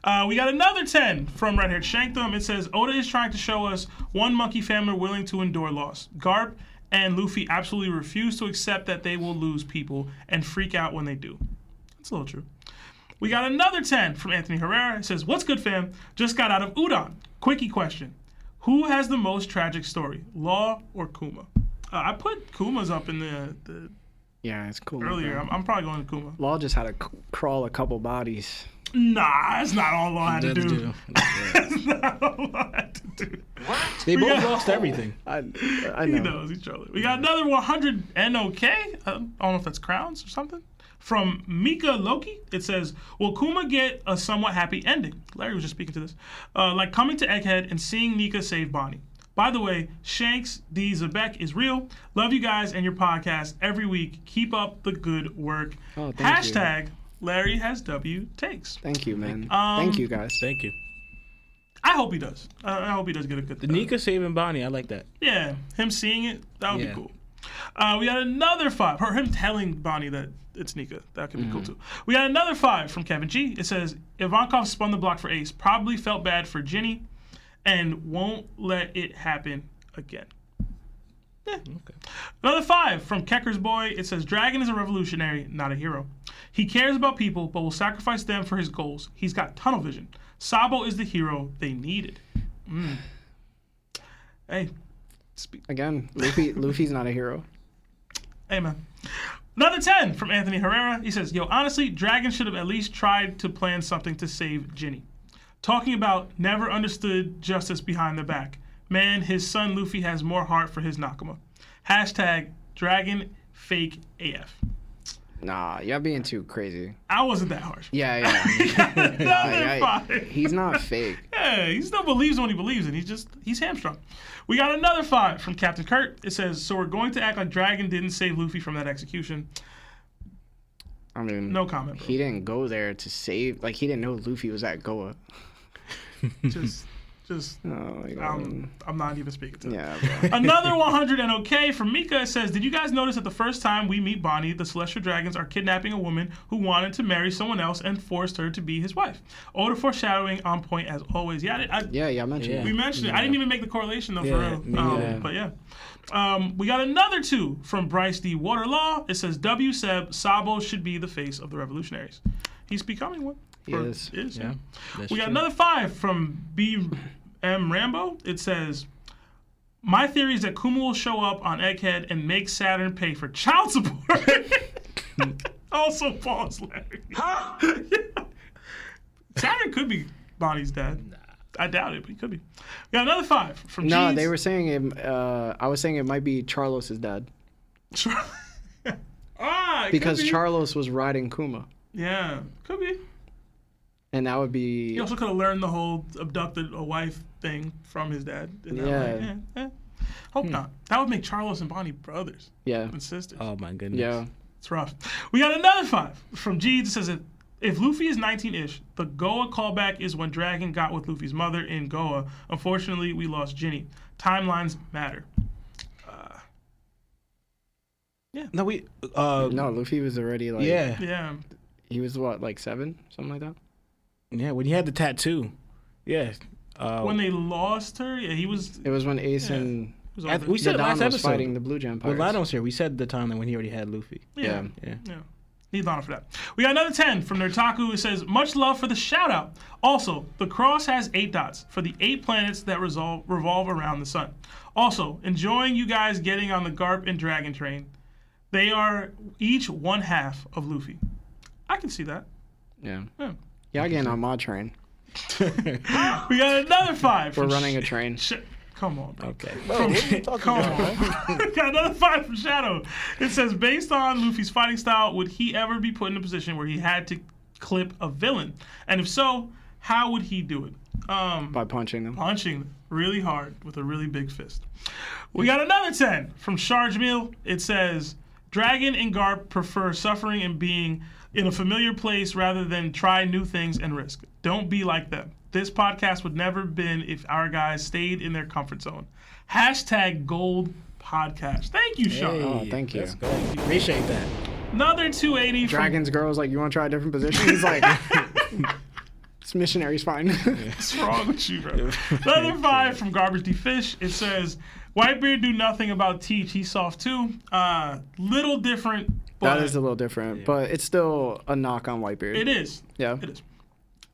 Uh, we got another 10 from Red Haired Shankdom. It says Oda is trying to show us one monkey family willing to endure loss. Garp and Luffy absolutely refuse to accept that they will lose people and freak out when they do. That's a little true. We got another 10 from Anthony Herrera. It says, What's good, fam? Just got out of Udon. Quickie question Who has the most tragic story, Law or Kuma? Uh, I put Kuma's up in the, the Yeah, it's cool. earlier. I'm, I'm probably going to Kuma. Law just had to c- crawl a couple bodies. Nah, that's not all Law had to That's do. That's not all Law had to do. They both got- lost everything. I, I He knows he's trolling. We got another 100 NOK. I don't know if that's crowns or something. From Mika Loki, it says, Will Kuma get a somewhat happy ending? Larry was just speaking to this. Uh, like coming to Egghead and seeing Nika save Bonnie. By the way, Shanks D. Xebec is real. Love you guys and your podcast every week. Keep up the good work. Oh, thank you. Hashtag Larry has W takes. Thank you, man. Um, Thank you, guys. Thank you. I hope he does. Uh, I hope he does get a good. The Nika saving Bonnie, I like that. Yeah, him seeing it, that would Yeah. be cool. Uh, we got another five, or him telling Bonnie that it's Nika. That could be cool too. We got another five from Kevin G. It says Ivankov spun the block for Ace, probably felt bad for Ginny, and won't let it happen again. Yeah. Okay. Another five from Kecker's Boy. It says Dragon is a revolutionary, not a hero. He cares about people, but will sacrifice them for his goals. He's got tunnel vision. Sabo is the hero they needed. Mm. Hey, speak. Again, Luffy. Luffy's not a hero. Hey, man. Another 10 from Anthony Herrera. He says, Yo, honestly, Dragon should have at least tried to plan something to save Ginny. Talking about never understood justice behind the back. Man, his son Luffy has more heart for his Nakama. Hashtag Dragon Fake AF. Nah, you're being too crazy. I wasn't that harsh. Yeah, yeah. Another yeah, five. He's not fake. Yeah, he still believes when he believes it. He's just he's hamstrung. We got another five from Captain Kurt. It says, "So we're going to act like Dragon didn't save Luffy from that execution." I mean, No comment, bro. He didn't go there to save. Like he didn't know Luffy was at Goa. Just, just Oh. I'm, I'm not even speaking to. yeah. Another 100 and okay from Mika It says, Did you guys notice that the first time we meet Bonnie, the Celestial Dragons are kidnapping a woman who wanted to marry someone else and forced her to be his wife? Oda foreshadowing on point as always. Yeah, I, I, Yeah, yeah, I mentioned Yeah. we that. mentioned it. I didn't even make the correlation though for real. me Um, neither. But yeah. Um, we got another two from Bryce D. Waterlaw. It says W Seb Sabo should be the face of the revolutionaries. He's becoming one. He Or is. yeah. That's We got true. another five from B. M. Rambo. It says, "My theory is that Kuma will show up on Egghead and make Saturn pay for child support." also, pause, Larry. Yeah. Saturn could be Bonnie's dad. I doubt it, but he could be. We got another five from. No, Jeans. they were saying it. Uh, I was saying it might be Charlos's dad ah, because could be. Charlos was riding Kuma, Yeah, could be. And that would be He also could have learned the whole abducted a wife thing from his dad. in Yeah. way. yeah, yeah. Hope not. That would make Charles and Bonnie brothers yeah, and sisters. Oh my goodness. yeah. It's rough. We got another five from Jeeves. It says that if Luffy is 19-ish, the Goa callback is when Dragon got with Luffy's mother in Goa. Unfortunately, we lost Ginny. Timelines matter. Yeah. No, we. Uh, No, Luffy was already like Yeah. Yeah. He was what like seven, something like that. Yeah. When he had the tattoo. Yeah. Uh, When they lost her, yeah, he was. It was when Ace Yeah. and was I- over. we said it last was episode. fighting the Blue Jam When Pirates. Lionel was here, we said the timeline when he already had Luffy. yeah. Yeah. Yeah. Need Lana for that. We got another 10 from Nertaku. It says, Much love for the shout out. Also, the cross has eight dots for the eight planets that resolve, revolve around the sun. Also, enjoying you guys getting on the Garp and Dragon train. They are each one half of Luffy. I can see that. Yeah. Yeah. Y'all getting on my train. We got another five. We're running a train. Sh- Come on. bro. Okay. Come on. Got another five from Shadow. It says, based on Luffy's fighting style, would he ever be put in a position where he had to clip a villain? And if so, how would he do it? Um, By punching them. punching really hard with a really big fist. We got another 10 from Charge Meal. It says, Dragon and Garp prefer suffering and being in a familiar place rather than try new things and risk. Don't be like them. This podcast would never have been if our guys stayed in their comfort zone. Hashtag gold podcast. Thank you, Sean. Oh, thank you. Let's. Appreciate that. Another 280 from Dragon's girl's like, you want to try a different position? He's like, this missionary's fine. What's wrong with you, bro? Another five from Garbage D Fish. It says, Whitebeard do nothing about Teach. He's soft too. Uh, little different. But that is a little different, but it's still a knock on Whitebeard. It is. Yeah. It is.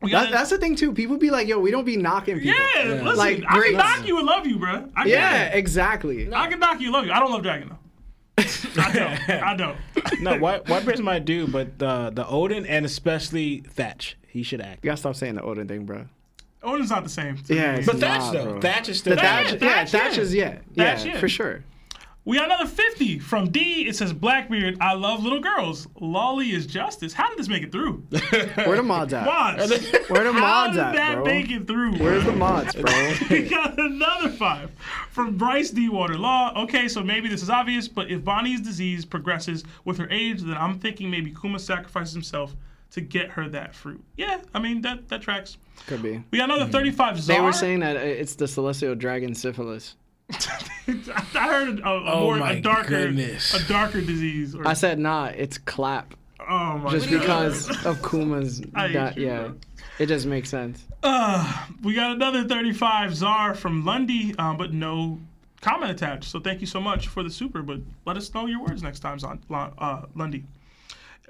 We That, that's the thing too. People be like, "Yo, we don't be knocking people." yeah, listen, Like, I great. can knock you and love you, bro. I Yeah, can. exactly. I can knock you and love you. I don't love Dragon though. I don't. I don't. No, White Whitebeard's my dude, but the the Oden and especially Thatch, he should act. You gotta stop saying the Oden thing, bro. Oden's not the same. to Yeah, me. But Thatch Nah, though, bro. Thatch is still The Thatch- Thatch, yeah, yeah, Thatch, Thatch is yeah, Thatch, yeah, yeah. for sure. We got another 50 from D. It says Blackbeard, I love little girls. Lolly is justice. How did this make it through? Where the mods at? Mods. Where the mods at? How did at, that bro? make it through? Where's the mods, bro? We got another five from Bryce D. Water Law. Okay, so maybe this is obvious, but if Bonnie's disease progresses with her age, then I'm thinking maybe Kuma sacrifices himself to get her that fruit. Yeah, I mean that that tracks. Could be. We got another mm-hmm. 35 Czar. They were saying that it's the celestial dragon syphilis. I heard a, a Oh more a darker goodness. a darker disease. Or, I said nah, it's clap. oh my Just God. because of Kuma's. That, you, yeah, bro. it just makes sense. Uh, we got another 35 Czar from Lundy, um, but no comment attached. So thank you so much for the super, but let us know your words next time, Zon, uh, Lundy.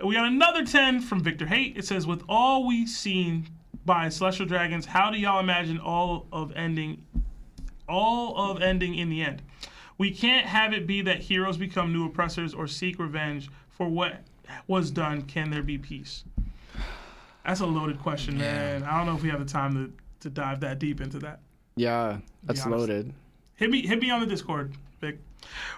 We got another 10 from Victor Hate. It says, with all we seen by Celestial Dragons, how do y'all imagine all of ending all of ending in the end? We can't have it be that heroes become new oppressors or seek revenge for what was done. Can there be peace? That's a loaded question, man. I don't know if we have the time to, to dive that deep into that. Yeah, that's loaded. Hit me, hit me on the Discord, Vic.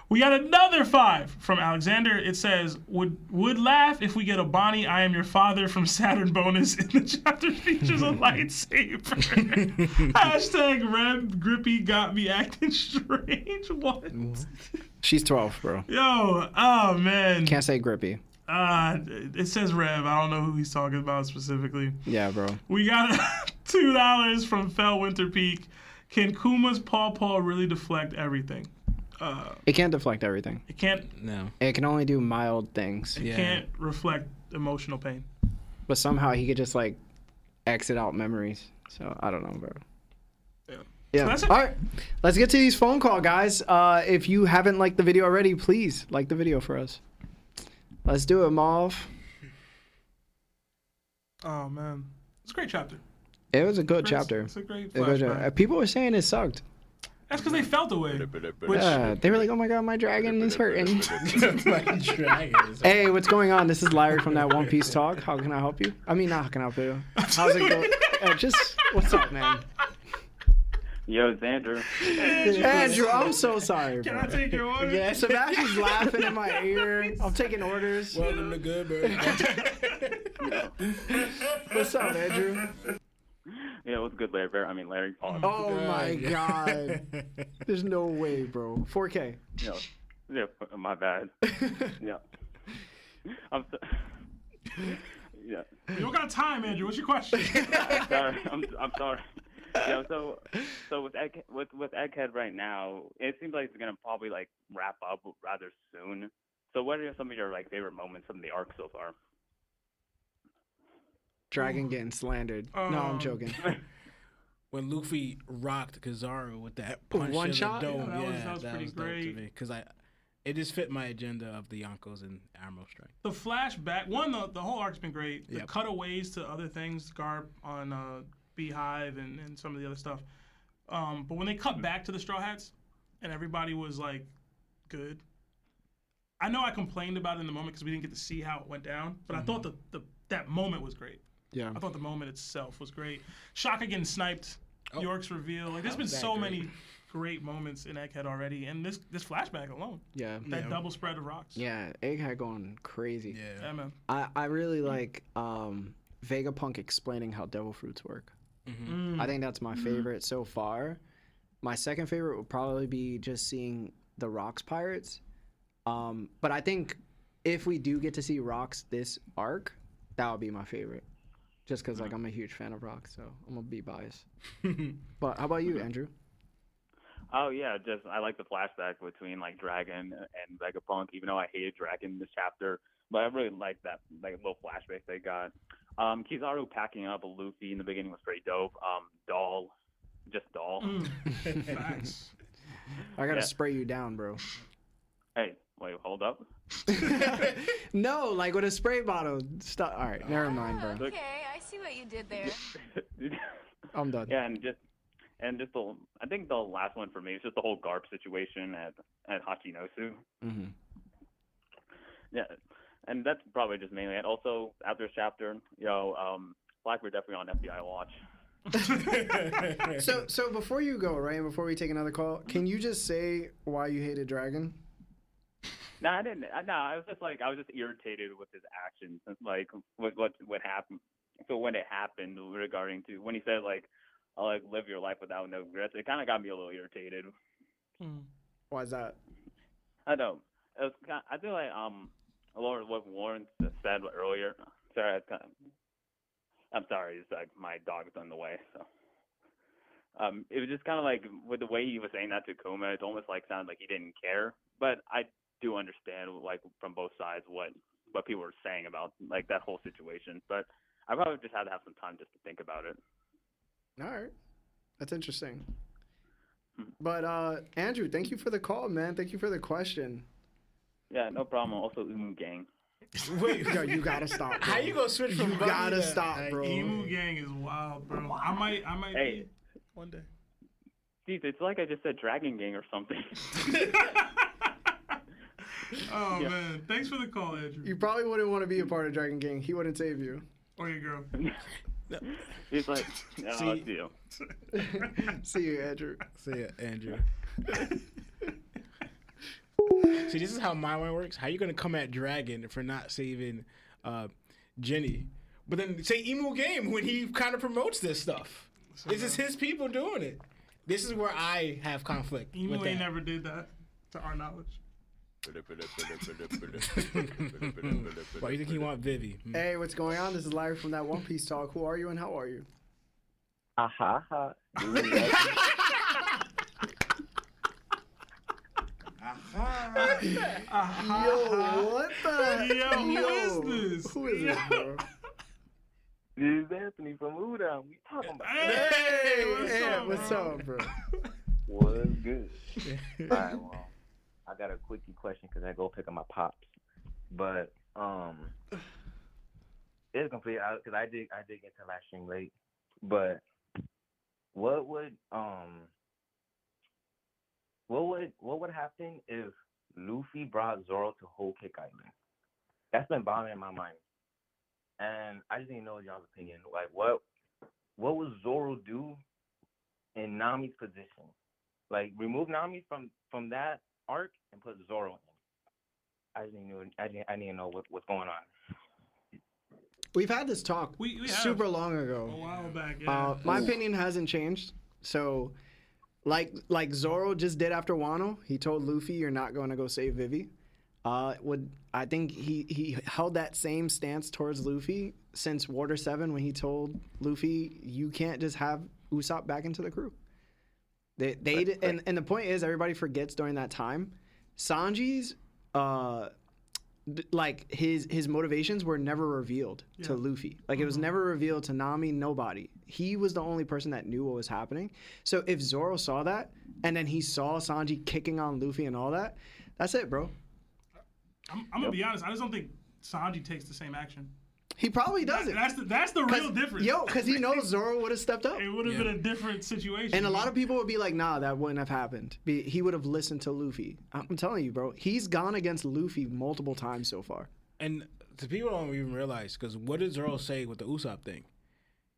We got another five from Alexander. It says, "Would would laugh if we get a Bonnie I am your father from Saturn bonus in the chapter features a lightsaber." Hashtag Reb Grippy got me acting strange. What? She's 12, bro. Yo, oh man. Can't say grippy. Uh, it says Rev. I don't know who he's talking about specifically. Yeah, bro. We got two dollars from Fell Winter Peak. Can Kuma's paw paw really deflect everything? Uh, It can't deflect everything. it can't. No. It can only do mild things. Yeah. Can't reflect emotional pain. But somehow he could just like exit out memories. So I don't know, bro. Yeah. Yeah. So. All right. Let's get to these phone call, guys. Uh, if you haven't liked the video already, please like the video for us. Let's do it, Mauve. Oh man, it's a great chapter. It was a good It's- chapter. It's a great It was a- flashback. people were saying it sucked. That's because they felt the way. Which, Yeah, they were like, "Oh my god, my dragon is hurting." like dragons. hey, what's going on? This is Larry from that One Piece Talk. How can I help you? I mean, not how can I help you? How's it going? Uh, just what's up, man? Yo, it's Andrew. Andrew, I'm so sorry, Can I take your order? Yeah, Sebastian's laughing in my ear. I'm taking orders. Welcome to Good Bird. What's up, Andrew? Yeah, what's good, Larry? Bear? I mean, Larry Paul. Oh, oh my god. There's no way, bro. 4K. You know, yeah, my bad. Yeah. I'm so, yeah. You don't got time, Andrew. What's your question? Sorry. I'm, I'm sorry. Yeah, so so with Egg, with with Egghead right now, it seems like it's gonna probably like wrap up rather soon. So what are some of your like favorite moments from the arc so far? Dragon getting slandered. no, I'm Um, joking. when Luffy rocked Kizaru with that punch One to the shot? dome. Yeah, that was- yeah, that was pretty great. Because I, it just fit my agenda of the Yonkos and Admiral Strength. the flashback one the, the whole arc's been great the Yep. cutaways to other things garp on uh, beehive and, and some of the other stuff um, but when they cut back to the straw hats and everybody was like good i know i complained about it in the moment because we didn't get to see how it went down but i thought the, the that moment was great Yeah. i thought the moment itself was great shaka getting sniped york's reveal like there's been so great? many great moments in egghead already and this this flashback alone Yeah. that double spread of rocks Yeah. Egghead going crazy. yeah man I, I really like um, Vegapunk explaining how devil fruits work. I think that's my favorite so far. My second favorite would probably be just seeing the Rocks pirates. Um, but I think if we do get to see Rocks this arc, that would be my favorite. Just because like I'm a huge fan of rock, so I'm gonna be biased. but how about you, Andrew? Oh yeah, just I like the flashback between like Dragon and Vegapunk. Even though I hated Dragon this chapter, but I really like that like little flashback they got. Um, Kizaru packing up a Luffy in the beginning was pretty dope. Um, Doll, just Doll. facts I gotta Yeah. spray you down, bro. Hey, wait, hold up. No, like with a spray bottle. Stop. All right, never mind, bro. Okay, I see what you did there. I'm done. yeah, and just and just the I think the last one for me is just the whole Garp situation at at Hachinosu. hmm Yeah, and that's probably just mainly it. Also, after this chapter, you know, um, Blackbeard definitely on FBI watch. So, so before you go, right, and before we take another call, can you just say why you hated Dragon? No, I didn't. I, no, I was just like I was just irritated with his actions, like what what what happened. So when it happened regarding to when he said like, "I'll like live your life without no regrets," it kind of got me a little irritated. Why is that? I don't. It was kind I feel like um, a lot of what Warren said earlier. Sorry, I kind of, I'm sorry. It's like my dog's on the way, so. Um, it was just kind of like with the way he was saying that to Kuma, it almost like sounded like he didn't care. But I do understand like from both sides what what people were saying about like that whole situation. But I probably just had to have some time just to think about it. All right, that's interesting. But uh, Andrew, thank you for the call, man. Thank you for the question. Yeah, no problem. Also, Imu Gang. Wait, Yo, you gotta stop. Bro. how you gonna switch from You gotta to- stop, like, bro. Imu gang is wild, bro. I might, I might Hey. be one day. Jeez, it's like I just said Dragon Gang or something. Oh man, thanks for the call, Andrew. You probably wouldn't want to be a part of Dragon Gang. He wouldn't save you. Or your girl. He's like, no, See- I'll see you. See you, Andrew. See you, Andrew. See, this is how my one works. How you gonna come at Dragon for not saving uh, Ginny, but then say Imu Game when he kind of promotes this stuff? This is his people doing it. This is where I have conflict. Imu with ain't that. never did that, to our knowledge. Why you think he want Vivi? Hmm. Hey, what's going on? This is Larry from that One Piece Talk. Who are you and how are you? Aha, ha. Yo, what the? Yo, who is this? Who is this, bro? This is Anthony from Udon. We talking about Hey, what's Hey, up, what's bro? up, bro? what's good. All right, well, I got a quickie question because I go pick up my pops, but um, it's complete because I did I did get to last stream late, but what would um what would what would happen if Luffy brought Zoro to Whole Cake Island? That's been bothering my mind, and I just need to know y'all's opinion. Like, what what would Zoro do in Nami's position? Like, remove Nami from from that arc and put Zoro in. I just need to I, need- I need to know what, what's going on. We've had this talk We, we have super long a ago. while back. Yeah. Uh, my opinion hasn't changed. So, like like Zoro just did after Wano, he told Luffy, "You're not going to go save Vivi." Uh, would I think he he held that same stance towards Luffy since Water Seven when he told Luffy, "You can't just have Usopp back into the crew." They they and and the point is everybody forgets during that time, Sanji's uh like his his motivations were never revealed to Luffy. Like it was never revealed to Nami, nobody. He was the only person that knew what was happening. So if Zoro saw that and then he saw Sanji kicking on Luffy and all that, that's it, bro. I'm, I'm gonna be honest. I just don't think Sanji takes the same action. He probably does it. That's the that's the real difference. Yo, because he knows Zoro would have stepped up. it would have been a different situation. And a lot of people would be like, nah, that wouldn't have happened. Be, he would have listened to Luffy. I'm telling you, bro. He's gone against Luffy multiple times so far. And the people don't even realize because what did Zoro say with the Usopp thing?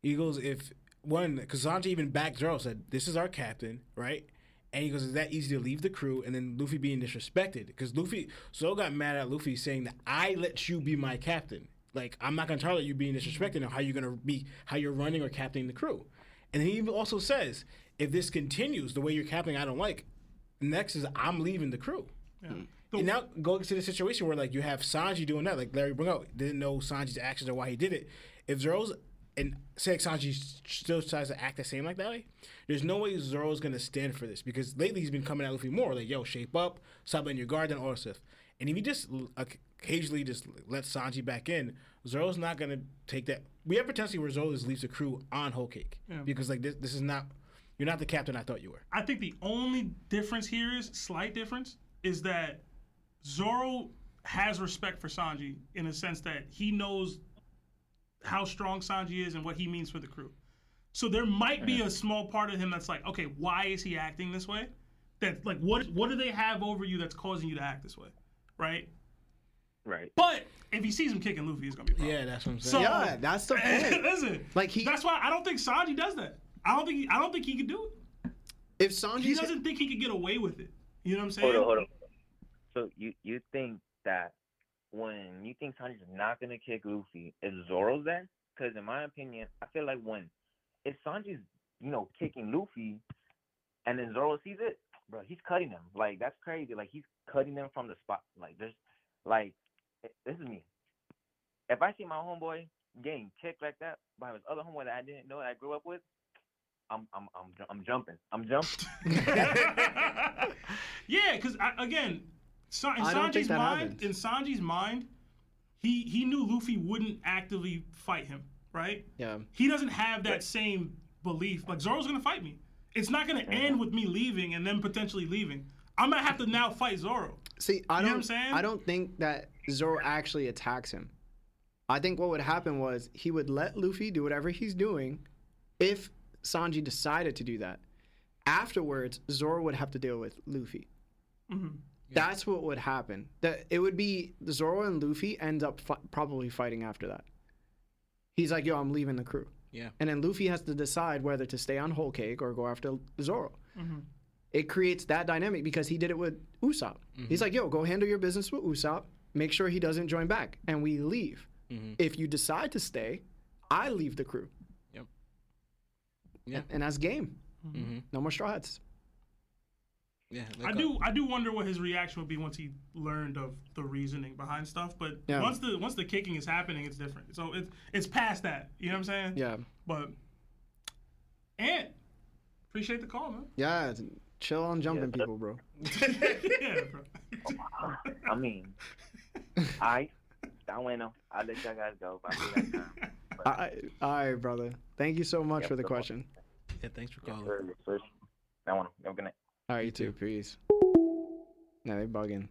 He goes, if one, because Sanji even backed Zoro, said, "This is our captain, right?" And he goes, "Is that easy to leave the crew?" And then Luffy being disrespected because Luffy, Zoro got mad at Luffy saying that I let you be my captain. Like I'm not gonna tolerate you being disrespected. Now how you're gonna be how you're running or captaining the crew? And then he also says, if this continues the way you're captaining, I don't like. Next is I'm leaving the crew. Yeah. Mm. And now go to the situation where like you have Sanji doing that, like Larry brought out, didn't know Sanji's actions or why he did it. If Zoro's and say Sanji still tries to act the same like that way, there's no way Zoro's gonna stand for this because lately he's been coming at Luffy more like, yo, shape up, stop letting your guard and all this stuff. And if he just occasionally just let Sanji back in, Zoro's not gonna take that. We have potentially where Zoro just leaves the crew on whole cake Yeah. because like this, this is not. You're not the captain I thought you were. I think the only difference here is slight difference is that Zoro has respect for Sanji in a sense that he knows how strong Sanji is and what he means for the crew. So there might be a small part of him that's like, okay, why is he acting this way? That like what what do they have over you that's causing you to act this way? Right? Right. But if he sees him kicking Luffy, it's gonna be a problem. Yeah, that's what I'm So saying. Yeah, that's the point. listen, Like, he- that's why I don't think Sanji does that. I don't think he, I don't think he could do it. If Sanji, He doesn't think he could get away with it. You know what I'm saying? Hold on, hold on. So you you think that when you think Sanji's not gonna kick Luffy, is Zoro's there? Because in my opinion, I feel like when if Sanji's you know kicking Luffy, and then Zoro sees it, bro, he's cutting him. Like that's crazy. Like he's cutting them from the spot. Like there's like this is me. If I see my homeboy getting kicked like that by his other homeboy that I didn't know that I grew up with, I'm I'm I'm I'm jumping. I'm jumping. yeah, because again, Sa- in I don't think Sanji's mind, happens. in Sanji's mind, he he knew Luffy wouldn't actively fight him, right? yeah. He doesn't have that same belief. Like Zoro's gonna fight me. It's not gonna Mm-hmm. end with me leaving and then potentially leaving. I'm gonna have to now fight Zoro. See, I You don't. what I'm saying? I don't think that Zoro actually attacks him. I think what would happen was he would let Luffy do whatever he's doing, if Sanji decided to do that. Afterwards, Zoro would have to deal with Luffy. Mm-hmm. That's what would happen. That it would be Zoro and Luffy end up fi- probably fighting after that. He's like, "Yo, I'm leaving the crew," Yeah. and then Luffy has to decide whether to stay on Whole Cake or go after Zoro. Mm-hmm. It creates that dynamic because he did it with Usopp. He's mm-hmm. like, "Yo, go handle your business with Usopp. Make sure he doesn't join back, and we leave. Mm-hmm. If you decide to stay, I leave the crew." Yep. Yeah. And that's game. Mm-hmm. No more straw hats. Yeah. I do I do wonder what his reaction would be once he learned of the reasoning behind stuff. But Yeah. once the once the kicking is happening, it's different. So it's it's past that. You know what I'm saying? Yeah, But and appreciate the call, man. yeah. Chill on jumping people, bro. yeah, bro. I mean, I, I bueno. I'll let y'all guys go. But I feel like, um, but, I, all right, brother. Thank you so much Yeah, for the so- question. Yeah, thanks for yes, calling. sir, yes, sir. I want to. Have a good night. All right, you too. Peace. Now they bugging.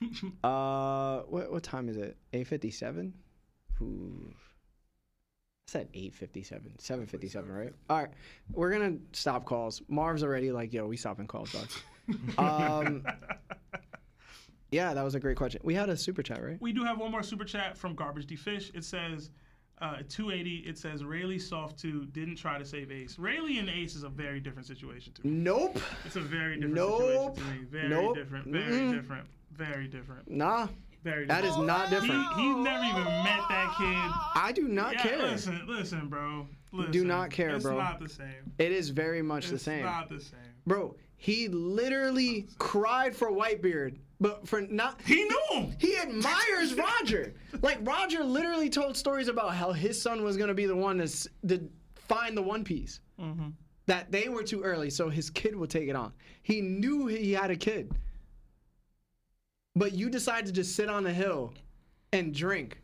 uh, what what time is it? Eight fifty seven. Ooh. I said eight fifty seven. Seven fifty seven, right? All right, we're gonna stop calls. Marv's already like, yo, we stopping calls, dog. um, yeah, that was a great question. We had a super chat, right? We do have one more super chat from Garbage D Fish. It says uh, 280. It says Rayleigh soft two didn't try to save Ace. Rayleigh and Ace is a very different situation to me. Nope. It's a very different Nope. situation to me. Very Nope. different. Very Mm-mm. different. Very different. Nah, Very. that is different. not different. he never even met that kid. I do not Yeah, care. listen, listen, bro. Listen, Do not care, it's bro. It's not the same. It is very much the It's same. not the same. Bro, he literally cried for Whitebeard, but for not. He knew him. He admires Roger. Like Roger literally told stories about how his son was gonna be the one to, to find the One Piece. Mm-hmm. That they were too early, so his kid would take it on. He knew he had a kid, but you decided to just sit on the hill and drink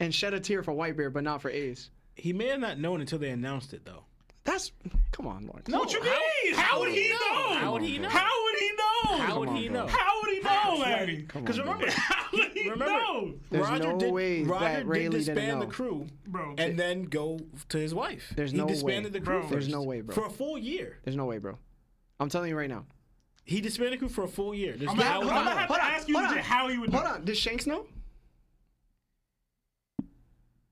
and shed a tear for Whitebeard, but not for Ace. He may have not known until they announced it, though. That's come on, Lawrence. No, What you mean? How, would he know? How would he know? How would he know? How would he know? How would he know, Larry? Because remember, How would he remember, know? There's Roger no did, way Roger that did Rayleigh didn't disband the know. crew, Bro. and then go to his wife. There's he no disbanded way. the crew Bro. There's no way, bro. For a full year. There's no way, bro. I'm telling you right now. He disbanded the crew for a full year. There's I'm no gonna, how I'm gonna have to Hold on, ask you on. how he would Hold know. on. Does Shanks know?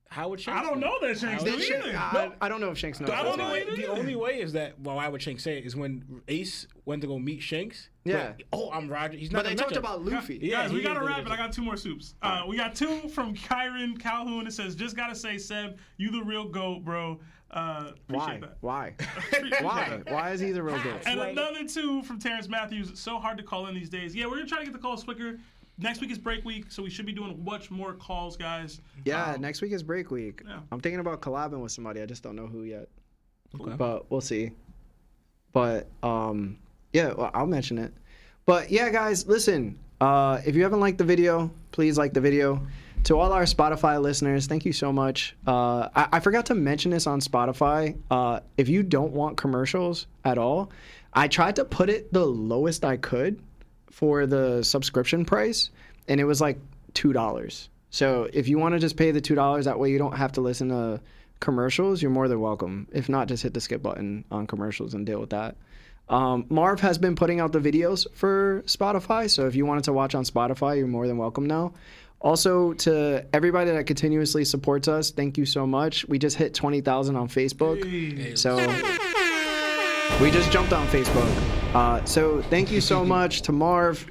How would Shanks I don't know that Shanks do would Shanks- either. I, I don't know if Shanks knows. The I don't only, know way, either. the only way is that well, why would Shanks say it is when Ace went to go meet Shanks. Yeah. but, oh, I'm Roger. He's not. But they talked about Luffy. Yeah, Guys, he we got to didn't wrap think it. I got two more soups. Uh, we got two from Kyron Calhoun. It says, "Just gotta say, Seb, you the real goat, bro." Uh, Why? that. Why? Why? that. Why is he the real goat? And another two from Terrence Matthews. It's so hard to call in these days. Yeah, we're gonna try to get the calls quicker. Next week is break week, so we should be doing much more calls, guys. Yeah, Um, next week is break week. Yeah. I'm thinking about collabing with somebody. I just don't know who yet. Okay. But we'll see. But um, yeah, well, I'll mention it. But yeah, guys, listen. Uh, if you haven't liked the video, please like the video. To all our Spotify listeners, thank you so much. Uh, I, I forgot to mention this on Spotify. Uh, if you don't want commercials at all, I tried to put it the lowest I could for the subscription price, and it was like two dollars. So if you want to just pay the two dollars, that way you don't have to listen to commercials. You're more than welcome. If not, just hit the skip button on commercials and deal with that. Um, Marv has been putting out the videos for Spotify, so if you wanted to watch on Spotify, you're more than welcome now. Also, to everybody that continuously supports us, thank you so much. We just hit 20,000 on Facebook. So we just jumped on Facebook. Uh, so thank you so much to Marv.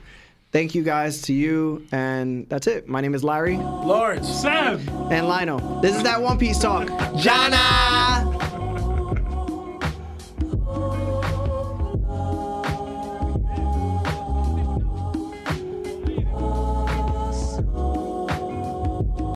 Thank you guys to you. And that's it. My name is Larry Lawrence. Sam. and Lionel. This is that One Piece Talk. Jana!